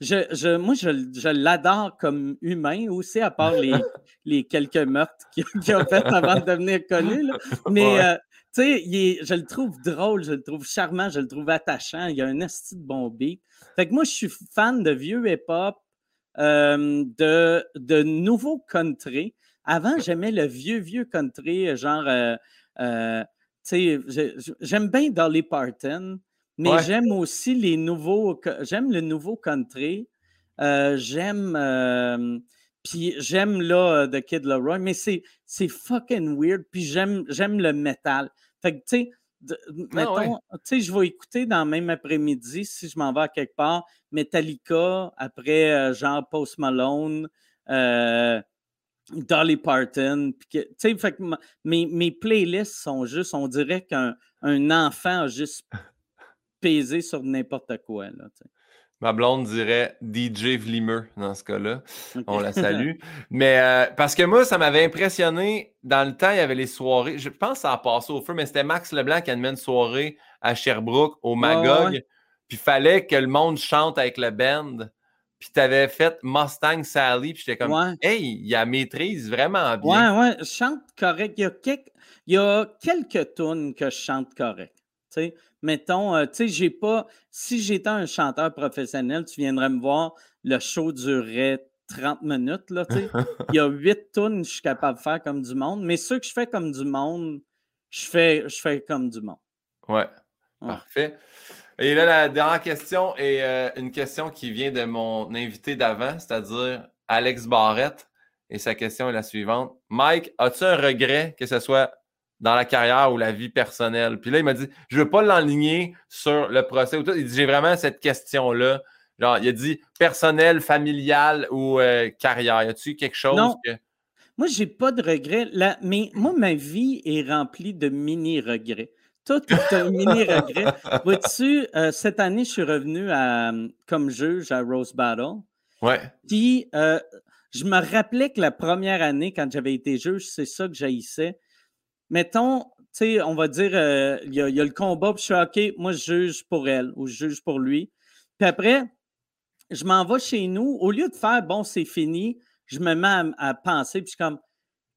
Je, je, moi, je, je l'adore comme humain aussi, à part les, [LAUGHS] les quelques meurtres qu'il a fait avant de devenir connu. [LAUGHS] Mais, tu sais, je le trouve drôle, je le trouve charmant, je le trouve attachant. Il a un esti de bon beat. Fait que moi, je suis fan de vieux hip-hop, euh, de, de nouveaux country. Avant, j'aimais le vieux, vieux country, genre, euh, euh, j'aime bien Dolly Parton, mais j'aime aussi les nouveaux, j'aime le nouveau country. j'aime puis j'aime là The Kid Leroy, mais c'est, fucking weird. Puis j'aime, j'aime le métal. Fait que, tu sais, ah mettons, tu sais, je vais écouter dans le même après-midi, si je m'en vais à quelque part, Metallica, après euh, genre Post Malone, euh, Dolly Parton. Tu sais, fait que mes, mes, playlists sont juste, on dirait qu'un un enfant a juste pesé sur n'importe quoi. Là, Ma blonde dirait DJ Vlimer dans ce cas-là. On la [LAUGHS] salue. Mais euh, parce que moi, ça m'avait impressionné. Dans le temps, il y avait les soirées. Je pense que ça a passé au feu, mais c'était Max Leblanc qui animait une soirée à Sherbrooke, au Magog. Puis il fallait que le monde chante avec le band. Puis tu avais fait Mustang Sally. Puis j'étais comme, hey, il y a maîtrise vraiment bien. Ouais, ouais, je chante correct. Il y a quelques, il y a quelques tunes que je chante correct. sais mettons, euh, tu sais, j'ai pas. Si j'étais un chanteur professionnel, tu viendrais me voir, le show durerait 30 minutes, là, tu sais. [LAUGHS] Il y a huit tonnes que je suis capable de faire comme du monde, mais ceux que je fais comme du monde, je fais, je fais comme du monde. Ouais. Parfait. Et là, la dernière question est euh, une question qui vient de mon invité d'avant, c'est-à-dire Alex Barrette. Et sa question est la suivante. Mike, as-tu un regret que ce soit dans la carrière ou la vie personnelle? Puis là, il m'a dit, je ne veux pas l'enligner sur le procès. Il dit, j'ai vraiment cette question-là. Genre, il a dit personnel, familial ou euh, carrière? Y a-tu quelque chose non. que. Moi, j'ai pas de regrets. mais moi, ma vie est remplie de mini-regrets. Tout un mini-regret. [LAUGHS] Vois-tu, euh, cette année, je suis revenu à, comme juge à Rose Battle. Ouais. Puis, euh, je me rappelais que la première année, quand j'avais été juge, c'est ça que j'haïssais mettons, tu sais, on va dire, euh, il y, a le combat, puis je suis OK, moi, je juge pour elle ou je juge pour lui. Puis après, je m'en vais chez nous. Au lieu de faire, bon, c'est fini, je me mets à, penser, puis je suis comme,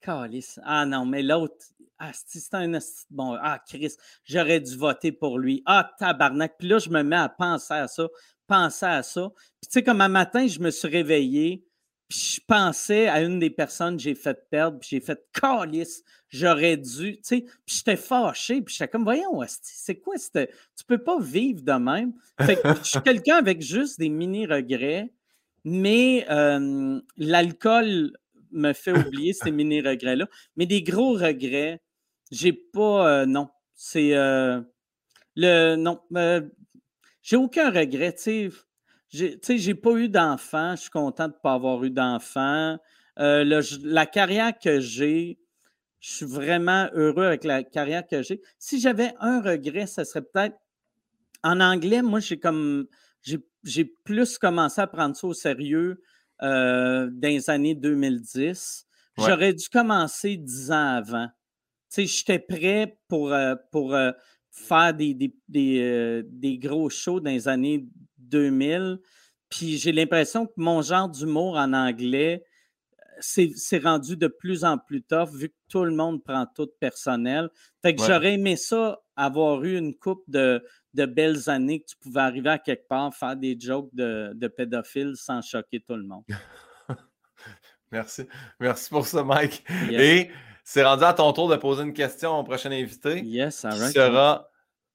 calice, ah non, mais l'autre, ah, c'est un bon, ah, Chris, j'aurais dû voter pour lui. Ah, tabarnak. Puis là, je me mets à penser à ça, penser à ça. Puis tu sais, comme un matin, je me suis réveillé, puis je pensais à une des personnes que j'ai fait perdre, puis j'ai fait calice, j'aurais dû, tu sais, puis j'étais fâché, puis j'étais comme, voyons, c'est quoi, tu peux pas vivre de même. Fait que je suis [LAUGHS] quelqu'un avec juste des mini-regrets, mais l'alcool me fait oublier ces mini-regrets-là. Mais des gros regrets, j'ai pas, euh, non, c'est, euh, le, non, euh, j'ai aucun regret, tu sais j'ai pas eu d'enfant. Je suis content de ne pas avoir eu d'enfant. La carrière que j'ai, je suis vraiment heureux avec la carrière que j'ai. Si j'avais un regret, ce serait peut-être en anglais, moi, j'ai comme j'ai plus commencé à prendre ça au sérieux euh, dans les années 2010. J'aurais dû commencer dix ans avant. Tu sais, j'étais prêt pour, euh, pour faire des, des, des, gros shows dans les années 2000. Puis j'ai l'impression que mon genre d'humour en anglais c'est rendu de plus en plus tough vu que tout le monde prend tout personnel. Fait que j'aurais aimé ça, avoir eu une coupe de, de, belles années que tu pouvais arriver à quelque part, faire des jokes de, de pédophiles sans choquer tout le monde. [LAUGHS] Merci. Merci pour ça, Mike. Et c'est rendu à ton tour de poser une question au prochain invité. Yes, all right. Qui sera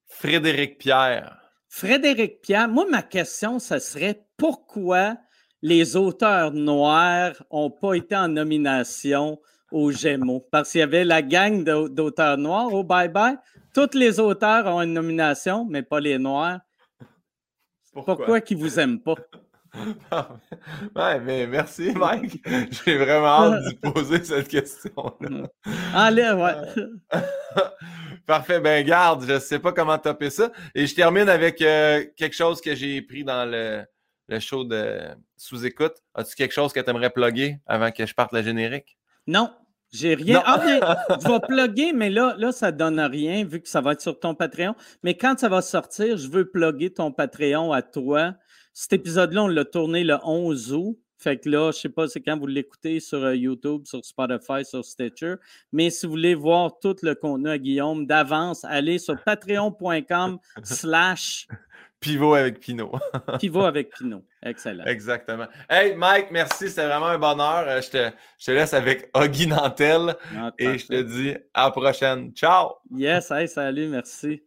Frédéric Pierre. Frédéric Pierre, moi, ma question, ce serait pourquoi les auteurs noirs n'ont pas été en nomination aux Gémeaux? Parce qu'il y avait la gang d'auteurs noirs au Bye Bye. Tous les auteurs ont une nomination, mais pas les noirs. Pourquoi, pourquoi qu'ils ne vous aiment pas? [LAUGHS] ouais, mais merci, [LAUGHS] Mike. J'ai vraiment hâte de poser cette question-là. Allez, ouais. [LAUGHS] Parfait. Ben, garde, je ne sais pas comment taper ça. Et je termine avec euh, quelque chose que j'ai pris dans le, le show de sous-écoute. As-tu quelque chose que tu aimerais plugger avant que je parte le générique? Non, j'ai rien. Ah, mais je vais plugger, mais là, là, ça ne donne rien vu que ça va être sur ton Patreon. Mais quand ça va sortir, je veux plugger ton Patreon à toi. Cet épisode-là, on l'a tourné le 11 août. Fait que là, je ne sais pas c'est quand vous l'écoutez sur euh, YouTube, sur Spotify, sur Stitcher. Mais si vous voulez voir tout le contenu à Guillaume d'avance, allez sur [LAUGHS] patreon.com slash Pivot avec Pinot. [LAUGHS] Pivot avec Pinot. Excellent. Exactement. Hey, Mike, merci. C'était vraiment un bonheur. Euh, je te, je te laisse avec Oggy Nantel et je te dis à la prochaine. Ciao. Yes, hey, salut, merci.